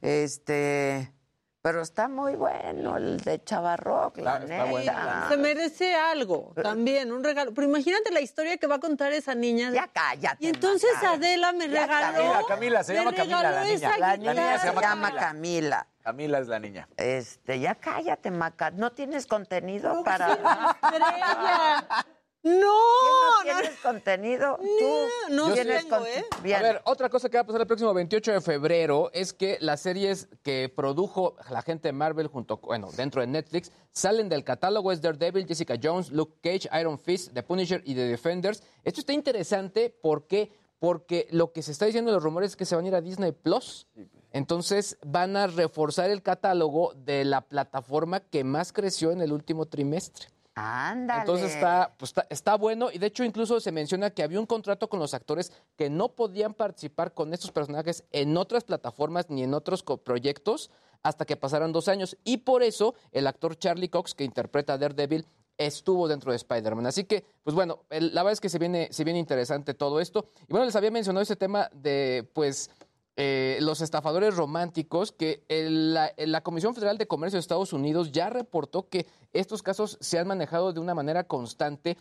Este, pero está muy bueno el de Chavarroc, la está neta. bueno. Se merece algo Eh. también, un regalo. Pero imagínate la historia que va a contar esa niña. Ya cállate. y entonces Maca. Adela me Ya regaló. Camila, Camila, se llama Camila, la niña. La guitarra. niña se llama, Camila. Camila. Camila es la niña. Este, ya cállate, Maca. ¿No tienes contenido para Estrella. No, ¿Qué, no, no tienes contenido? Tú no tienes tengo, ¿eh? Bien. A ver, otra cosa que va a pasar el próximo 28 de febrero es que las series que produjo la gente de Marvel junto, bueno, dentro de Netflix, salen del catálogo es Daredevil, Jessica Jones, Luke Cage, Iron Fist, The Punisher y The Defenders. Esto está interesante porque porque lo que se está diciendo en los rumores es que se van a ir a Disney Plus. Entonces van a reforzar el catálogo de la plataforma que más creció en el último trimestre. Ándale. Entonces está, pues está, está bueno y de hecho incluso se menciona que había un contrato con los actores que no podían participar con estos personajes en otras plataformas ni en otros proyectos hasta que pasaran dos años y por eso el actor Charlie Cox que interpreta a Daredevil estuvo dentro de Spider-Man. Así que, pues bueno, el- la verdad es que se viene, se viene interesante todo esto. Y bueno, les había mencionado ese tema de, pues, eh, los estafadores románticos, que el- la, la Comisión Federal de Comercio de Estados Unidos ya reportó que estos casos se han manejado de una manera constante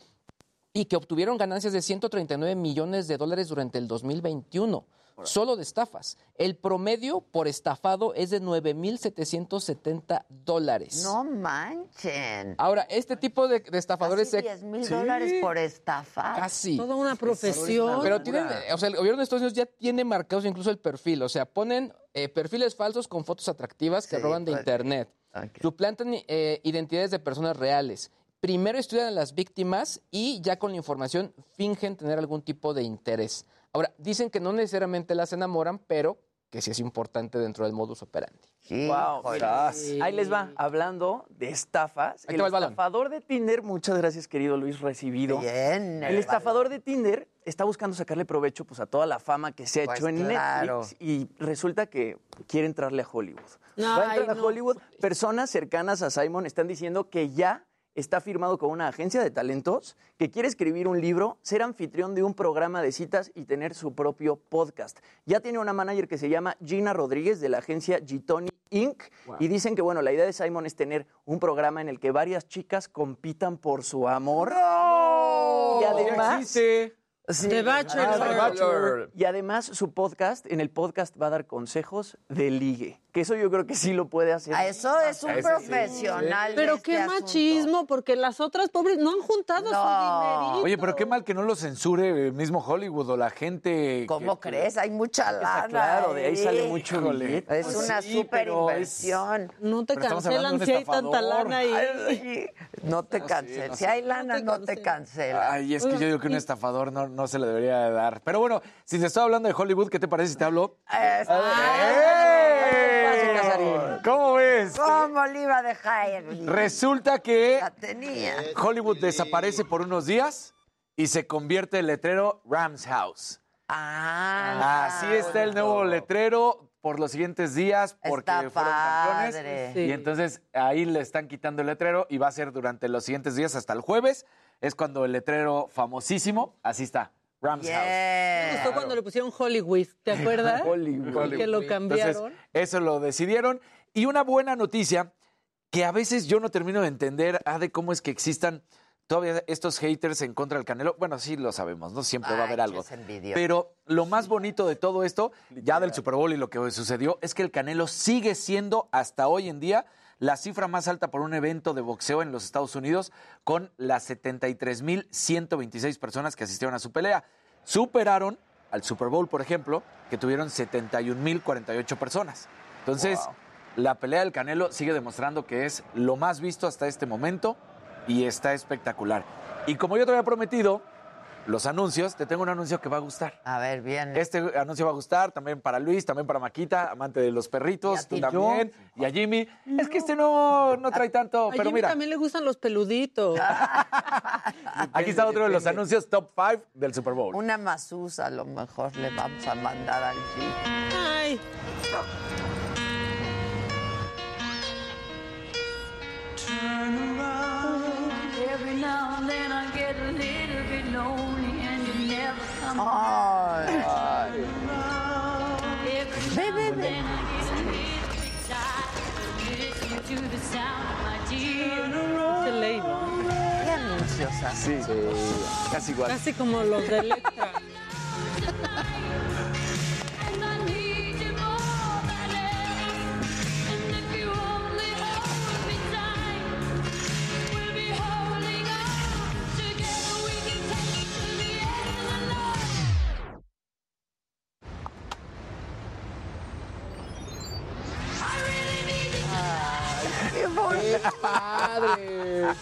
y que obtuvieron ganancias de 139 millones de dólares durante el 2021, solo de estafas. El promedio por estafado es de 9.770 dólares. No manchen. Ahora, este tipo de, de estafadores... Casi se- 10 mil Sí, dólares por estafa. Casi. Toda una profesión. Pero tienen, o sea, el gobierno de Estados Unidos ya tiene marcados incluso el perfil. O sea, ponen eh, perfiles falsos con fotos atractivas que Sí, roban de pues. internet. Ok. Suplantan eh, identidades de personas reales. Primero estudian a las víctimas y ya con la información fingen tener algún tipo de interés. Ahora, dicen que no necesariamente las enamoran, pero que sí es importante dentro del modus operandi. Wow, mira, ahí les va, hablando de estafas. Ahí el estafador de Tinder, muchas gracias querido Luis, recibido. Bien, El el estafador de Tinder está buscando sacarle provecho pues, a toda la fama que se ha Pues hecho en claro. Netflix y resulta que quiere entrarle a Hollywood. Va a Ay, entrar a no. Hollywood. Personas cercanas a Simon están diciendo que ya está firmado con una agencia de talentos que quiere escribir un libro, ser anfitrión de un programa de citas y tener su propio podcast. Ya tiene una manager que se llama Gina Rodríguez de la agencia Gitoni Inc. Y dicen que bueno, la idea de Simon es tener un programa en el que varias chicas compitan por su amor. Y además, Sí. The Bachelor. Ah, The Bachelor. Y además su podcast, en el podcast va a dar consejos de ligue. Que eso yo creo que sí lo puede hacer. A eso es un sí. profesional. de Pero este qué asunto. machismo, porque las otras pobres no han juntado su dinerito. Oye, pero qué mal que no lo censure el mismo Hollywood o la gente. ¿Cómo que- crees? Hay mucha lana. claro, de ahí sale mucho billete. Es Pues una sí, super pero es- inversión. No te Pero cancelan si hay tanta lana ahí. Ay, no te No si hay lana, no te cancelan. Ay, es que yo digo que un estafador no, no se le debería de dar. Pero bueno, si te estoy hablando de Hollywood, ¿qué te parece si te hablo? Es- ¿Cómo ves? ¿Cómo le iba a dejar? Resulta que La tenía. Hollywood desaparece por unos días y se convierte en letrero Rams House. Ah, Así está el nuevo letrero por los siguientes días porque Está fueron campeones. Y entonces ahí le están quitando el letrero y va a ser durante los siguientes días hasta el jueves. Es cuando el letrero famosísimo, así está, Rams House. Me gustó cuando le pusieron Hollywood, ¿te acuerdas? Hollywood. Que lo cambiaron. Entonces, eso lo decidieron. Y una buena noticia que a veces yo no termino de entender, ah, de cómo es que existan todavía estos haters en contra del Canelo. Bueno, sí lo sabemos, ¿no? Siempre va a haber algo. Pero lo más bonito de todo esto, ya del Super Bowl y lo que sucedió, es que el Canelo sigue siendo hasta hoy en día la cifra más alta por un evento de boxeo en los Estados Unidos, con las 73.126 personas que asistieron a su pelea. Superaron al Super Bowl, por ejemplo, que tuvieron 71.048 personas. Entonces, la pelea del Canelo sigue demostrando que es lo más visto hasta este momento y está espectacular. Y como yo te había prometido, los anuncios, te tengo un anuncio que va a gustar. A ver, bien. Este anuncio va a gustar también para Luis, también para Maquita, amante de los perritos, ¿Y a tú también, y a Jimmy. Es que este no, no trae tanto, A pero Jimmy mira, también le gustan los peluditos. aquí está otro de los anuncios top 5 del Super Bowl. Una masusa a lo mejor le vamos a mandar al Jimmy. Ay. Every now and then I get a little bit lonely and you ¿Qué anuncios así? Sí, casi igual. Casi como los de Electra.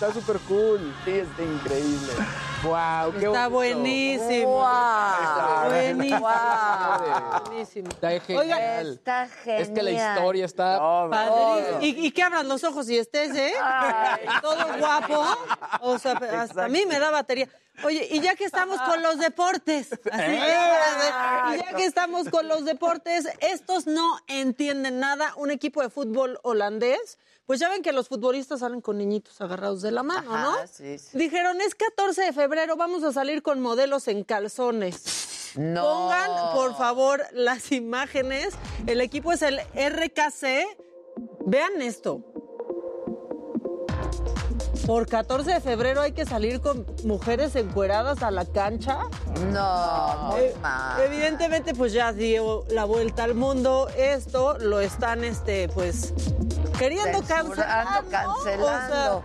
Está súper cool. Sí, está increíble. Wow, qué Está bonito. buenísimo. ¡Guau! Buenísimo. ¡Guau! Buenísimo. Está genial. Está genial. Es que la historia está Padrísimo. ¿Y, y qué abran los ojos y estés, eh? Todo guapo. O sea, hasta a mí me da batería. Oye, y ya que estamos con los deportes, así, y ya que estamos con los deportes, estos no entienden nada. Un equipo de fútbol holandés, pues ya ven que los futbolistas salen con niñitos agarrados de la mano, ¿no? Ajá, sí, sí. Dijeron, es 14 de febrero, vamos a salir con modelos en calzones. No. Pongan, por favor, las imágenes. El equipo es el RKC. Vean esto. Por 14 de febrero hay que salir con mujeres encueradas a la cancha. No, muy Eh, mal. Evidentemente, pues ya dio la vuelta al mundo. Esto lo están, este, pues, queriendo cancelar. ¿no? cancelando. O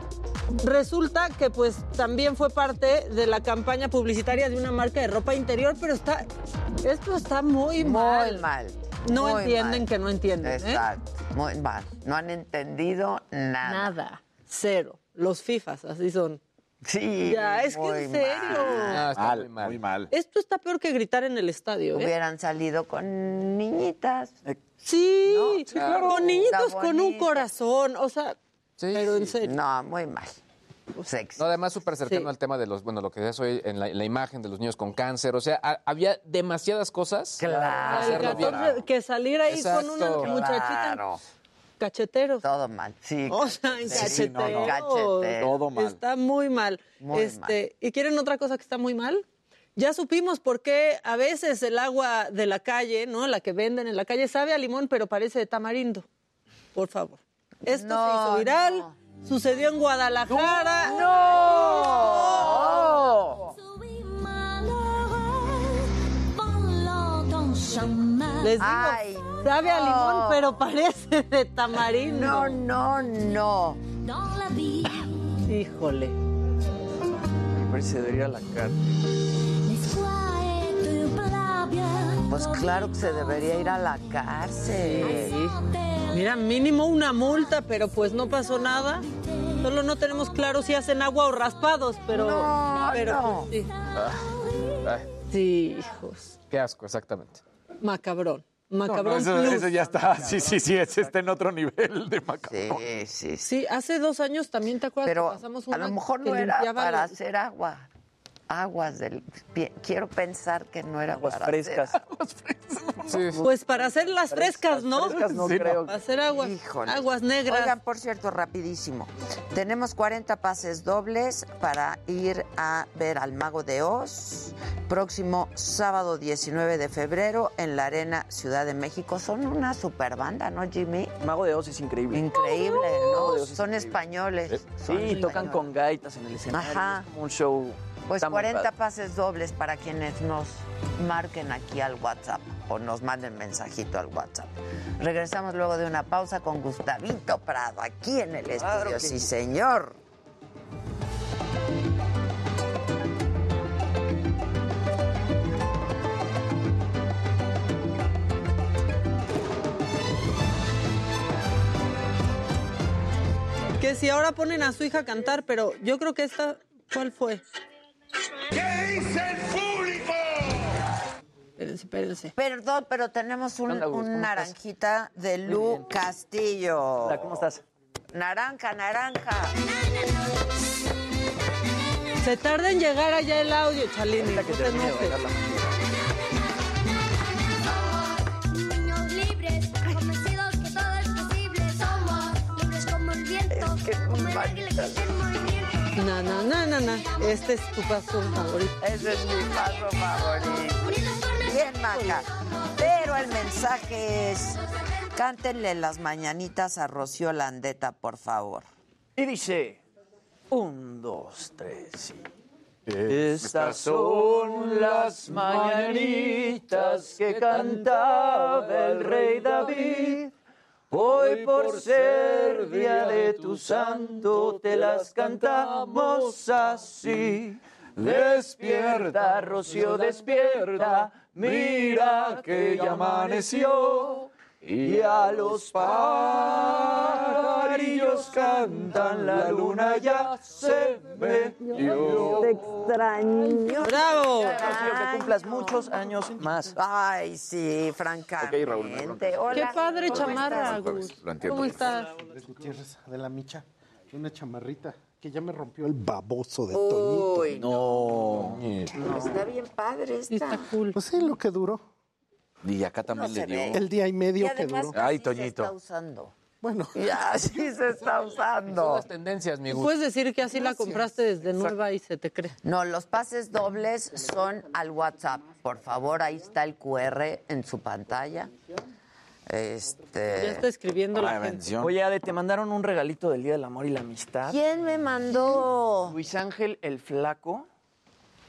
sea, resulta que, pues, también fue parte de la campaña publicitaria de una marca de ropa interior, pero está, esto está muy, mal. Muy mal. No Muy entienden mal. que no entienden. ¿eh? Exacto. Muy mal. No han entendido nada. Nada. Cero. Los FIFAs, así son. Sí, Ya, es que muy en serio. Ah, está Mal, muy mal. muy mal. Esto está peor que gritar en el estadio. ¿eh? Hubieran salido con niñitas. Sí, No, sí, claro. con niñitos con un corazón. O sea, pero en serio. No, muy mal. Sexy. No, además súper cercano Sí. al tema de los, bueno, lo que decías hoy en la, en la imagen de los niños con cáncer. O sea, ha- había demasiadas cosas. Claro. para El hacerlo bien. 14, que salir ahí con una muchachita Claro. Cacheteros. Todo mal. Sí. O sea, en Sí, no, cacheteros. no. Cachetero. Todo mal. Está muy mal. Muy este, ¿Y quieren otra cosa que está muy mal? Ya supimos por qué a veces el agua de la calle, ¿no? La que venden en la calle sabe a limón, pero parece de tamarindo. Por favor. Esto No, se hizo viral. no. Sucedió en Guadalajara. ¡No! Les digo, Ay, sabe a limón, pero parece de tamarindo. No, no, no. Híjole. Me parece debería ir a la cárcel. Pues claro que se debería ir a la cárcel. Sí. Mira, mínimo una multa, pero pues no pasó nada. Solo no tenemos claro si hacen agua o raspados, pero. No, pero no. pues, sí. Ay, Sí, hijos. qué asco, exactamente. Macabrón. No, no, Macabrón eso, plus. eso ya está. Sí, sí, sí, ese está en otro nivel de macabrón. Sí, sí, sí. Sí, hace dos años también te acuerdas Pero que pasamos a una lo mejor no era para los- hacer agua. Aguas del... Quiero pensar que no era Aguas para frescas. hacer- Pues para hacer las frescas, ¿no? Frescas no Sí, creo. Para hacer aguas, Híjole. aguas negras. Oigan, por cierto, rapidísimo. Tenemos 40 pases dobles para ir a ver al Mago de Oz. Próximo sábado 19 de febrero en la Arena Ciudad de México. Son una super banda, ¿no, Jimmy? Mago de Oz es increíble. Increíble, ¿no? Es Son increíble. españoles. Sí, Son tocan españoles. con gaitas en el escenario. Ajá. es como un show. Pues está muy 40 padre. pases dobles para quienes nos marquen aquí al WhatsApp o nos manden mensajito al WhatsApp. Regresamos luego de una pausa con Gustavito Prado aquí en el estudio. Que sí. señor. Que si ahora ponen a su hija a cantar, pero yo creo que esta, ¿cuál fue? Espérense, espérense. Perdón, pero tenemos un, un ¿Cómo estás? naranjita de Lu Castillo. Hola, ¿cómo estás? Naranja, naranja. Se tarda en llegar allá el audio, Chalini. Ahorita No que te que que. No, no, no, no, no. Este es tu paso favorito. Ese es mi paso favorito. Bien, Maca. Pero el mensaje es, cántenle las mañanitas a Rocío Landeta, por favor. Y dice: Un, dos, tres, sí. Estas son las mañanitas que cantaba el rey David. Hoy por ser día de tu santo te las cantamos así. Despierta, Rocío, despierta, mira que ya amaneció. Y a los pajarillos cantan, la luna ya se metió. Te extraño. ¡Bravo! Rocío, que cumplas muchos años más. Ay, sí, francamente. Ok, Raúl. Hola. Qué padre ¿cómo chamarra? Gus. ¿Cómo estás? Gutiérrez de la Micha. Una chamarrita que ya me rompió el baboso de Toñito. Uy, No. no, está bien padre Sí, está esta. cool. Pues sí, lo que duró. Y acá también No le dio. ve. El día y Y medio que duró. Ay, así Toñito. se está usando. Bueno, Ya, sí se está Son usando. las tendencias, mi Gus. Puedes decir que así la compraste desde nueva y se te cree. No, los pases dobles son al WhatsApp. Por favor, ahí está el QR en su pantalla. Ya Este. está escribiendo la gente. Oye, Ade, te mandaron un regalito del Día del Amor y la Amistad. ¿Quién me mandó? Luis Ángel el Flaco.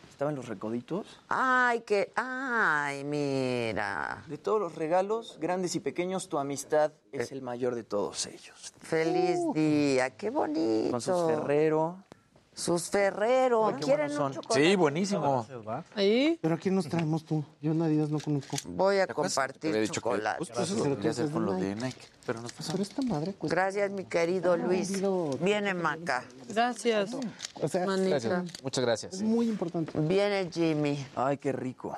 Estaba en los recoditos. Ay, que. Ay, mira. De todos los regalos, grandes y pequeños, tu amistad es el mayor de todos ellos. Feliz día. Qué bonito. Con sus Ferrero. Sus Ferrero. Ay, ¿Quieren un chocolate? Sí, buenísimo. Ahí. ¿Pero a quién nos traemos tú? Yo en Adidas no conozco. Voy a ¿Te acuerdas que te compartir que chocolate. justo eso lo quería hacer con lo de Nike, pero nos pasó. Pero esta madre cuesta. Gracias, mi querido Luis. Viene Maca. Gracias. O sea. Gracias. Muchas gracias. es muy importante. Viene Jimmy. Ay, qué rico.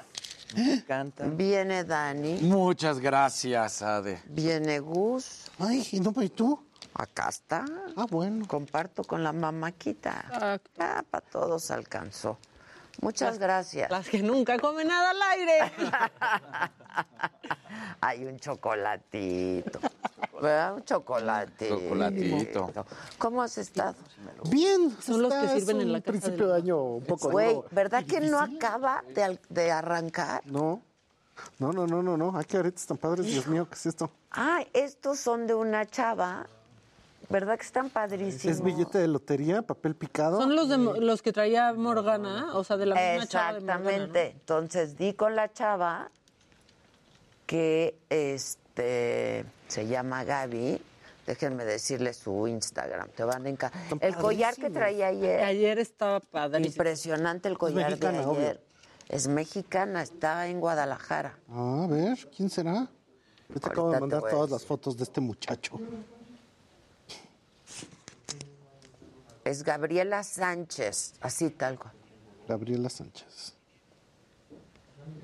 Me encanta. Viene Dani. Muchas gracias, Ade. Viene Gus. Ay, ¿y no, y tú? Acá está. Ah, bueno. Comparto con la mamaquita. Exacto. Ah, para todos alcanzó. Muchas gracias. Las que nunca comen nada al aire. Hay un chocolatito. ¿Verdad? Un chocolatito. Chocolatito. ¿Cómo has estado? Bien. Son los que sirven en la casa principio del- de año un poco Güey, ¿verdad que no acaba de, arrancar? No. No, no, no, no, no. Ay, qué aretes tan padres. Dios mío, ¿qué es esto? Ah, estos son de una chava. ¿Verdad que están padrísimos? ¿Es billete de lotería, papel picado? Son los de los que traía Morgana, o sea, de la misma chava. Exactamente. Entonces di con la chava que este se llama Gaby. Déjenme decirle su Instagram. Te van a encantar. El collar que traía ayer. Ayer estaba padre. Impresionante el collar mexicana, de obvio. ayer. Es mexicana, está en Guadalajara. Ah, a ver, ¿quién será? Yo te acabo de Ahorita mandar todas las fotos de este muchacho. Es Gabriela Sánchez, así tal cual. Gabriela Sánchez.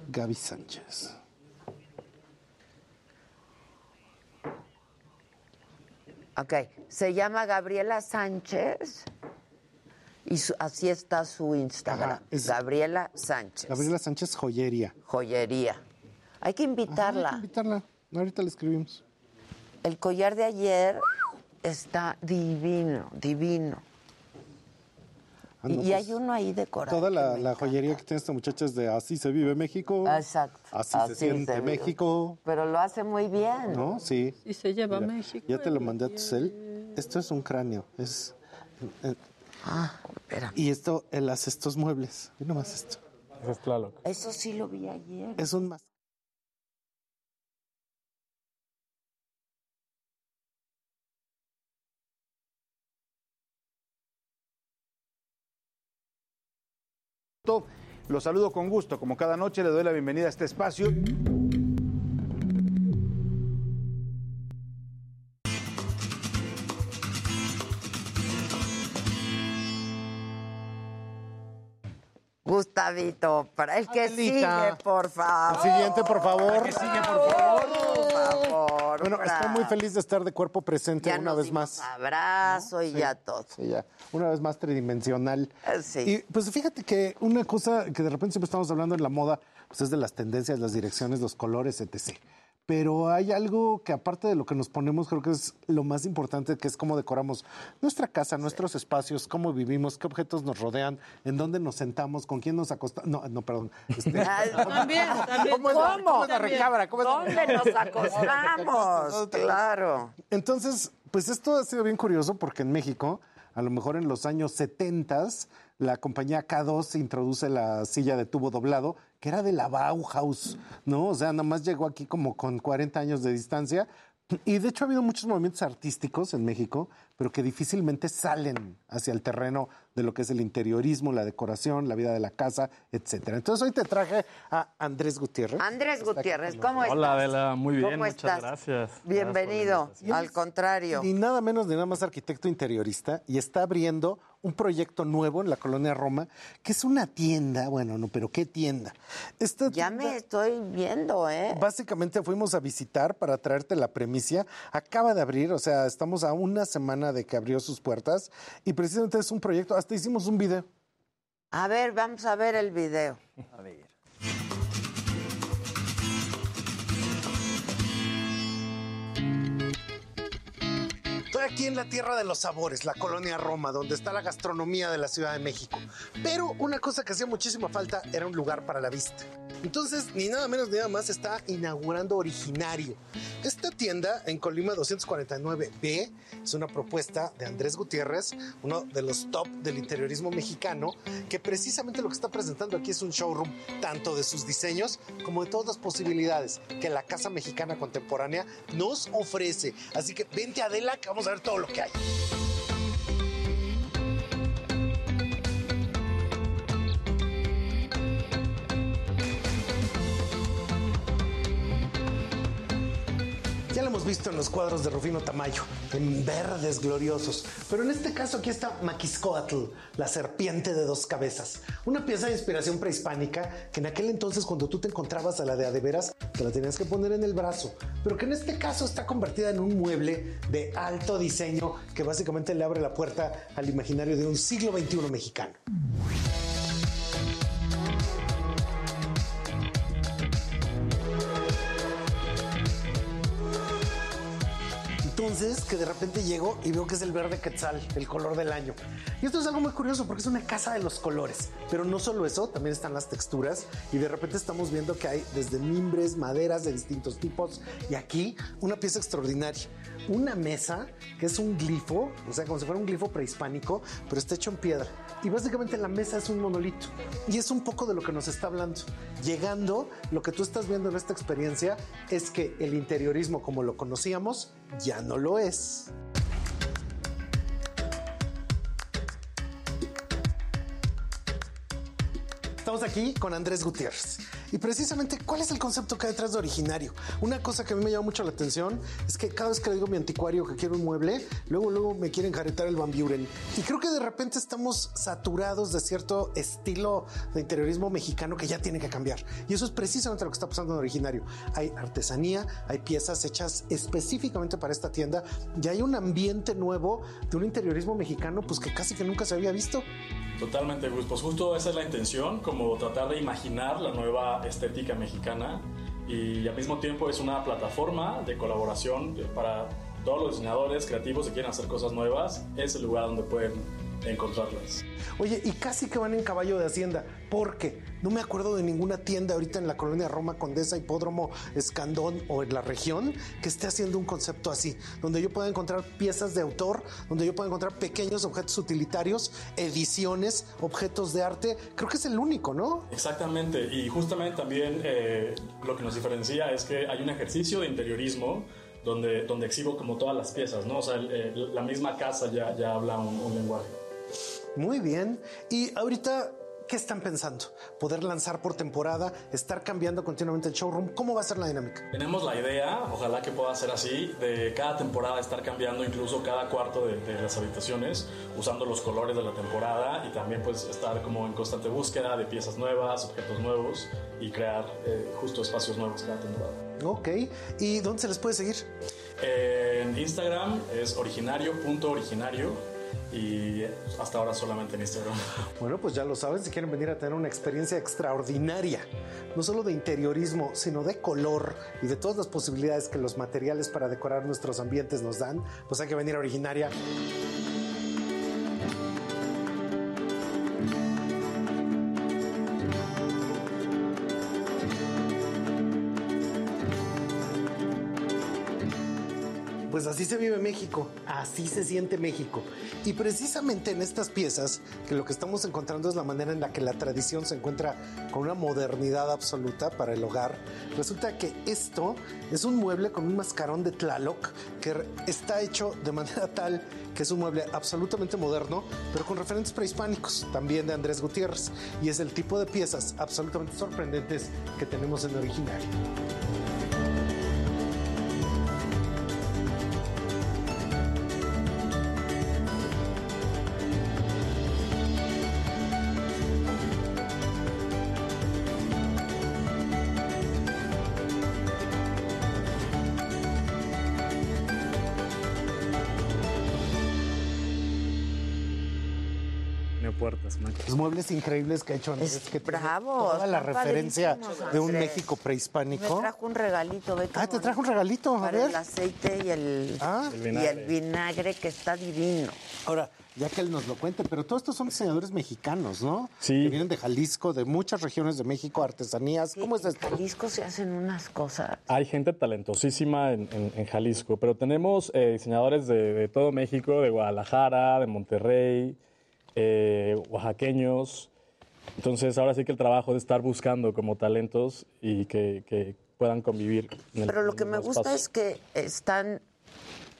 Gaby Sánchez. Ok, se llama Gabriela Sánchez y su- así está su Instagram. Ajá, es- Gabriela Sánchez. Gabriela Sánchez Joyería. Joyería. Hay que Ajá, hay invitarla. que invitarla. Ahorita le escribimos. El collar de ayer está divino, divino. Ah, y no, y pues, hay uno ahí decorado. Toda la, joyería que tiene esta muchacha es de Así se vive México. Exacto. Así, Así se siente se. México. Pero lo hace muy bien. ¿No? Sí. Y se lleva a México. Ya te lo mandé a tu cel. Esto es un cráneo. Es. eh, Ah, espera. y esto, él hace estos muebles. Ve nomás esto. Es Tlaloc. Eso sí lo vi ayer. Es un más. Los saludo con gusto. Como cada noche le doy la bienvenida a este espacio. Gustavito, para el que Adelita. sigue, por favor. El siguiente, por favor. Que sigue, por favor. Bueno, estoy muy feliz de estar de cuerpo presente Ya una nos vez más. Abrazo y ya todo. Sí, ya. Una vez más tridimensional. Eh, sí. Y pues fíjate que una cosa que de repente siempre estamos hablando en la moda, pues es de las tendencias, las direcciones, los colores, etc. Pero hay algo que aparte de lo que nos ponemos, creo que es lo más importante, que es cómo decoramos nuestra casa, nuestros espacios, cómo vivimos, qué objetos nos rodean, en dónde nos sentamos, con quién nos acostamos. No, no, perdón. Este, También, también. ¿Cómo es la- ¿Cómo? cómo es la recámara? ¿Cómo es la- ¿Dónde nos acostamos? claro. Entonces, pues esto ha sido bien curioso porque en México, a lo mejor en los años 70, la compañía K2 introduce la silla de tubo doblado, era de la Bauhaus, ¿no? O sea, nada más llegó aquí como con 40 años de distancia. Y de hecho ha habido muchos movimientos artísticos en México, pero que difícilmente salen hacia el terreno de lo que es el interiorismo, la decoración, la vida de la casa, etcétera. Entonces hoy te traje a Andrés Gutiérrez. Andrés Gutiérrez, ¿cómo estás? Hola, Adela, muy bien, ¿Cómo muchas estás? gracias. Bienvenido. Al contrario. Ni nada menos ni nada más arquitecto interiorista y está abriendo un proyecto nuevo en la colonia Roma, que es una tienda, bueno, no, pero ¿qué tienda? Esta Ya tienda- me estoy viendo, ¿eh? Básicamente fuimos a visitar para traerte la premicia. Acaba de abrir, o sea, estamos a una semana de que abrió sus puertas y precisamente es un proyecto, hasta hicimos un video. A ver, vamos a ver el video. A ver. Estoy aquí en la tierra de los sabores, la colonia Roma, donde está la gastronomía de la Ciudad de México. Pero una cosa que hacía muchísima falta era un lugar para la vista. Entonces, ni nada menos ni nada más está inaugurando Originario. Esta tienda en Colima 249B es una propuesta de Andrés Gutiérrez, uno de los top del interiorismo mexicano, que precisamente lo que está presentando aquí es un showroom tanto de sus diseños como de todas las posibilidades que la casa mexicana contemporánea nos ofrece. Así que vente Adela que vamos ver todo lo que hay. Hemos visto en los cuadros de Rufino Tamayo, en verdes gloriosos. Pero en este caso aquí está Maquiscoatl, la serpiente de dos cabezas. Una pieza de inspiración prehispánica que en aquel entonces cuando tú te encontrabas a la de adeveras, te la tenías que poner en el brazo. Pero que en este caso está convertida en un mueble de alto diseño que básicamente le abre la puerta al imaginario de un siglo XXI mexicano. Entonces, que de repente llego y veo que es el verde quetzal, el color del año. Y esto es algo muy curioso porque es una casa de los colores. Pero no solo eso, también están las texturas. Y de repente estamos viendo que hay desde mimbres, maderas de distintos tipos. Y aquí una pieza extraordinaria. Una mesa que es un glifo, o sea, como si fuera un glifo prehispánico, pero está hecho en piedra. Y básicamente la mesa es un monolito. Y es un poco de lo que nos está hablando. Llegando, lo que tú estás viendo en esta experiencia es que el interiorismo como lo conocíamos ya no lo es. Estamos aquí con Andrés Gutiérrez. Y precisamente, ¿cuál es el concepto que hay detrás de originario? Una cosa que a mí me llama mucho la atención es que cada vez que le digo a mi anticuario que quiero un mueble, luego, luego me quieren jaretar el Van Buren. Y creo que de repente estamos saturados de cierto estilo de interiorismo mexicano que ya tiene que cambiar. Y eso es precisamente lo que está pasando en originario. Hay artesanía, hay piezas hechas específicamente para esta tienda y hay un ambiente nuevo de un interiorismo mexicano pues que casi que nunca se había visto. Totalmente, Gus. Pues justo esa es la intención, como tratar de imaginar la nueva estética mexicana y al mismo tiempo es una plataforma de colaboración para todos los diseñadores creativos que quieren hacer cosas nuevas. Es el lugar donde pueden encontrarlas. Oye, y casi que van en caballo de Hacienda, porque no me acuerdo de ninguna tienda ahorita en la colonia Roma, Condesa, Hipódromo, Escandón o en la región que esté haciendo un concepto así, donde yo pueda encontrar piezas de autor, donde yo pueda encontrar pequeños objetos utilitarios, ediciones, objetos de arte. Creo que es el único, ¿no? Exactamente, y justamente también eh, lo que nos diferencia es que hay un ejercicio de interiorismo donde, donde exhibo como todas las piezas, ¿no? O sea, el- el- la misma casa ya, ya habla un- un lenguaje. Muy bien. Y ahorita, ¿qué están pensando? ¿Poder lanzar por temporada? ¿Estar cambiando continuamente el showroom? ¿Cómo va a ser la dinámica? Tenemos la idea, ojalá que pueda ser así, de cada temporada estar cambiando incluso cada cuarto de, de las habitaciones, usando los colores de la temporada y también pues estar como en constante búsqueda de piezas nuevas, objetos nuevos y crear eh, justo espacios nuevos cada temporada. Ok. ¿Y dónde se les puede seguir? En Instagram es originario.originario y hasta ahora solamente en Instagram. Bueno, pues ya lo saben, si quieren venir a tener una experiencia extraordinaria, no solo de interiorismo, sino de color y de todas las posibilidades que los materiales para decorar nuestros ambientes nos dan, pues hay que venir a Originaria. Pues así se vive México, así se siente México. Y precisamente en estas piezas, que lo que estamos encontrando es la manera en la que la tradición se encuentra con una modernidad absoluta para el hogar, resulta que esto es un mueble con un mascarón de Tlaloc que está hecho de manera tal que es un mueble absolutamente moderno, pero con referentes prehispánicos, también de Andrés Gutiérrez. Y es el tipo de piezas absolutamente sorprendentes que tenemos en original. Los muebles increíbles que ha hecho Andrés. que tiene bravo, Toda la referencia de un Andrés. México Me prehispánico. trajo un regalito, ve Ah, te trajo un regalito, a para ver. el aceite y el, El y el vinagre que está divino. Ahora, ya que él nos lo cuente, pero todos estos son diseñadores mexicanos, ¿no? Sí. Que vienen de Jalisco, de muchas regiones de México, artesanías. ¿Cómo es esto? En Jalisco se hacen unas cosas. Hay gente talentosísima en, en- en Jalisco, pero tenemos eh, diseñadores de, de todo México, de Guadalajara, de Monterrey, eh, oaxaqueños. Entonces ahora sí que el trabajo es estar buscando como talentos y que, que puedan convivir. en el- Pero lo en que me gusta espacio. es que están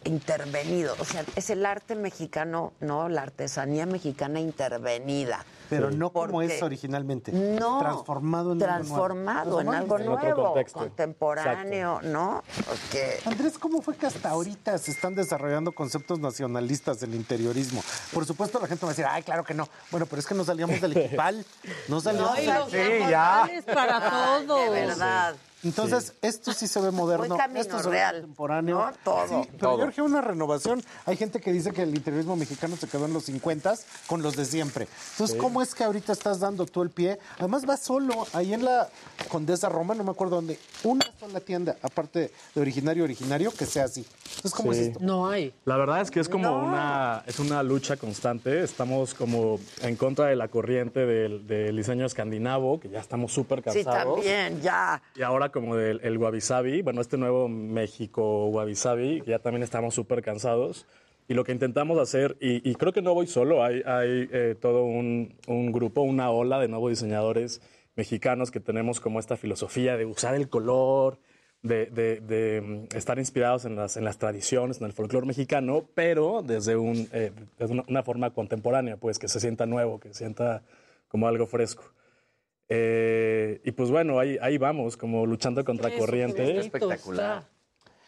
intervenido. O sea, es el arte mexicano, no, la artesanía mexicana intervenida. Pero no como es originalmente. No. Transformado en transformado en algo algo nuevo. nuevo, contemporáneo, ¿no? Porque Andrés, ¿cómo fue que hasta ahorita se están desarrollando conceptos nacionalistas del interiorismo? Por supuesto, la gente va a decir, ay, claro que no. Bueno, pero es que no salíamos del equipal. No salíamos del los carnavales para Ay, todos. de verdad. Entonces, esto sí se ve moderno. Esto ve real, contemporáneo. ¿no? Todo. Sí, pero Todo. yo una renovación. Hay gente que dice que el interiorismo mexicano se quedó en los 50 con los de siempre. Entonces, Sí. ¿cómo es que ahorita estás dando tú el pie? Además, va solo. Ahí en la Condesa Roma, no me acuerdo dónde, una sola tienda, aparte de originario, originario, que sea así. Entonces, ¿cómo Sí. es esto? No hay. La verdad es que es como No. una, es una lucha constante. Estamos como en contra de la corriente del, del diseño escandinavo, que ya estamos súper sí, cansados. también, ya. Y ahora como del el wabi sabi, bueno, este nuevo México wabi sabi, que ya también estamos súper cansados. Y lo que intentamos hacer, y, y creo que no voy solo, hay, hay eh, todo un, un grupo, una ola de nuevos diseñadores mexicanos que tenemos como esta filosofía de usar el color, de, de- de, mm, estar inspirados en las, en las tradiciones, en el folclore mexicano, pero desde, un, eh, desde una, una forma contemporánea, pues que se sienta nuevo, que se sienta como algo fresco. Eh, y pues bueno, ahí, ahí vamos, como luchando contra Eso, corriente. bonito Espectacular.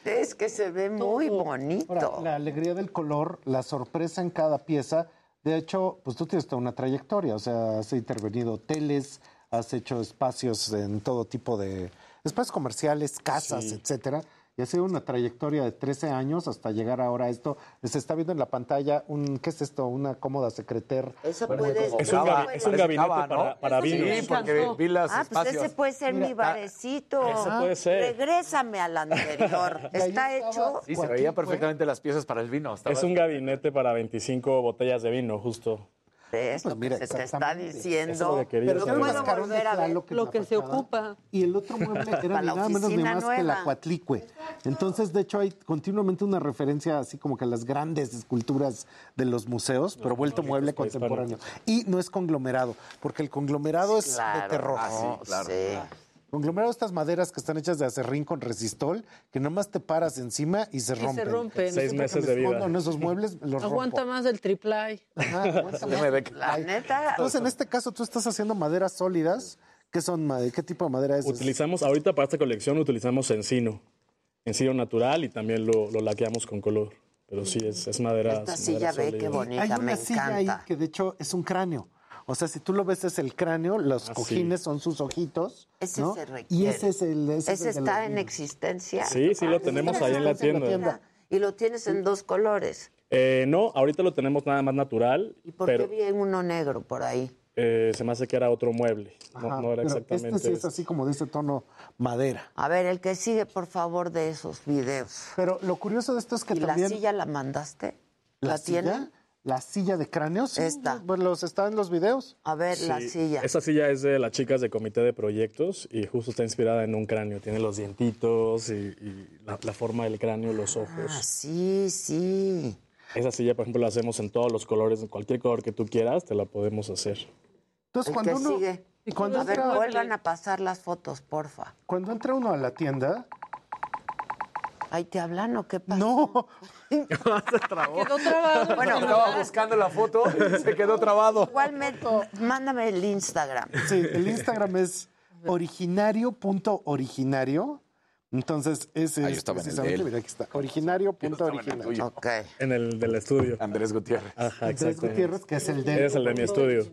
Es que se ve muy bonito. Ahora, la alegría del color, la sorpresa en cada pieza. De hecho, pues tú tienes toda una trayectoria, o sea, has intervenido hoteles, has hecho espacios en todo tipo de espacios comerciales, casas, Sí. etcétera. Y ha sido una trayectoria de 13 años hasta llegar ahora a esto. Se está viendo en la pantalla un, ¿qué es esto? Una cómoda secreter. Eso puede como Es un, Cava, gabi- es un parece gabinete cava, ¿no? para, para vinos. Sí, porque vi Ah, pues espacios. ese puede ser mi barecito. Ese puede ser. Regrésame al anterior. Está hecho. Sí, se veían perfectamente las piezas para el vino. Estaba- Es un gabinete para 25 botellas de vino, justo. Es Pues lo mira, que se te está diciendo. lo que quería Pero puedo volver a ver Lo que se ocupa. Y el otro mueble era nada menos ni oficina más que la nueva. cuatlicue. Entonces, de hecho, hay continuamente una referencia así como que a las grandes esculturas de los museos, pero vuelto mueble contemporáneo. Y no es conglomerado, porque el conglomerado es Claro, de terror. ah, sí, claro. Sí. Conglomerado estas maderas que están hechas de acerrín con resistol, que nomás te paras encima y se se rompen. rompen. Yo Seis siempre que meses me de vida. en esos muebles, los Aguanta rompo. más del triplay. Ajá, aguanta más. La neta. Entonces, en este caso, tú estás haciendo maderas sólidas. ¿Qué son? ¿Qué tipo de madera es? Utilizamos, ahorita para esta colección utilizamos encino. Encino natural y también lo, lo laqueamos con color. Pero sí, es, es madera. Esta es silla madera ve qué bonita, Hay una me silla ahí que de hecho es un cráneo. O sea, si tú lo ves es el cráneo, los Ah, cojines son sus ojitos. Ese ¿no? se requiere. Y ese es el. Ese, Ese es el de está en existencia. Sí, sí lo tenemos ahí en la tienda. Y lo tienes en dos colores. Eh, no, ahorita lo tenemos nada más natural, ¿Y por pero qué vi uno negro por ahí? eh, se me hace que era otro mueble. No, Ajá, no era pero exactamente. Este sí es este. así como de ese tono madera. A ver, el que sigue, por favor, de esos videos. Pero lo curioso de esto es que ¿Y también. la silla la mandaste? ¿La, ¿La tienen? La silla de cráneos. Esta. Pues los está en los videos. A ver, la silla. Esa silla es de las chicas de comité de proyectos y justo está inspirada en un cráneo. Tiene los dientitos y, y la, la forma del cráneo, los Ah, ojos. sí, sí. Esa silla, por ejemplo, la hacemos en todos los colores, en cualquier color que tú quieras, te la podemos hacer. Entonces, cuando uno. sigue. Y cuando A ver, vuelvan a pasar las fotos, porfa. cuando entra uno a la tienda. ¿Ahí te hablan o qué pasa? No. Quedó trabado. Bueno, Estaba buscando la foto y se quedó trabado. igualmente, mándame el Instagram. Sí, el Instagram es originario.originario. Entonces, ese Ahí es estaba en el de precisamente, él. mira, aquí está, originario.originario. Ok. En el del estudio. Andrés Gutiérrez. Ajá, Andrés exacto. Gutiérrez, que es el de Es el de mi estudio.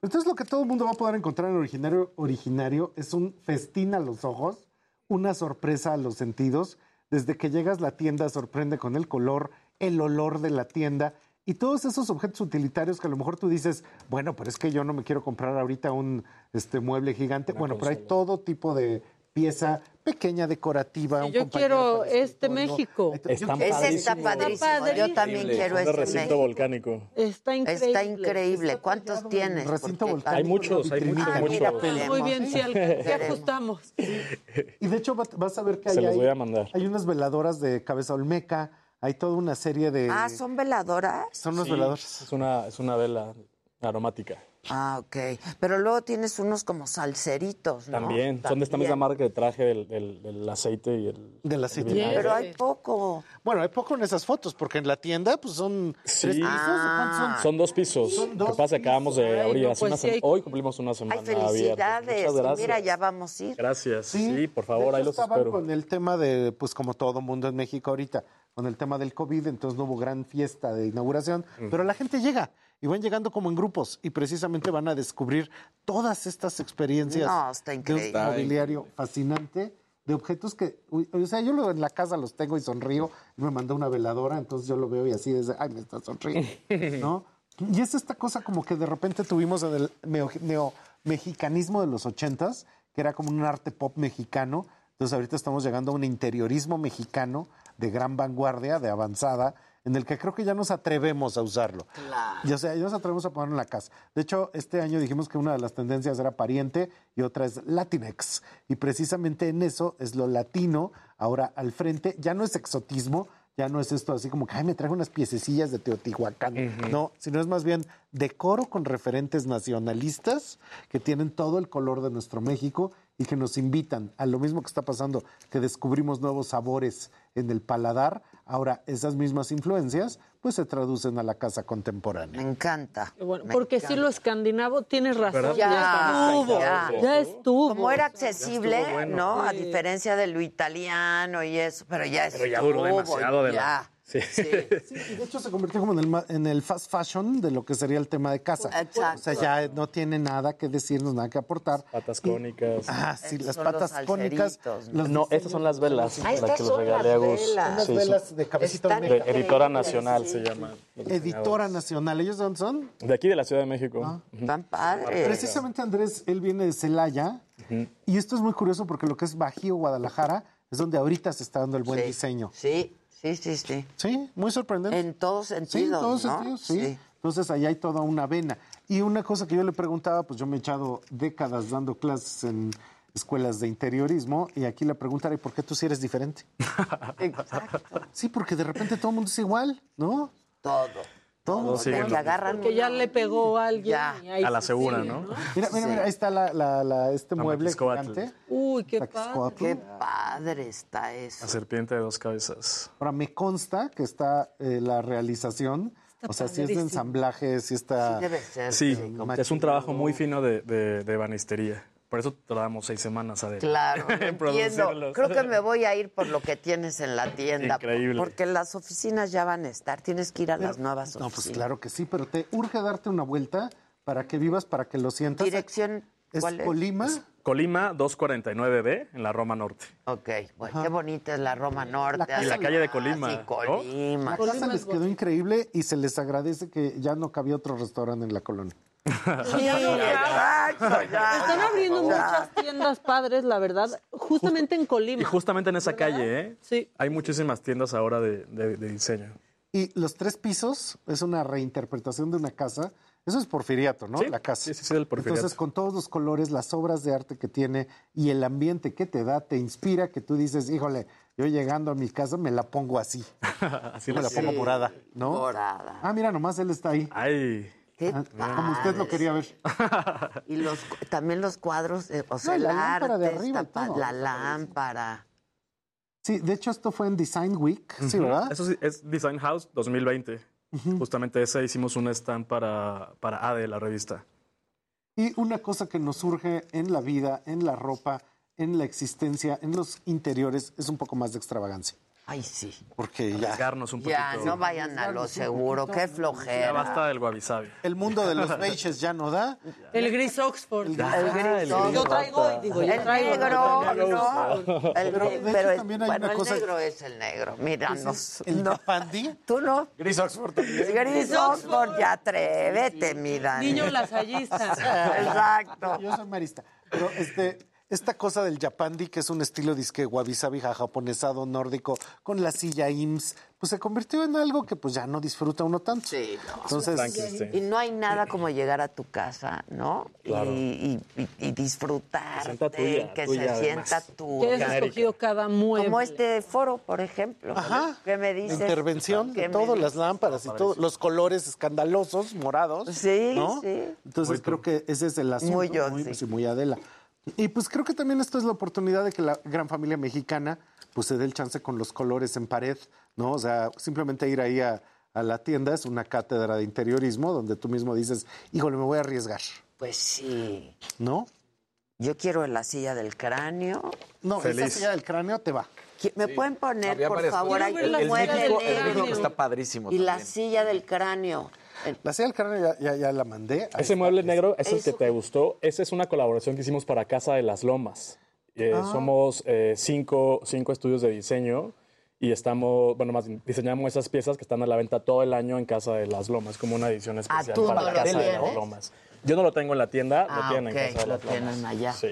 Entonces, lo que todo el mundo va a poder encontrar en originario originario es un festín a los ojos, una sorpresa a los sentidos. Desde que llegas, la tienda sorprende con el color, el olor de la tienda y todos esos objetos utilitarios que a lo mejor tú dices, bueno, pero es que yo no me quiero comprar ahorita un este, mueble gigante. bueno, pero hay todo tipo de pieza pequeña, decorativa. un Yo quiero este. México. Están Ese está padrísimos. padrísimo. Yo también Increíble. quiero ese recinto México. volcánico. Está increíble. Está increíble. ¿Cuántos tienes? Recinto volcánico. Hay muchos, hay muchos, Ah, muchos. mira, Muy bien, sí, sí Queremos. ajustamos. Y de hecho va- vas a ver que Se hay, los hay- voy a mandar. hay unas veladoras de cabeza olmeca, hay toda una serie de... Ah, ¿son veladoras? Son unos Sí, veladores. Es una, es una vela aromática. Ah, ok. Pero luego tienes unos como salseritos, ¿no? También. Son de esta misma marca de traje del, del- del aceite y el. Del aceite. el. Pero hay poco. Bueno, hay poco en esas fotos, porque en la tienda pues son tres pisos. ¿o cuántos son? Son dos pisos. Son dos Lo que pasa que acabamos de Ay, abrir no, pues sí hay- Hoy cumplimos una Ay, semana abierta. felicidades. Muchas gracias. Mira, ya vamos a ir. Gracias. Sí, por favor, ahí los estaban espero. con el tema de, pues como todo mundo en México ahorita, con el tema del COVID, entonces no hubo gran fiesta de inauguración, Mm. pero la gente llega y van llegando como en grupos y precisamente van a descubrir todas estas experiencias No, está de un mobiliario fascinante de objetos que, o sea, yo lo- en la casa los tengo y sonrío, y me mandó una veladora, entonces yo lo veo y así desde, ay, me está sonriendo, ¿no? Y es esta cosa como que de repente tuvimos en el neo, neo- mexicanismo de los ochentas, que era como un arte pop mexicano, entonces ahorita estamos llegando a un interiorismo mexicano de gran vanguardia, de avanzada, en el que creo que ya nos atrevemos a usarlo. Y, o sea, ya nos atrevemos a ponerlo en la casa. De hecho, este año dijimos que una de las tendencias era pariente y otra es Latinex. Y precisamente en eso es lo latino ahora al frente. Ya no es exotismo, ya no es esto así como que, ay, me traigo unas piececillas de Teotihuacán. No, sino es más bien decoro con referentes nacionalistas que tienen todo el color de nuestro México y que nos invitan a lo mismo que está pasando, que descubrimos nuevos sabores en el paladar. Ahora, esas mismas influencias, pues se traducen a la casa contemporánea. Me encanta. Bueno, Me porque si encanta. lo escandinavo, tienes razón, ya, Ya, estuvo, ya. ya, estuvo. Como era accesible, estuvo bueno. ¿no? A diferencia de lo italiano y eso, pero ya Pero ya estuvo, duró demasiado de la- ya. Sí. Sí, y de hecho se convirtió como en el, ma- en el fast fashion de lo que sería el tema de casa. Exacto. O sea, ya no tiene nada que decirnos, nada que aportar. Patas cónicas. Ah, sí, las son patas los cónicas. los No, estas son las velas. Ah, estas que los son regale a las Gus. velas. Unas Sí, velas de cabecita de. Editora Nacional se llama. Editora Nacional. ¿Ellos de dónde son? De aquí de la Ciudad de México. Ujú. Tan padres. Precisamente Andrés, él viene de Celaya. Y esto es muy curioso porque lo que es Bajío, Guadalajara, es donde ahorita se está dando el buen Sí. diseño. Sí, sí, sí, sí. Sí, muy sorprendente. En todos Sí, en sentidos, todos ¿no? sentidos, sí. Entonces allá hay toda una vena. Y una cosa que yo le preguntaba, pues yo me he echado décadas dando clases en escuelas de interiorismo y aquí le preguntaré, ¿por qué tú sí eres diferente? Exacto. Sí, porque de repente todo el mundo es igual, ¿no? Todo. Todo. sí, agarran Porque ya le pegó a alguien. Ya. y ahí A la se segura, sigue, ¿no? Mira, mira, mira, ahí está la, la- la- este La mueble gigante. Uy, qué padre. Qué padre está eso. La serpiente de dos cabezas. Ahora, me consta que está eh, la realización, o sea, si es de padrísimo. ensamblaje, si está... Sí debe ser. Sí, es un trabajo muy fino de, de, de ebanistería. Por eso tardamos seis semanas a Claro, entiendo. Creo que me voy a ir por lo que tienes en la tienda. Increíble. Porque las oficinas ya van a estar. Tienes que ir a las nuevas No, oficinas. pues claro que sí, pero te urge darte una vuelta para que vivas, para que lo sientas. Dirección, Es ¿cuál es? Colima. Colima 249B en la Roma Norte. Ok, bueno, qué bonita es la Roma Norte. La Y la calle de Ah, Colima. ¿no? Colima. La casa les quedó increíble y se les agradece que ya no cabía otro restaurante en la colonia. Sí, ya. Están abriendo muchas tiendas padres, la verdad, justamente en Colima. Y justamente en esa calle, ¿eh? Sí. Hay muchísimas tiendas ahora de, de- de diseño. Y los tres pisos es una reinterpretación de una casa. Eso es porfiriato, ¿no? Sí, La casa. sí, sí, sí, del porfiriato. Entonces, con todos los colores, las obras de arte que tiene y el ambiente que te da, te inspira que tú dices, híjole, yo llegando a mi casa me la pongo así. Así me la pongo morada, ¿no? Morada. Ah, mira, nomás él está ahí. Ay. Qué Ah, Como usted lo quería ver. Y los, también los cuadros, eh, o sea, No, el la lámpara de arte arriba está y todo. pa- la lámpara. Sí, de hecho esto fue en Design Week, sí, Ujú. ¿verdad? Eso sí, es Design House 2020. Justamente ese hicimos un stand para, para ADE, la revista. Y una cosa que nos surge en la vida, en la ropa, en la existencia, en los interiores, es un poco más de extravagancia. Ay, sí. Porque ya Arriesgarnos un Ya, poquito. no vayan a lo seguro, qué Ya flojera. basta del wabi sabi. el mundo de los beiges ya no da. El gris Oxford. El Ah, gris, el gris Yo traigo, basta. digo, yo el traigo. negro, ¿no? El, Pero, de hecho, pero es- también hay bueno, una el cosa- negro es el negro. Mira, Ese nos, es el no, tú no. Gris Oxford también. Gris Oxford, ya atrévete, mi Dani. Niño lasallista. Exacto. Yo soy marista. Pero este, esta cosa del Japandi, que es un estilo disque wabi sabi japonesado nórdico, con la silla IMSS, pues se convirtió en algo que pues ya no disfruta uno tanto. Sí, no. Entonces. Y no hay nada como llegar a tu casa, ¿no? Claro. Y, y, y- y disfrutar. Que tuya, se sienta tu. Que has escogido cada mueble. Como este foro, por ejemplo. Ajá. ¿Qué me la dices? intervención ¿Qué de todo, las lámparas y todo, los colores escandalosos, morados. Sí, ¿no? sí. Entonces Muy creo tú. que ese es el asunto. Muy yo, muy, sí. sí, muy Adela. Y pues creo que también esto es la oportunidad de que la gran familia mexicana pues se dé el chance con los colores en pared, ¿no? O sea, simplemente ir ahí a, a la tienda es una cátedra de interiorismo donde tú mismo dices, híjole, me voy a arriesgar, Pues sí. ¿no? Yo quiero la silla del cráneo. No, esa silla del cráneo te va. ¿Me pueden poner, Había por varias favor, el, el mueble México, el negro? México está padrísimo. Y la silla del cráneo. La silla del cráneo ya, ya, ya la mandé. Ahí Ese está. mueble negro es el que te gustó. Esa es una colaboración que hicimos para Casa de las Lomas. Eh, Ah. Somos eh, cinco, cinco estudios de diseño y estamos, bueno, más diseñamos esas piezas que están a la venta todo el año en Casa de las Lomas, como una edición especial Ah, tú para no lo Casa de las Lomas. Yo no lo tengo en la tienda, Ah, lo tienen en Casa de lo las Lomas. tienen allá. Sí.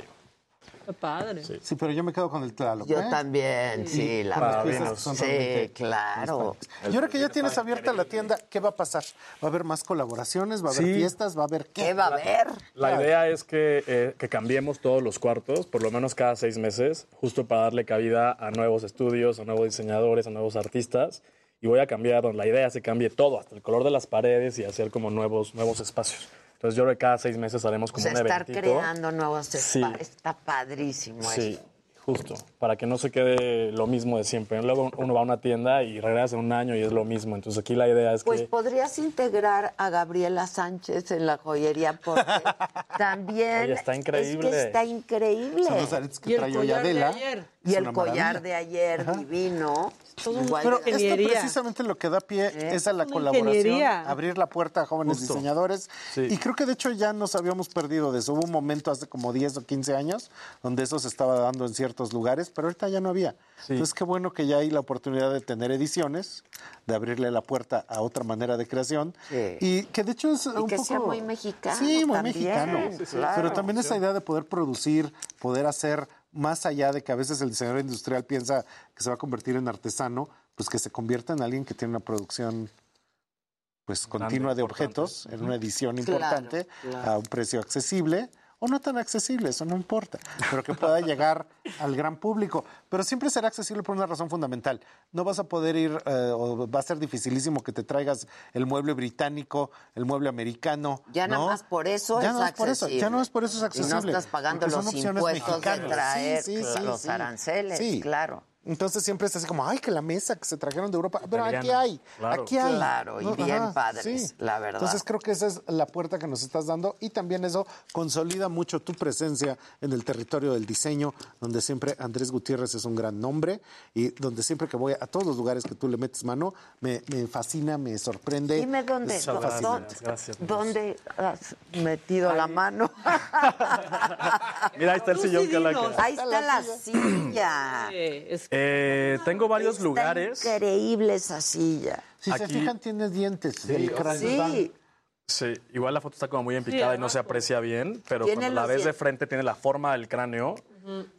Padre. Sí, pero yo me quedo con el Tlaloc. Yo ¿eh? también, sí, la verdad. Sí, claro. Y ahora que ya tienes abierta la tienda, ¿qué va a pasar? ¿Va a haber más colaboraciones? ¿Va a haber Sí. fiestas? ¿Va a haber qué? ¿Qué va a haber? La idea es que, eh, que cambiemos todos los cuartos, por lo menos cada seis meses, justo para darle cabida a nuevos estudios, a nuevos diseñadores, a nuevos artistas. Y voy a cambiar, la idea es que cambie todo, hasta el color de las paredes y hacer como nuevos, nuevos espacios. Entonces yo creo que cada seis meses haremos O como sea, un estar eventito. creando nuevos Sí. espacios. Está padrísimo Sí, eso. justo, para que no se quede lo mismo de siempre. Luego uno va a una tienda y regresa en un año y es lo mismo. Entonces aquí la idea es Pues que... podrías integrar a Gabriela Sánchez en la joyería porque también Oye, está increíble. es que está increíble. Son los aretes que Y el trae collar de ayer. y el collar maravilla. de ayer divino. Igual Pero de- esto precisamente lo que da pie es a la Una colaboración, ingeniería. abrir la puerta a jóvenes Justo. diseñadores. Sí. Y creo que de hecho ya nos habíamos perdido de eso. Hubo un momento hace como 10 o 15 años donde eso se estaba dando en ciertos lugares, pero ahorita ya no había. Entonces qué bueno que ya hay la oportunidad de tener ediciones, de abrirle la puerta a otra manera de creación. Sí. Y que de hecho es un que poco... sea muy mexicano Sí, muy también, mexicano. sí, sí, claro. Pero también esa idea de poder producir, poder hacer más allá de que a veces el diseñador industrial piensa que se va a convertir en artesano, pues que se convierta en alguien que tiene una producción pues Grande, continua de importante. objetos en una edición Claro, importante claro. a un precio accesible o no tan accesible, eso no importa, pero que pueda llegar al gran público. Pero siempre será accesible por una razón fundamental. No vas a poder ir, eh, o va a ser dificilísimo que te traigas el mueble británico, el mueble americano. Ya nada ¿no? más por eso ya es no es por eso, ya accesible. no es por eso es Y no accesible. estás pagando porque los impuestos de traer Sí, sí, sí, los aranceles, claro. Entonces siempre es así como, ay, que la mesa que se trajeron de Europa. Pero aquí hay, claro. aquí hay. Claro, y bien padres, la verdad. Entonces creo que esa es la puerta que nos estás dando y también eso consolida mucho tu presencia en el territorio del diseño, donde siempre Andrés Gutiérrez es un gran nombre y donde siempre que voy a todos los lugares que tú le metes mano, me, me fascina, me sorprende. Dime dónde, gracias, dónde, gracias. dónde has metido la mano. Mira, ahí está el sillón sí Calaca. dinos. Ahí está la silla. Es Eh, tengo varios Está lugares. increíble esa silla. Si se fijan, tiene dientes. cráneo. Sí, Sí, igual la foto está como muy empicada y no se aprecia bien, pero cuando la ves de frente tiene la forma del cráneo,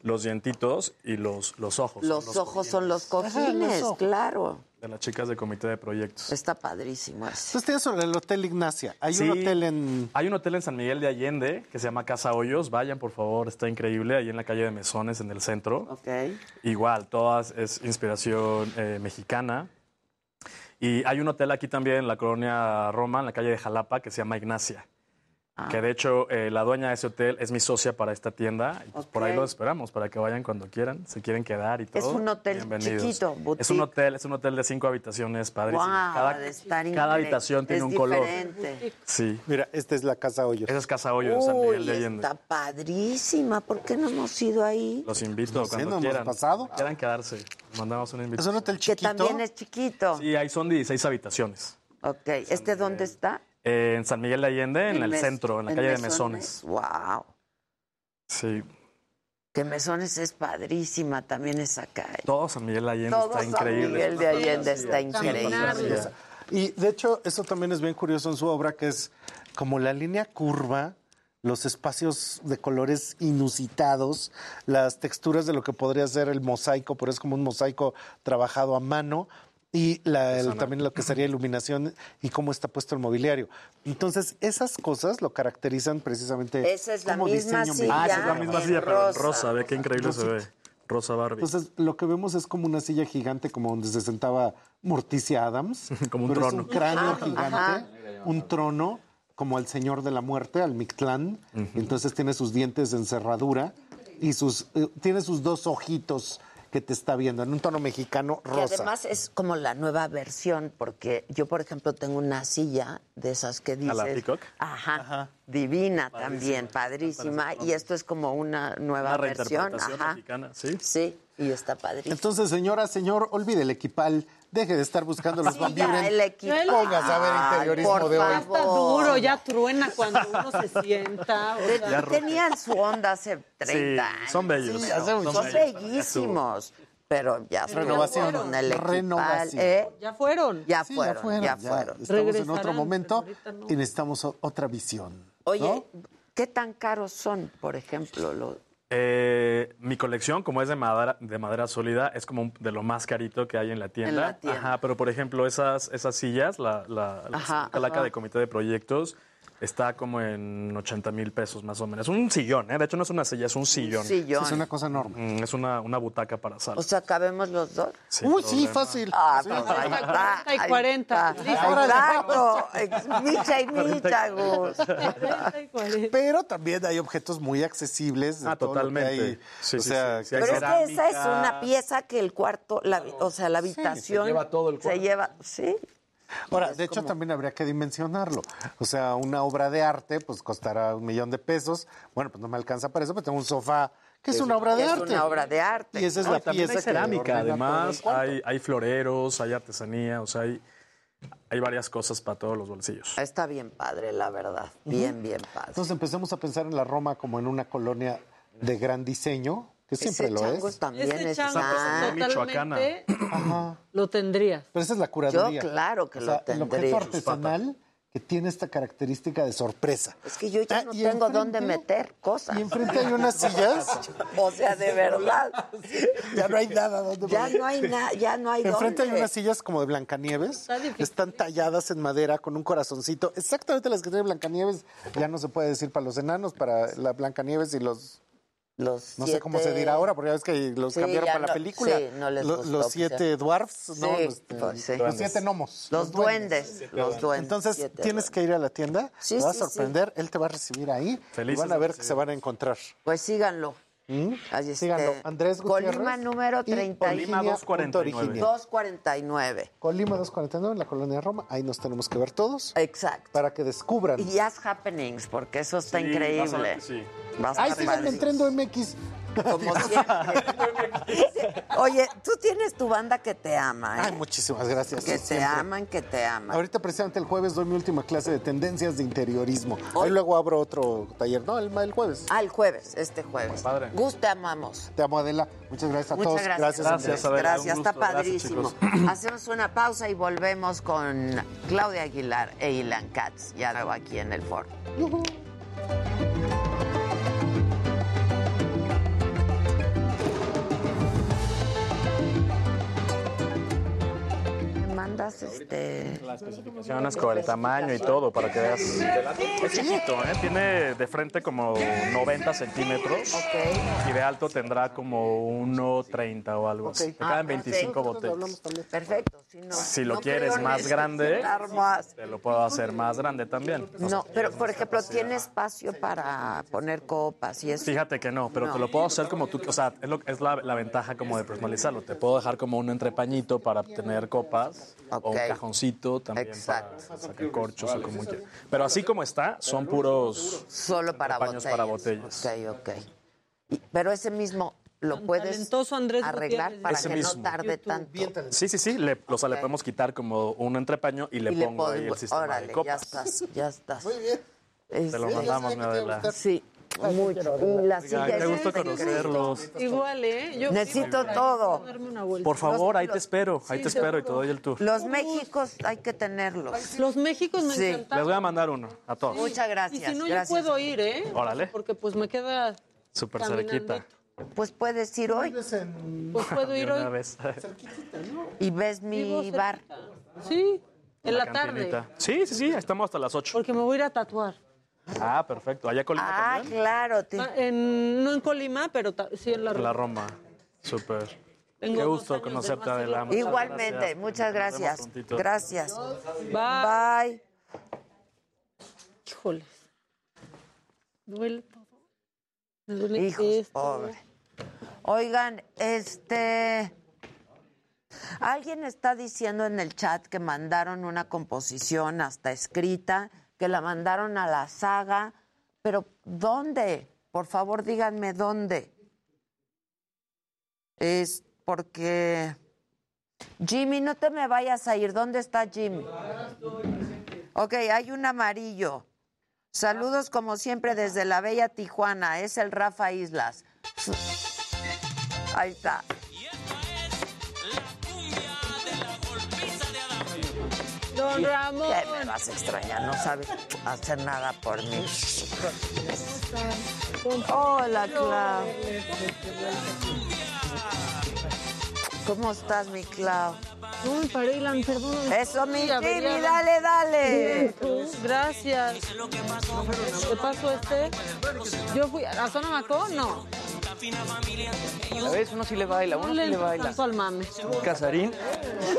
los dientitos y los, los ojos. los ojos son los cojines, claro. De las chicas de comité de proyectos. Está padrísimo eso. Entonces tienes sobre el Hotel Ignacia. Hay Sí. un hotel en... Hay un hotel en San Miguel de Allende que se llama Casa Hoyos. Vayan, por favor, está increíble. Ahí en la calle de Mesones, en el centro. Ok. Igual, todas es inspiración eh, mexicana. Y hay un hotel aquí también en la colonia Roma, en la calle de Jalapa, que se llama Ignacia. Ah. Que de hecho, eh, la dueña de ese hotel es mi socia para esta tienda. Y, pues, Por ahí los esperamos para que vayan cuando quieran, se quieren quedar y todo. Es un hotel bienvenidos. chiquito, Es un hotel, es un hotel de cinco habitaciones, padrísimo. Wow, cada, ha de estar cada habitación tiene un color. diferente. Sí. Mira, esta es la Casa Hoyos. Esa es Casa Hoyos, en San Miguel Uy, de Allende. está padrísima. ¿Por qué no hemos ido ahí? Los invito sé, cuando no hemos quieran. pasado. Quieran quedarse. Mandamos una Es un invitación. hotel Que chiquito. también es chiquito. Sí, ahí son 16 habitaciones. Ok. ¿Este dónde está? En San Miguel de Allende, en, el Mes- centro, en la calle de Mesones. Wow. Sí. Que Mesones es padrísima también esa calle. Todo San Miguel de Allende Todo está San increíble. Miguel de Allende está increíble. sí. Y de hecho, eso también es bien curioso en su obra, que es como la línea curva, los espacios de colores inusitados, las texturas de lo que podría ser el mosaico, pero es como un mosaico trabajado a mano. Y la- el- también lo que sería iluminación y cómo está puesto el mobiliario. Entonces, esas cosas lo caracterizan precisamente Esa es la como misma diseño silla. Ah, esa es la misma en silla, pero en rosa. rosa. Ve qué increíble se ve. Rosa Barbie. Entonces, lo que vemos es como una silla gigante, como donde se sentaba Morticia Adams. Como un pero trono. Es un cráneo Ajá, gigante, ajá. un trono, como al Señor de la Muerte, al Mictlán. Entonces tiene sus dientes en cerradura, y sus eh, tiene sus dos ojitos que te está viendo en un tono mexicano Que rosa. además es como la nueva versión, porque yo, por ejemplo, tengo una silla de esas que dices. la Peacock? Ajá. Divina también, padrísima. Y esto es como una nueva Una versión. reinterpretación Ajá. mexicana, ¿sí? Sí, y está padrísima. Entonces, señora, señor, olvide el equipal, deje de estar buscando los Sí, Van ya, Buren. Póngase a ver Ay, interiorismo por de hoy. Ya está duro, ya truena cuando uno se sienta. o sea, Tenían su onda hace 30 Sí, años. son bellos. Sí, Son son, bellos. bellísimos. Pero ya Renovación, fueron el equipal, renovación. ¿eh? Ya fueron. Ya Sí, fueron, ya ya fueron. Estamos en otro momento no. y necesitamos otra visión. Oye, ¿no? ¿qué tan caros son, por ejemplo? Los... Eh, mi colección, como es de madera, de madera sólida, es como un- de lo más carito que hay en la tienda. En la tienda. Ajá, pero por ejemplo, esas, esas sillas, la, la, la Ajá, calaca ajá. de comité de proyectos, está como en 80 mil pesos más o menos. Un sillón, ¿eh? De hecho, no es una silla, es un sillón. sillón. Es una cosa enorme. Mm, es una, una butaca para sala. O sea, ¿cabemos los dos? Sin Uy, sí, fácil. Ah, Sí. pues ahí está. 40 y ahí 40. está. Listo. Exacto. Ex- Micha y micha, Gus. 40 y 40. Pero también hay objetos muy accesibles. de Ah, todo lo que totalmente. hay. Sí, o sí, sea, sí, sí Pero es que esa es una pieza que el cuarto, la, o sea, la habitación. lleva todo el Se cuarto. lleva, sí. Ahora, de hecho, también habría que dimensionarlo. O sea, una obra de arte, pues costará un millón de pesos. Bueno, pues no me alcanza para eso, pero tengo un sofá que es, una obra de es arte. una obra de arte. Y esa es No, la pieza hay cerámica, además hay, hay floreros, hay artesanía, o sea, hay, hay varias cosas para todos los bolsillos. Está bien padre, la verdad. Bien, bien padre. Entonces empecemos a pensar en la Roma como en una colonia de gran diseño, que siempre Ese lo chango es. también Ese es chango Michoacana. Ajá. lo tendrías. Pero esa es la curaduría. Yo claro que O lo sea, el tendría. objeto artesanal que tiene esta característica de sorpresa. Es que yo ya Ah, no tengo enfrente- dónde meter cosas. Y enfrente hay unas sillas. O sea, de verdad. Ya no hay nada donde Ya poner. no hay nada, ya no hay Enfrente hay unas sillas como de Blancanieves. Están talladas en madera con un corazoncito. Exactamente las que tiene Blancanieves. Ya no se puede decir para los enanos, para la Blancanieves y los. Los No sé cómo se dirá ahora, porque ya ves que los Sí, cambiaron para la no- película. sí, no les gustó los siete dwarfs, ¿no? Sí, los, pues, sí. los siete gnomos. Los duendes, los duendes. Entonces, siete tienes que ir a la tienda, Sí, te va a sí, sorprender, él te va a recibir ahí. Felices y van a ver que se van a encontrar. Pues síganlo. ¿Mm? Síganlo. este, Andrés Gutiérrez. Colima número y 30 Colima 249. 249. Colima 249 en la colonia Roma. Ahí nos tenemos que ver todos Exacto. para que descubran. Y haz happenings, porque eso está Sí, increíble. vas a sí. Va a estar Ay, síganme en padrísimo. Trendo MX. Como siempre. Oye, tú tienes tu banda que te ama, ¿eh? Ay, muchísimas gracias. que te siempre. aman, que te aman. Ahorita precisamente el jueves doy mi última clase de tendencias de interiorismo. Hoy. Ahí luego abro otro taller. No, el, el jueves. Ah, el jueves, este jueves. Padre. Gus, te amamos. Te amo, Adela. Muchas gracias a Muchas todos. gracias. Gracias, Adela. Gracias, Un está. Gracias, padrísimo. Hacemos una pausa y volvemos con Claudia Aguilar e Ilan Katz, ya nuevo aquí en el foro. Mandas este. Las especificaciones con el tamaño y todo para que veas. Es chiquito, ¿eh? Tiene de frente como 90 centímetros y de alto tendrá como 1,30 o algo así. Te caben 25 botellas. Perfecto. Si, no, Si lo no quieres más grande, más. te lo puedo hacer más grande también. No, pero por ejemplo, ¿tiene espacio para poner copas y eso? Fíjate que no, pero No. te lo puedo hacer como tú, o sea, es, lo- es la, la ventaja como de personalizarlo. Te puedo dejar como un entrepañito para tener copas o un cajoncito también Exacto. para sacar corchos o como quieras. Pero así como está, son puros Solo para paños botellas. para botellas. Ok, ok. Y- pero ese mismo lo puedes arreglar Gutiérrez. para Ese que mismo. no tarde tanto. Sí, sí, sí, le, o sea, le podemos quitar como un entrepaño y le Y le pongo ahí el sistema órale, de copas. ya estás, ya estás. Muy bien. Te lo Este, mandamos, mi Adela. Sí, mucho. Y la silla es gusto conocerlos. Igual, ¿eh? Yo Necesito todo. darme una vuelta. Por favor, ahí te espero, ahí Sí, te espero y te doy el tour. Los Méxicos hay que tenerlos. Los Méxicos me Sí. encantan. Les voy a mandar uno a todos. Muchas Y gracias. si no, gracias. yo puedo ir, ¿eh? Órale. Porque pues me queda Súper cerquita. Pues puedes ir hoy en- Pues puedo ir hoy. vez. y ves mi bar. Sí, en la, tarde. cantinita. Sí, sí, sí, estamos hasta las 8. Porque me voy a ir a tatuar. Ah, perfecto. Allá Colima Ah, también. claro. te- Ah, en- no en Colima, pero sí en la En la Roma. Roma. Súper. Qué gusto conocerte. Adela. Muchas Igualmente, gracias. muchas gracias. Gracias. Bye. Bye. Híjoles. Duele todo. Me duele Hijos, esto. pobre. Oigan, este. Alguien está diciendo en el chat que mandaron una composición hasta escrita, que la mandaron a la saga, pero ¿dónde? Por favor, díganme dónde. Es porque. Jimmy, no te me vayas a ir. ¿Dónde está Jimmy? Ok, hay un amarillo. Saludos como siempre desde la bella Tijuana. Es el Rafa Islas. Ahí está. Don Ramón. Ya me vas a extrañar, no sabes hacer nada por mí. Hola, Clau. ¿Cómo estás, mi Clau? Ilan, perdón. Eso, mi Jimmy, dale, dale. Gracias. ¿Te paso este? Yo fui a Zona Macó, no. A ver, uno sí le baila, uno No sí le le entro baila. tanto al mame. Casarín.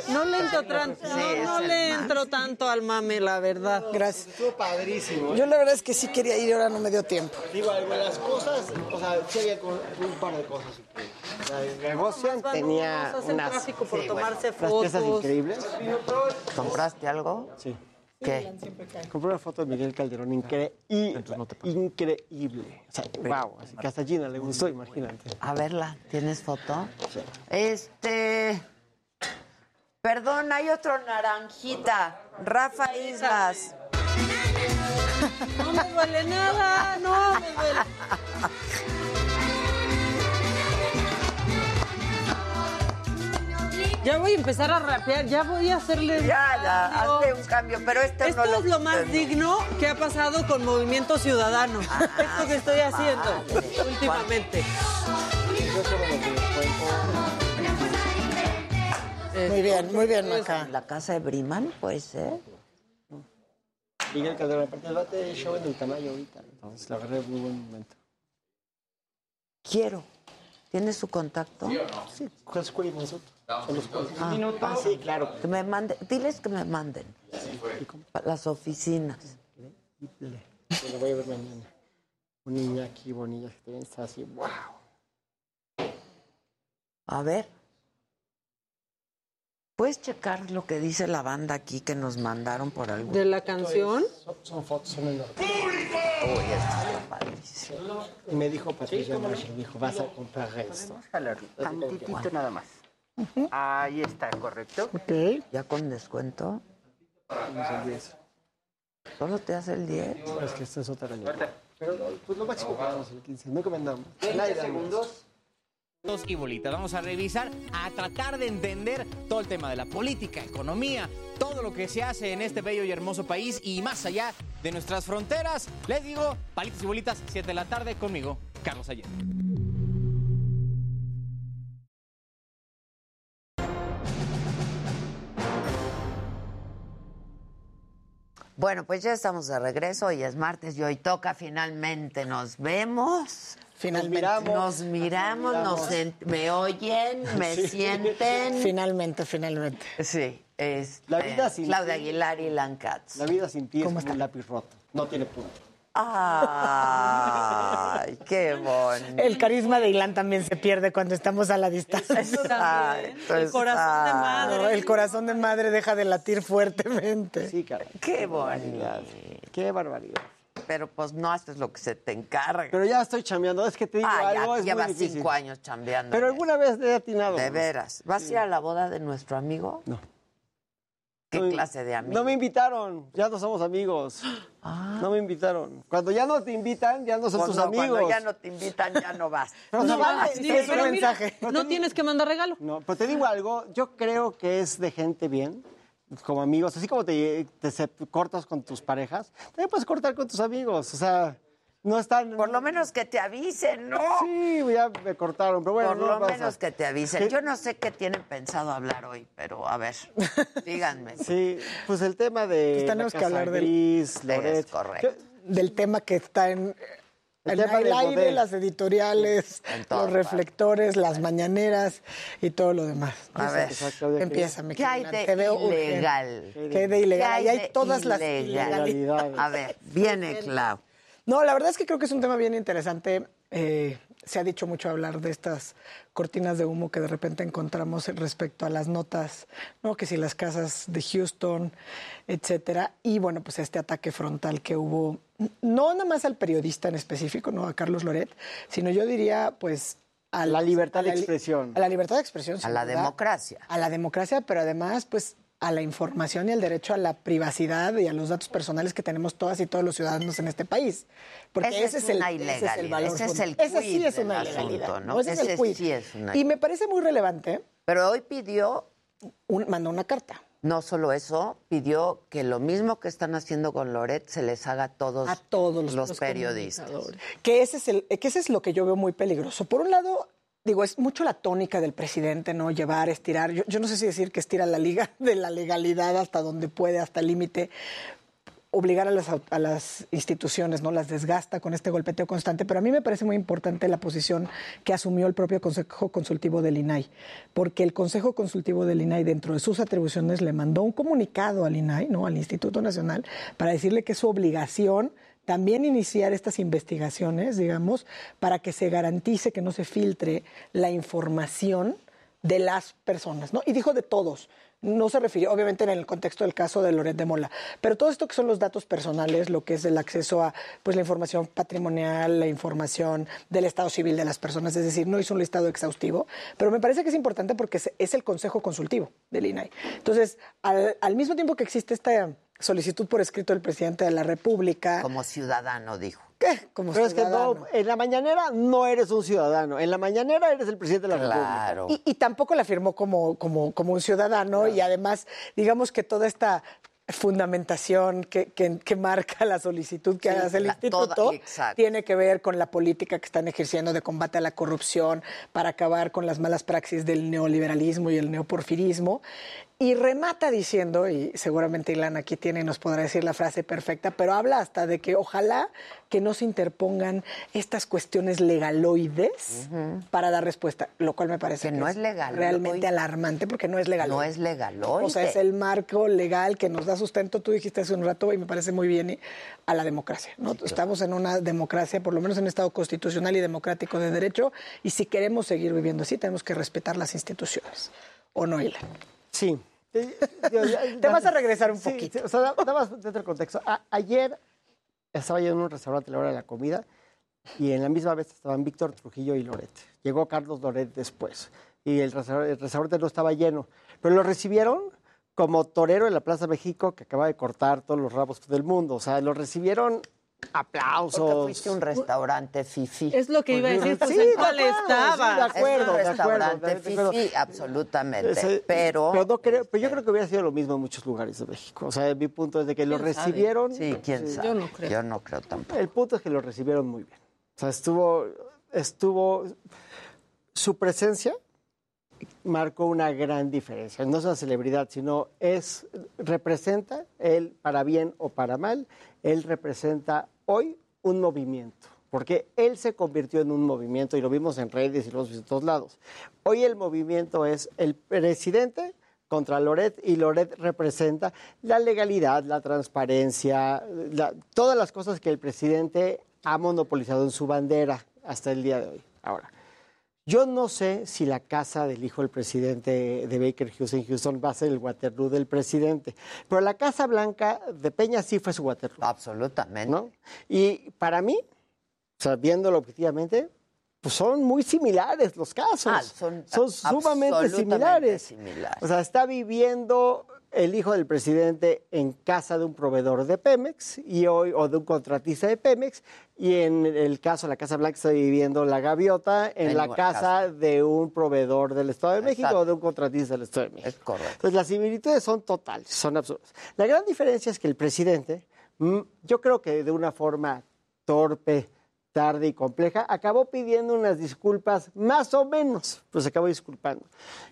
No le entro, tran- no, no le entro tanto al mame, la verdad. Gracias. Estuvo padrísimo. Yo la verdad es que sí quería ir y ahora no me dio tiempo. Digo, algo las cosas, o sea, sí había un par de cosas. Van tenía unas, por sí, tomarse fotos. increíbles. ¿Compraste algo? Sí. ¿Qué? Compré una foto de Miguel Calderón incre- y- increíble. O sea, wow, así que hasta Gina le gustó, imagínate. A verla, ¿tienes foto? Este. Perdón, hay otro naranjita. Rafa Islas. No me duele nada, no me duele. Ya voy a empezar a rapear, ya voy a hacerle. Ya, ya, hazle un cambio, pero este Esto no lo es lo más digno que ha pasado con Movimiento Ciudadano. Esto que estoy haciendo últimamente. Muy bien, muy bien, Maca. ¿En la casa de Briman, puede ser? Miguel Calderón, aparte bate de show en el Tamayo ahorita. Entonces, la agarré en muy buen momento. Quiero. ¿Tienes su contacto? Sí, ¿cuál es cuál nosotros? Los cuales. Ah, Ah, sí, claro. Que me manden, diles que me manden. Las oficinas. Increíble. Yo lo voy a ver mañana. Un niño aquí bonilla que está así, wow. A ver. ¿Puedes checar lo que dice la banda aquí que nos mandaron por algo? ¿De la canción? Son, son fotos, son enormes. Uy, esto está padrísimo. Y me dijo Patricia Marshall, me dijo, vas a comprar esto. Vamos a jalar tantitito nada más. Ahí está, correcto. Ok. ¿Ya con descuento? Vamos al 10. ¿Solo te hace el 10? Es que esta es otra realidad. Pero pues lo máximo que damos el 15. Nunca vendamos. Nadie da más. y bolitas. Vamos a revisar, a tratar de entender todo el tema de la política, economía, todo lo que se hace en este bello y hermoso país y más allá de nuestras fronteras. Les digo, palitas y bolitas, 7 de la tarde conmigo, Carlos Ayer. Bueno, pues ya estamos de regreso. Hoy es martes y hoy toca finalmente. Nos vemos. Finalmente. Nos miramos, nos me oyen, me Sí. sienten. Finalmente, finalmente. Sí, es La vida sin Claudia. Aguilar y Lancats. La vida sin ti es como un lápiz roto. No tiene punto. Ay, qué bonito. El carisma de Ilan también se pierde cuando estamos a la distancia. Exacto, El corazón de exacto. madre. El corazón de madre deja de latir fuertemente. Sí, caray. Qué bonito. Qué barbaridad. Pero pues no haces lo que se te encarga. Pero ya estoy chambeando. Es que te digo Ah, algo, ya es llevas muy difícil. cinco años chambeando. Pero alguna vez he atinado. De veras. ¿Vas a ir a la boda de nuestro amigo? No. ¿Qué No me- clase de amigo? No me invitaron, ya no somos amigos. No me invitaron. Cuando ya no te invitan, ya no son Pues tus no, amigos. Cuando ya no te invitan, ya no vas. Pero No sí, vas, sí, es un mira, mensaje. no tienes que mandar regalo. No, pero te digo algo, yo creo que es de gente bien, como amigos, así como te, cortas con tus parejas, también puedes cortar con tus amigos, o sea, no están... Por lo menos que te avisen, ¿no? Sí, ya me cortaron, pero bueno, Por no lo pasa. menos que te avisen. ¿Qué? Yo no sé qué tienen pensado hablar hoy, pero a ver, díganme. Sí, pues el tema de Pues tenemos la que hablar del- Gris, Loret. correcto. Del tema que está en, El el del aire, poder. las editoriales, los reflectores, las mañaneras y todo lo demás. A ver, Empieza, ¿qué hay querida, de te veo urgente. ilegal? ¿Qué hay de ilegal? ¿Qué Ahí hay de todas las ilegal? ilegalidades. A ver, viene Clau. No, la verdad es que creo que es un tema bien interesante eh, se ha dicho mucho hablar de estas cortinas de humo que de repente encontramos respecto a las notas, ¿no? Que si las casas de Houston, etcétera. Y bueno, pues este ataque frontal que hubo, no nada más al periodista en específico, ¿no? A Carlos Loret, sino yo diría, pues. A La libertad de expresión. A la libertad de expresión. A la democracia. A la democracia, pero además, pues a la información y al derecho a la privacidad y a los datos personales que tenemos todas y todos los ciudadanos en este país. Porque Ese ese, es es, el, ese es el valor ese es el Ese sí es una ilegalidad, ¿no? Ese, es el sí es una Y me parece muy relevante. Pero hoy pidió... mandó una carta. No solo eso, pidió que lo mismo que están haciendo con Loret se les haga a todos, A todos los, los los periodistas. Que ese, es el, que ese es lo que yo veo muy peligroso. Por un lado, digo, es mucho la tónica del presidente, ¿no? Llevar, estirar. Yo, yo no sé si decir que estira la liga de la legalidad hasta donde puede, hasta el límite. Obligar a las, a las instituciones, ¿no? Las desgasta con este golpeteo constante. Pero a mí me parece muy importante la posición que asumió el propio Consejo Consultivo del INAI. Porque el Consejo Consultivo del INAI, dentro de sus atribuciones, le mandó un comunicado al INAI, ¿no? Al Instituto Nacional, para decirle que es su obligación también iniciar estas investigaciones, digamos, para que se garantice que no se filtre la información de las personas, ¿no? Y dijo de todos. No se refirió, obviamente, en el contexto del caso de Loret de Mola, pero todo esto que son los datos personales, lo que es el acceso a pues, la información patrimonial, la información del estado civil de las personas, es decir, no hizo un listado exhaustivo, pero me parece que es importante porque es, el consejo consultivo del INAI. Entonces, al mismo tiempo que existe esta solicitud por escrito del presidente de la República, Como ciudadano, dijo. ¿Qué? Como Pero es que ciudadano. no, en la mañanera no eres un ciudadano, en la mañanera eres el presidente de la República. Y, y tampoco la firmó como, como, como un ciudadano y además, digamos que toda esta fundamentación que, que- que marca la solicitud que Sí, hace el la- instituto toda- tiene que ver con la política que están ejerciendo de combate a la corrupción para acabar con las malas praxis del neoliberalismo y el neoporfirismo. Y remata diciendo, y seguramente Ilan aquí tiene y nos podrá decir la frase perfecta, pero habla hasta de que ojalá que no se interpongan estas cuestiones legaloides para dar respuesta, lo cual me parece Que que, no es legal, realmente alarmante porque no es legal. No es legaloide. O sea, es el marco legal que nos da sustento, tú dijiste hace un rato, y me parece muy bien, a la democracia. ¿no? Estamos en una democracia, por lo menos en un Estado constitucional y democrático de derecho, y si queremos seguir viviendo así, tenemos que respetar las instituciones. ¿O no, Ilan? Sí. Te vas a regresar un Sí, poquito. sí, o sea, nada más dentro del contexto. A- ayer estaba yo en un restaurante a la hora de la comida y en la misma vez estaban Víctor Trujillo y Loret. Llegó Carlos Loret después y el restaurante, el restaurante no estaba lleno, pero lo recibieron como torero en la Plaza México que acaba de cortar todos los rabos del mundo. O sea, lo recibieron aplausos. Porque fuiste a un restaurante fifi. Es lo que iba a decir, pues Sí, ¿en de cuál estaba? sí, de acuerdo, es un restaurante de acuerdo. fifi, absolutamente. Ese- pero, no creo, pero yo creo que hubiera sido lo mismo en muchos lugares de México. O sea, mi punto es de que lo recibieron. Sí, quién Sí. sabe. Yo no creo tampoco. El punto es que lo recibieron muy bien. O sea, estuvo, estuvo, su presencia marcó una gran diferencia. No es una celebridad, sino es, representa, él, para bien o para mal, él representa hoy un movimiento. Porque él se convirtió en un movimiento y lo vimos en redes y lo vimos en todos lados. Hoy el movimiento es el presidente contra Loret y Loret representa la legalidad, la transparencia, todas las cosas que el presidente ha monopolizado en su bandera hasta el día de hoy. Ahora, yo no sé si la casa del hijo del presidente de Baker Hughes en Houston va a ser el Waterloo del presidente, pero la Casa Blanca de Peña sí fue su Waterloo. Absolutamente. ¿no? Y para mí, o sea, viéndolo objetivamente, pues son muy similares los casos. Ah, son sumamente absolutamente similares. similares. O sea, está viviendo el hijo del presidente en casa de un proveedor de Pemex y hoy o de un contratista de Pemex y en el caso de la Casa Blanca está viviendo la gaviota en, En la casa, casa. de un proveedor del Estado de México Exacto. o de un contratista del Estado de México. Es correcto. Entonces las similitudes son totales, son absurdas. La gran diferencia es que el presidente, mm, yo creo que de una forma torpe, tarde y compleja, acabó pidiendo unas disculpas más o menos, pues acabó disculpando.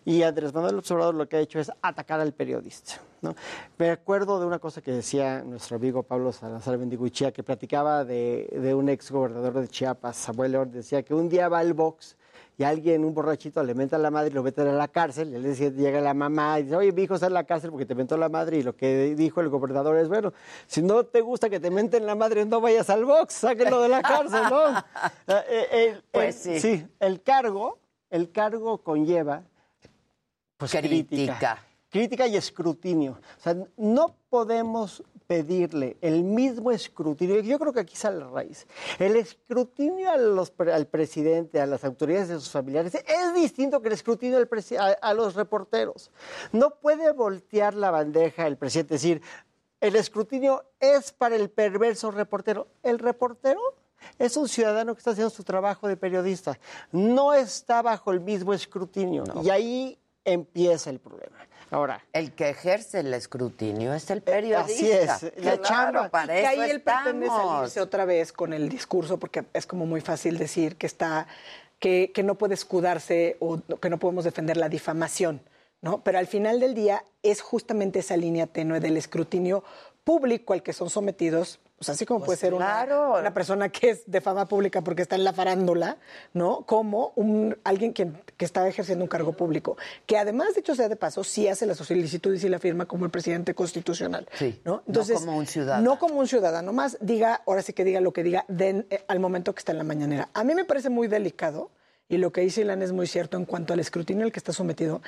Y Andrés Manuel Observador lo que ha hecho es atacar al periodista. ¿no? Me acuerdo de una cosa que decía nuestro amigo Pablo Salazar Bendiguchía, que platicaba de, de un ex gobernador de Chiapas, Samuel León, decía que un día va al box y alguien, un borrachito, le mete a la madre y lo meten a la cárcel, y llega la mamá y dice, oye, mi hijo está en la cárcel porque te mentó la madre, y lo que dijo el gobernador es, bueno, si no te gusta que te menten la madre, no vayas al box, sáquenlo de la cárcel, ¿no? Eh, eh, el- Pues el- sí. el cargo, el cargo conlleva pues, Crítica. Crítica y escrutinio. O sea, no podemos pedirle el mismo escrutinio. Yo creo que aquí sale la raíz. El escrutinio a los pre- al presidente, a las autoridades de sus familiares, es distinto que el escrutinio al a, a los reporteros. No puede voltear la bandeja el presidente, decir, el escrutinio es para el perverso reportero. El reportero es un ciudadano que está haciendo su trabajo de periodista. No está bajo el mismo escrutinio. Y ahí empieza el problema. Ahora. El que ejerce el escrutinio es el periodista. Así es, la Claro, chamba. para que eso ahí él pretende salirse otra vez con el discurso, porque es como muy fácil decir que está, que, que no puede escudarse o que no podemos defender la difamación, ¿no? Pero al final del día es justamente esa línea tenue del escrutinio público al que son sometidos. Pues así como puede ser una, una persona que es de fama pública porque está en la farándula, ¿no? Como un, alguien que, que está ejerciendo un cargo público, que además, dicho sea de paso, sí hace las solicitudes y la firma como el presidente constitucional. Sí, ¿no? no como un ciudadano. No como un ciudadano, más diga, ahora sí que diga lo que diga den- eh, al momento que está en la mañanera. A mí me parece muy delicado. Y lo que dice Ilan es muy cierto en cuanto al escrutinio al que está sometido.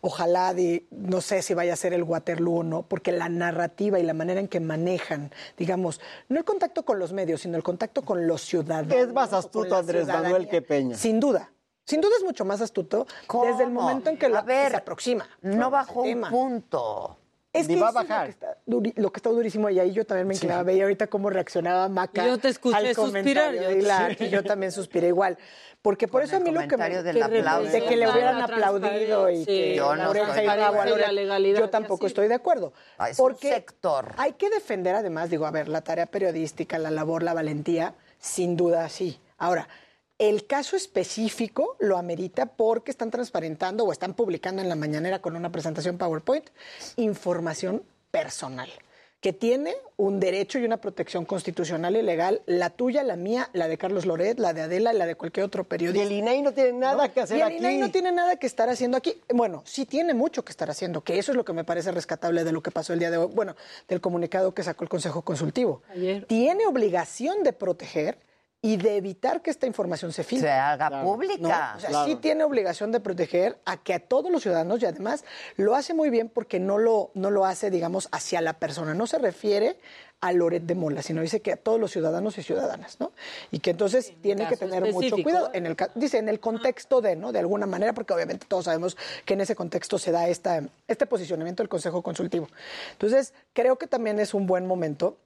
Ojalá, di- no sé si vaya a ser el Waterloo o no, porque la narrativa y la manera en que manejan, digamos, no el contacto con los medios, sino el contacto con los ciudadanos. Es más astuto Andrés Manuel que Peña. Sin duda. Sin duda es mucho más astuto desde el momento en que, lo, se aproxima. No bajó un tema. punto. Es que va a es bajar. Lo que, está lo que está durísimo y ahí yo también me inclinaba, veía ahorita cómo reaccionaba Maca Yo te escuché al suspirar, yo- y yo también suspiré igual. Porque por eso a mí lo que me... comentario del que aplauso. de que le hubieran La aplaudido y transparencia. que Yo no estoy y de Bravo, acuerdo. Laurencia- La legalidad yo tampoco estoy de acuerdo. Ah, es un porque sector. hay que defender además, digo, a ver, la tarea periodística, la labor, la valentía, sin duda sí. Ahora, el caso específico lo amerita porque están transparentando o están publicando en la mañanera con una presentación PowerPoint información personal que tiene un derecho y una protección constitucional y legal, la tuya, la mía, la de Carlos Loret, la de Adela y la de cualquier otro Y periodista. el INAI no tiene nada que hacer Y el aquí. INAI no tiene nada que estar haciendo aquí. Bueno, sí tiene mucho que estar haciendo, que eso es lo que me parece rescatable de lo que pasó el día de hoy, bueno, del comunicado que sacó el Consejo Consultivo. Ayer. Tiene obligación de proteger y de evitar que esta información se filtre. Se haga pública. O sea, sí tiene obligación de proteger a que a todos los ciudadanos y además lo hace muy bien porque no lo, no lo hace, digamos, hacia la persona. No se refiere a Loret de Mola, sino dice que a todos los ciudadanos y ciudadanas, ¿no? Y que entonces tiene que tener mucho cuidado. En el, dice, en el contexto de, ¿no? De alguna manera, porque obviamente todos sabemos que en ese contexto se da esta, este posicionamiento del Consejo Consultivo. Entonces, creo que también es un buen momento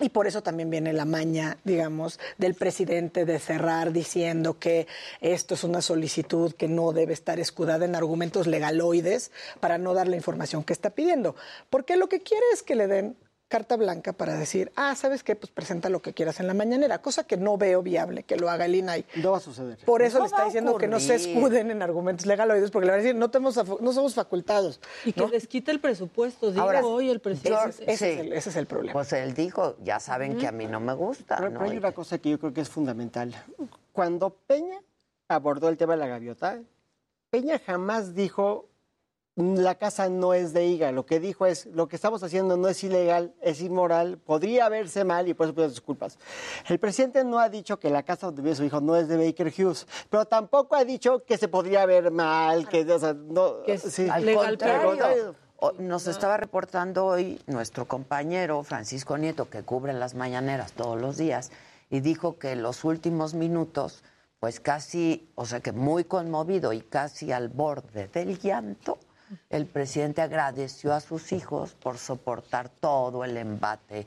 y por eso también viene la maña, digamos, del presidente de cerrar diciendo que esto es una solicitud que no debe estar escudada en argumentos legaloides para no dar la información que está pidiendo. Porque lo que quiere es que le den carta blanca para decir, ah, ¿sabes qué? Pues presenta lo que quieras en la mañanera, cosa que no veo viable que lo haga el INAI. No va a suceder. Por eso No le está diciendo que no se escuden en argumentos legaloides, porque le va a decir, no, tenemos, no somos facultados. Y que les quite el presupuesto, digo Ahora, hoy el presidente. Ese, ese es el, ese es el problema. Pues él dijo, ya saben que a mí no me gusta. Pero, ¿no? pero hay una cosa que yo creo que es fundamental. Cuando Peña abordó el tema de la gaviota, Peña jamás dijo la casa no es de IGA. Lo que dijo es lo que estamos haciendo no es ilegal, es inmoral, podría verse mal y por eso pido disculpas. El presidente no ha dicho que la casa donde vive su hijo no es de Baker Hughes, pero tampoco ha dicho que se podría ver mal, que o sea, no, Que es sí. Al Legal, contrario, o- nos estaba reportando hoy nuestro compañero Francisco Nieto, que cubre las mañaneras todos los días, y dijo que los últimos minutos, pues casi, o sea que muy conmovido y casi al borde del llanto, el presidente agradeció a sus hijos por soportar todo el embate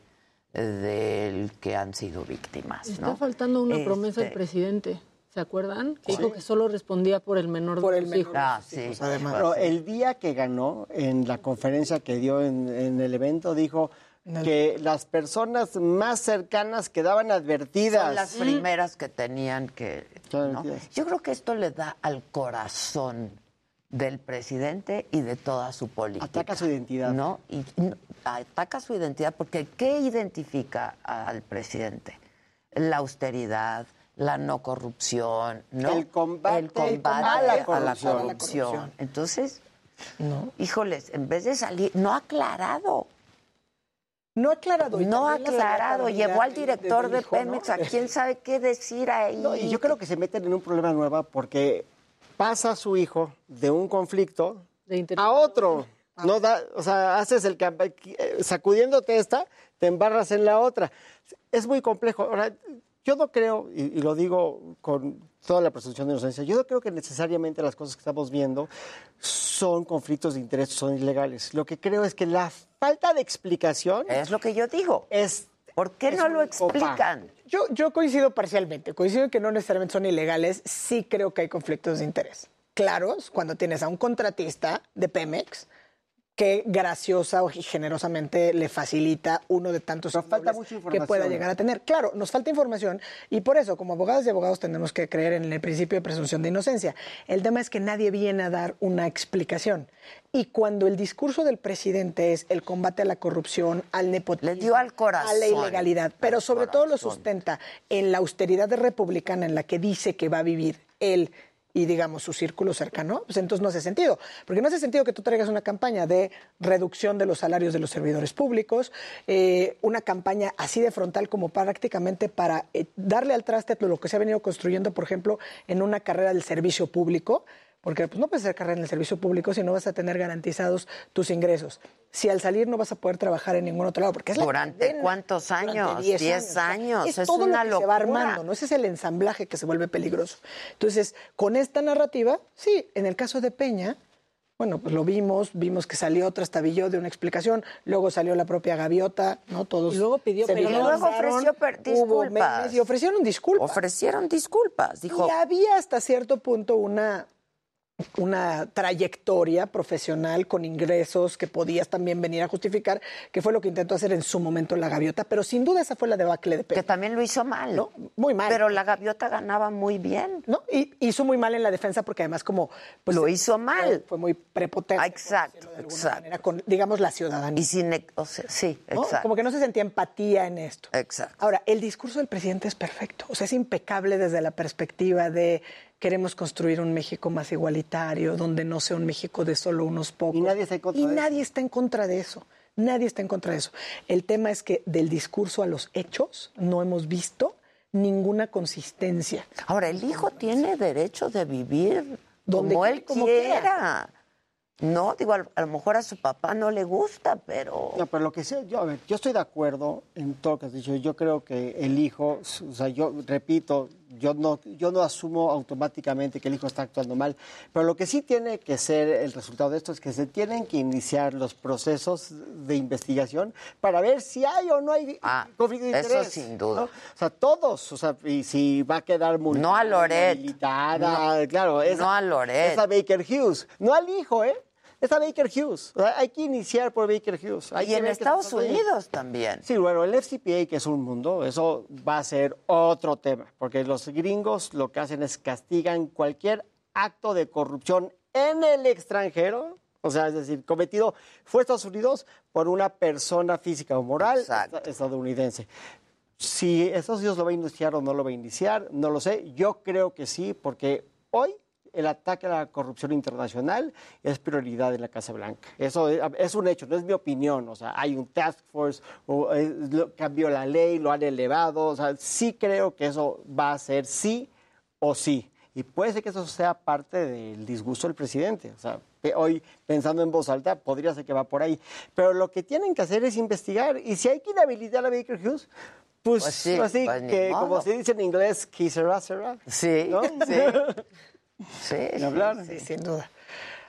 del que han sido víctimas. Está ¿no? faltando una promesa del Este, presidente. ¿Se acuerdan? Que dijo que solo respondía por el menor Por de el sus menor. hijos. Ah, sí. además. Pero el día que ganó, en la conferencia que dio en, en el evento, dijo que las personas más cercanas quedaban advertidas. Son las primeras que tenían que... Yo creo que esto le da al corazón del presidente y de toda su política. Ataca su identidad. ¿No? Y no, ataca su identidad porque ¿qué identifica al presidente? La austeridad, la no corrupción, ¿no? El combate El combate a la corrupción. corrupción. Entonces, híjoles, en vez de salir, no ha aclarado. No ha aclarado. y No ha aclarado. Llevó al director de ¿no? Pemex a quién sabe qué decir ahí. No, y yo creo que se meten en un problema nuevo porque pasa su hijo de un conflicto a otro. No da, o sea, haces el campa- eh, sacudiéndote esta, te embarras en la otra. Es muy complejo. Ahora, yo no creo, y, y lo digo con toda la presunción de inocencia, yo no creo que necesariamente las cosas que estamos viendo son conflictos de interés, son ilegales. Lo que creo es que la falta de explicación es lo que yo digo. Es ¿Por qué no lo explican? Yo, yo coincido parcialmente. Coincido en que no necesariamente son ilegales. Sí creo que hay conflictos de interés. Claros, cuando tienes a un contratista de Pemex que graciosa o generosamente le facilita uno de tantos falta mucha que pueda llegar a tener. Claro, nos falta información y por eso, como abogados y abogados, tenemos que creer en el principio de presunción de inocencia. El tema es que nadie viene a dar una explicación. Y cuando el discurso del presidente es el combate a la corrupción, al nepotismo, Le dio al corazón. a la ilegalidad, pero sobre todo lo sustenta en la austeridad republicana en la que dice que va a vivir él y digamos su círculo cercano, pues entonces no hace sentido. Porque no hace sentido que tú traigas una campaña de reducción de los salarios de los servidores públicos, eh, una campaña así de frontal como prácticamente para eh, darle al traste lo que se ha venido construyendo, por ejemplo, en una carrera del servicio público, porque pues, no puedes hacer carrera en el servicio público si no vas a tener garantizados tus ingresos. Si al salir no vas a poder trabajar en ningún otro lado, porque es la ¿Durante cadena. cuántos Durante años? 10 10 años. Es, Es todo una lo que se va armando, ¿no? Ese es el ensamblaje que se vuelve peligroso. Entonces, con esta narrativa, sí, en el caso de Peña, bueno, pues lo vimos, vimos que salió trastabilló de una explicación, luego salió la propia gaviota, ¿no? Todos Y luego pidió perdón. Y luego ofreció per- hubo disculpas. memes y ofrecieron disculpas. Ofrecieron disculpas. Dijo, Y había hasta cierto punto una, una trayectoria profesional con ingresos que podías también venir a justificar, que fue lo que intentó hacer en su momento la gaviota, pero sin duda esa fue la debacle de Peña. que también lo hizo mal. ¿no? Muy mal. Pero la gaviota ganaba muy bien. ¿no? Y hizo muy mal en la defensa porque además como... pues, Lo hizo mal. Fue muy prepotente. Exacto, exacto. manera, con, digamos, la ciudadanía. Y sin, e- o sea, sí, ¿no? exacto. Como que no se sentía empatía en esto. Exacto. Ahora, el discurso del presidente es perfecto, o sea, es impecable desde la perspectiva de queremos construir un México más igualitario, donde no sea un México de solo unos pocos. Y nadie está en contra Y de eso. nadie está en contra de eso. Nadie está en contra de eso. El tema es que del discurso a los hechos no hemos visto ninguna consistencia. Ahora, el hijo tiene derecho de vivir Donde como quiera, él como quiera. quiera. No, digo, a, a lo mejor a su papá no le gusta, pero... No, pero lo que sé, yo, a ver, yo estoy de acuerdo en todo lo que has dicho. Yo creo que el hijo, o sea, yo repito, yo no, yo no asumo automáticamente que el hijo está actuando mal, pero lo que sí tiene que ser el resultado de esto es que se tienen que iniciar los procesos de investigación para ver si hay o no hay Ah, conflicto de eso interés. sin duda. ¿no? O sea, todos, o sea, y si va a quedar muy No a Loret. inhabilitada, claro, es, No a Loret. es a Baker Hughes, no al hijo, ¿eh? Es a Baker Hughes. O sea, hay que iniciar por Baker Hughes. Hay y en Estados está. Unidos también. Sí, bueno, el FCPA, que es un mundo, eso va a ser otro tema, porque los gringos lo que hacen es castigan cualquier acto de corrupción en el extranjero, o sea, es decir, cometido fue Estados Unidos por una persona física o moral esta- estadounidense. Si Estados Unidos lo va a iniciar o no lo va a iniciar, no lo sé. Yo creo que sí, porque hoy el ataque a la corrupción internacional es prioridad en la Casa Blanca. Eso es, es un hecho, no es mi opinión. O sea, hay un task force, o, eh, lo- cambió la ley, lo han elevado. O sea, sí creo que eso va a ser sí o sí. Y puede ser que eso sea parte del disgusto del presidente. O sea, hoy, pensando en voz alta, podría ser que va por ahí. Pero lo que tienen que hacer es investigar. Y si hay que inhabilitar a Baker Hughes, pues, Pues sí, así pues que, como se dice en inglés, que será, será. Sí, ¿no? sí. Sí, hablar. Sí, sin duda.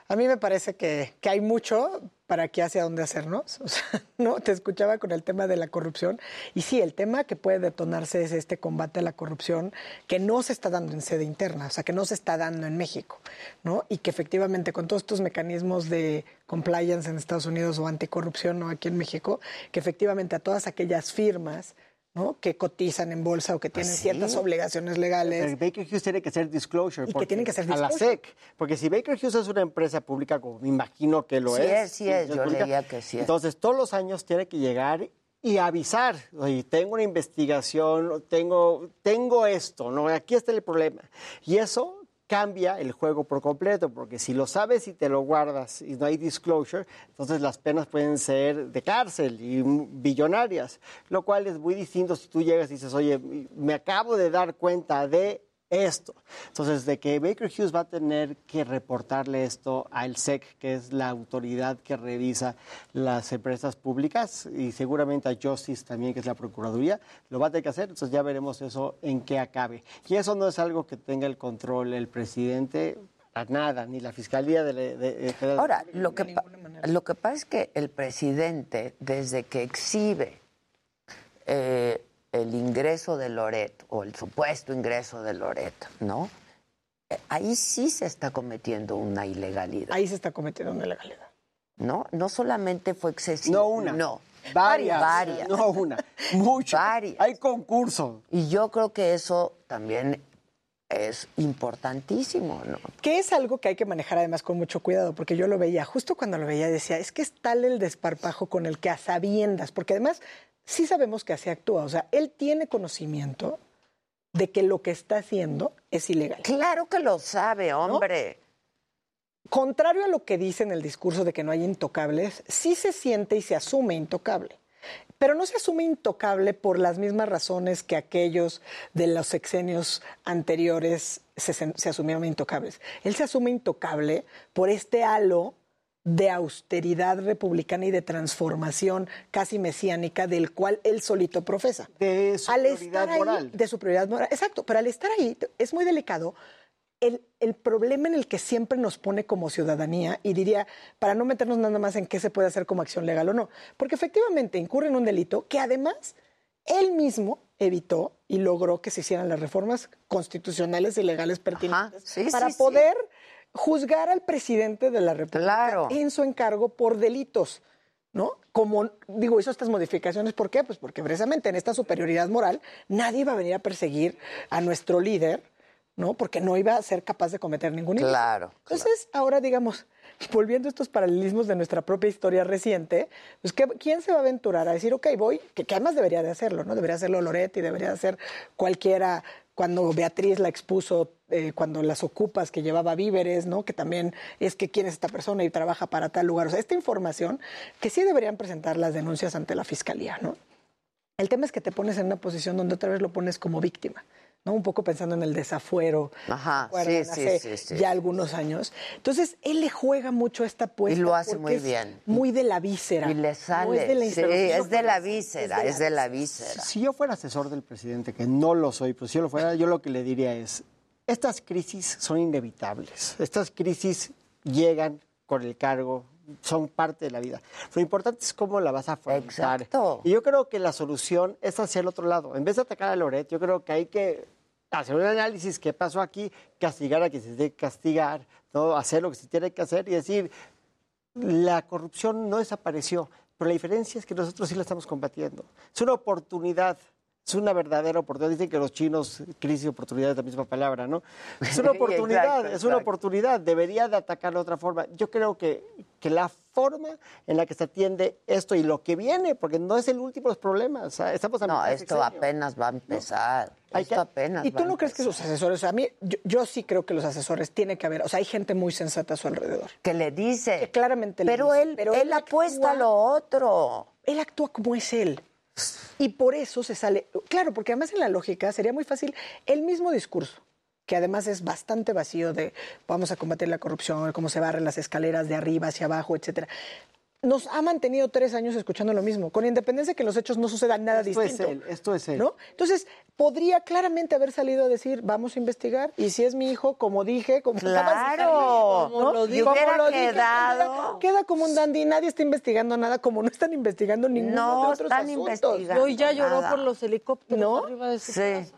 A mí me parece que, que hay mucho para aquí hacia dónde hacernos. O sea, no, te escuchaba con el tema de la corrupción. Y sí, el tema que puede detonarse es este combate a la corrupción que no se está dando en sede interna, o sea, que no se está dando en México, ¿no? Y que efectivamente con todos estos mecanismos de compliance en Estados Unidos o anticorrupción ¿no? aquí en México, que efectivamente a todas aquellas firmas ¿no? que cotizan en bolsa o que tienen Pues sí. ciertas obligaciones legales. Pero Baker Hughes tiene que hacer disclosure. Y que porque- tienen que hacer A la disclosure. SEC. Porque si Baker Hughes es una empresa pública, como me imagino que lo Sí es. es, sí es, yo pública, leía que sí es. Entonces, todos los años tiene que llegar y avisar, oye, tengo una investigación, tengo, tengo esto, ¿no? Aquí está el problema. Y eso cambia el juego por completo, porque si lo sabes y te lo guardas y no hay disclosure, entonces las penas pueden ser de cárcel y billonarias, lo cual es muy distinto si tú llegas y dices, oye, me acabo de dar cuenta de esto. Entonces, de que Baker Hughes va a tener que reportarle esto al SEC, que es la autoridad que revisa las empresas públicas, y seguramente a Justice también, que es la Procuraduría, lo va a tener que hacer. Entonces, ya veremos eso en qué acabe. Y eso no es algo que tenga el control el presidente. A nada, ni la Fiscalía de, de- de-. Ahora, lo que, lo que pasa es que el presidente, desde que exhibe eh, el ingreso de Loret, o el supuesto ingreso de Loret, ¿no? Eh, Ahí sí se está cometiendo una ilegalidad. Ahí se está cometiendo una ilegalidad. ¿No? No solamente fue excesivo. No una. No. Varias. Varias. No una. Muchas. Varias. Hay concurso. Y yo creo que eso también es importantísimo, ¿no? Que es algo que hay que manejar además con mucho cuidado, porque yo lo veía, justo cuando lo veía decía, es que es tal el desparpajo con el que a sabiendas, porque además sí sabemos que así actúa, o sea, él tiene conocimiento de que lo que está haciendo es ilegal. Claro que lo sabe, hombre. Contrario a lo que dice en el discurso de que no hay intocables, sí se siente y se asume intocable. Pero no se asume intocable por las mismas razones que aquellos de los sexenios anteriores se, se asumieron intocables. Él se asume intocable por este halo de austeridad republicana y de transformación casi mesiánica del cual él solito profesa. De su Al prioridad estar ahí- moral. de su prioridad moral. Exacto, pero al estar ahí es muy delicado el, el problema en el que siempre nos pone como ciudadanía, y diría, para no meternos nada más en qué se puede hacer como acción legal o no, porque efectivamente incurre en un delito que además él mismo evitó y logró que se hicieran las reformas constitucionales y legales pertinentes sí, para sí, sí. Juzgar al presidente de la República en su encargo por delitos. ¿No? Como digo, hizo estas modificaciones, ¿por qué? Pues porque precisamente en esta superioridad moral nadie iba a venir a perseguir a nuestro líder, ¿no? Porque no iba a ser capaz de cometer ningún ilícito. Claro, Entonces, ahora digamos, volviendo a estos paralelismos de nuestra propia historia reciente, pues ¿qué- ¿quién se va a aventurar a decir, ok, voy, que, que además debería de hacerlo, ¿no? Debería hacerlo Loretti, debería de hacer cualquiera, cuando Beatriz la expuso, eh, cuando las ocupas que llevaba víveres, ¿no? Que también es que quién es esta persona y trabaja para tal lugar. O sea, esta información que sí deberían presentar las denuncias ante la fiscalía, ¿no? El tema es que te pones en una posición donde otra vez lo pones como víctima, ¿no? Un poco pensando en el desafuero. Ajá, sí, sí, Hace sí, sí, Ya algunos años. Entonces, él le juega mucho a esta apuesta. Y lo hace porque muy es bien. Muy de la víscera. Y le No sale. es de la sí, es de la víscera, es de la víscera. Si yo fuera asesor del presidente, que no lo soy, pero si yo lo fuera, yo lo que le diría es, estas crisis son inevitables. Estas crisis llegan con el cargo, son parte de la vida. Lo importante es cómo la vas a afrontar. Exacto. Y yo creo que la solución es hacia el otro lado. En vez de atacar a Loret, yo creo que hay que hacer un análisis, qué pasó aquí, castigar a quien se tiene que castigar, ¿no? hacer lo que se tiene que hacer y decir, la corrupción no desapareció, pero la diferencia es que nosotros sí la estamos combatiendo. Es una oportunidad, es una verdadera oportunidad. Dicen que los chinos, crisis y oportunidad es la misma palabra, ¿no? Es una oportunidad, exacto, es una exacto. oportunidad. Debería de atacar de otra forma. Yo creo que, que la forma en la que se atiende esto y lo que viene, porque no es el último de los problemas. o sea, Estamos a No, esto apenas va a empezar. Hay esto que- apenas ¿Y tú no crees que sus asesores, o sea, a mí, yo, yo sí creo que los asesores tiene que haber, o sea, hay gente muy sensata a su alrededor. Que le dice. Que claramente le Pero dice, él, él apuesta a lo otro. Él actúa como es él. Y por eso se sale. Claro, porque además en la lógica sería muy fácil el mismo discurso, que además es bastante vacío de vamos a combatir la corrupción, cómo se barren las escaleras de arriba hacia abajo, etcétera. Nos ha mantenido tres años escuchando lo mismo, con independencia de que en los hechos no suceda nada Esto es distinto. él, esto es él. ¿no? Entonces, podría claramente haber salido a decir, vamos a investigar, y si es mi hijo, como dije, como Claro, ¿no? lo Y di- como lo dije, quedado. Queda, queda como un dandy, nadie está investigando nada, como no están investigando ninguno No de otros están asuntos. investigando Hoy ya lloró nada. por los helicópteros ¿No? arriba de su Sí. casa.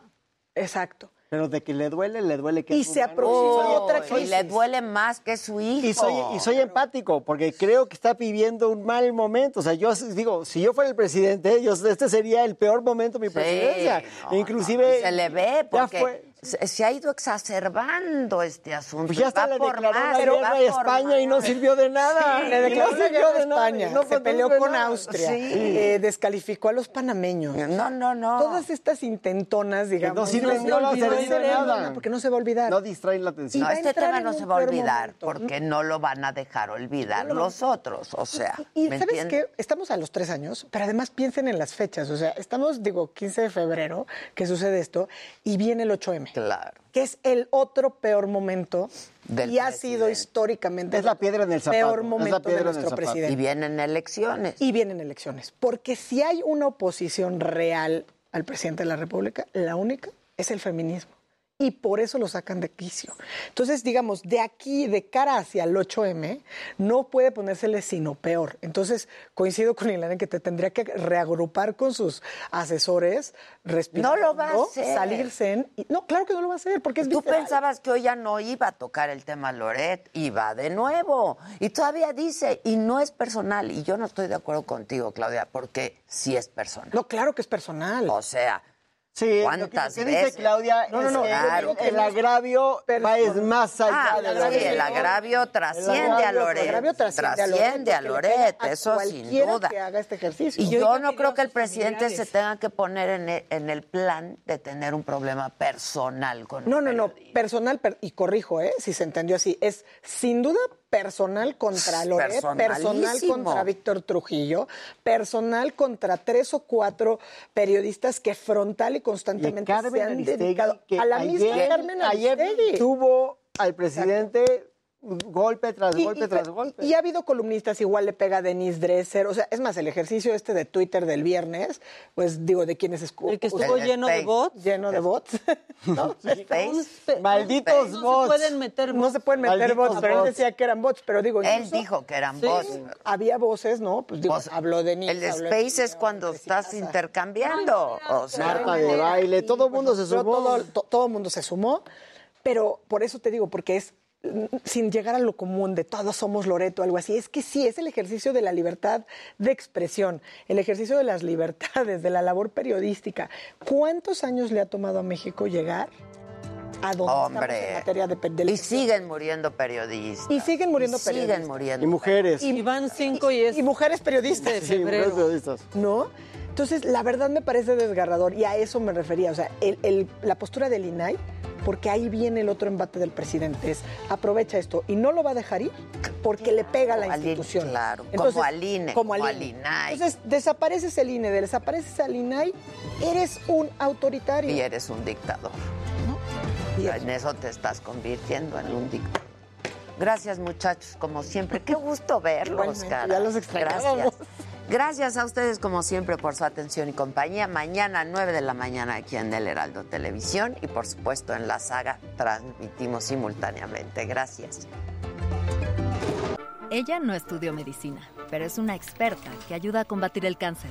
Exacto. Pero de que le duele, le duele que Y es se humano. aproxima otra Oh, y crisis. le duele más que su hijo. Y soy, y soy empático, porque creo que está viviendo un mal momento. O sea, yo digo, si yo fuera el presidente, yo, este sería el peor momento de mi Sí, presidencia. no, Inclusive... no, se le ve ya porque fue- se, se ha ido exacerbando este asunto. Pues ya hasta Va le por declaró más, la guerra a España y no sirvió de nada. Le declaró No la guerra a. España, No, se no peleó con nada. Austria, Sí. eh, descalificó a los panameños. No, no, no. Todas estas intentonas, digamos, no sirven, no olvidó el nada. Porque no se va a olvidar. No distraen la atención. No, este tema no se va a olvidar momento. porque no lo van a dejar olvidar los otros. O sea, Y ¿me sabes entiendes? qué? Estamos a los tres años, pero además piensen en las fechas. O sea, estamos, digo, 15 de febrero que sucede esto y viene el 8M. Claro. Que es el otro peor momento Del y ha sido históricamente Es la piedra en el zapato, peor es la momento piedra de en el nuestro zapato. presidente. Y vienen elecciones. Y vienen elecciones. Porque si hay una oposición real al presidente de la República, la única es el feminismo. Y por eso lo sacan de quicio. Entonces, digamos, de aquí, de cara hacia el 8M, no puede ponérsele sino peor. Entonces, coincido con Ilana en que te tendría que reagrupar con sus asesores, respirar. No lo va a hacer. Salirse en. y- no, claro que no lo va a hacer, porque es Tú visceral. pensabas que hoy ya no iba a tocar el tema Loret, y va de nuevo. Y todavía dice, y no es personal. Y yo no estoy de acuerdo contigo, Claudia, porque sí es personal. No, claro que es personal. O sea, Sí, ¿cuántas lo que, dice veces? Claudia No, no, no, es que claro. el, el agravio va es más allá Ah, de sí, la el agravio trasciende a Loret. El agravio trasciende, Trasciende a Loret, a eso sin duda. que haga este ejercicio. Y Yo no creo que el presidente se tenga que poner en el, en el plan de tener un problema personal con No, no, no, personal, per- y corrijo, ¿eh? si se entendió así, es sin duda personal contra Loret, personal contra Víctor Trujillo, personal contra tres o cuatro periodistas que frontal y constantemente se han dedicado a la ayer, misma Carmen ayer Aristegui. tuvo al presidente golpe tras Y- golpe y- tras golpe. Y ha habido columnistas, igual le pega a Denise Dresser. O sea, es más, el ejercicio este de Twitter del viernes, pues digo, de quienes escuchan. El que estuvo lleno de bots. Lleno de bots. ¿no? Face. Malditos No bots. se pueden meter No se pueden meter Malditos bots, pero él bots. decía que eran bots, pero digo, Él dijo que eran Sí, bots. Había voces, ¿no? Pues digo, Pues, habló de El space es cuando estás intercambiando. O sea, Marta de baile, todo el mundo se sumó. Todo, to- todo el mundo se sumó, pero por eso te digo, porque es sin llegar a lo común de todos somos Loreto, algo así. Es que sí, es el ejercicio de la libertad de expresión, el ejercicio de las libertades, de la labor periodística. ¿Cuántos años le ha tomado a México llegar a donde estamos en hombre. materia de, de Y siguen muriendo periodistas. Y siguen muriendo Y siguen periodistas. muriendo. Y mujeres. Y van cinco y es y mujeres periodistas. Sí, febrero. mujeres periodistas. ¿no? Entonces, la verdad me parece desgarrador y a eso me refería. O sea, el- el- la postura del INAI, porque ahí viene el otro embate del presidente, es aprovecha esto y no lo va a dejar ir porque le pega a la Al INE, institución. claro, como al INE, como al INE. INAI. Entonces, desapareces el INE, desapareces al INAI, eres un autoritario. Y eres un dictador. Y En eso te estás convirtiendo en un dictador. Gracias, muchachos, como siempre. Qué gusto verlos, Igualmente, cara. ya los extrañábamos. Gracias. Gracias a ustedes, como siempre, por su atención y compañía. Mañana, 9 de la mañana, aquí en El Heraldo Televisión. Y, por supuesto, en la saga transmitimos simultáneamente. Gracias. Ella no estudió medicina, pero es una experta que ayuda a combatir el cáncer.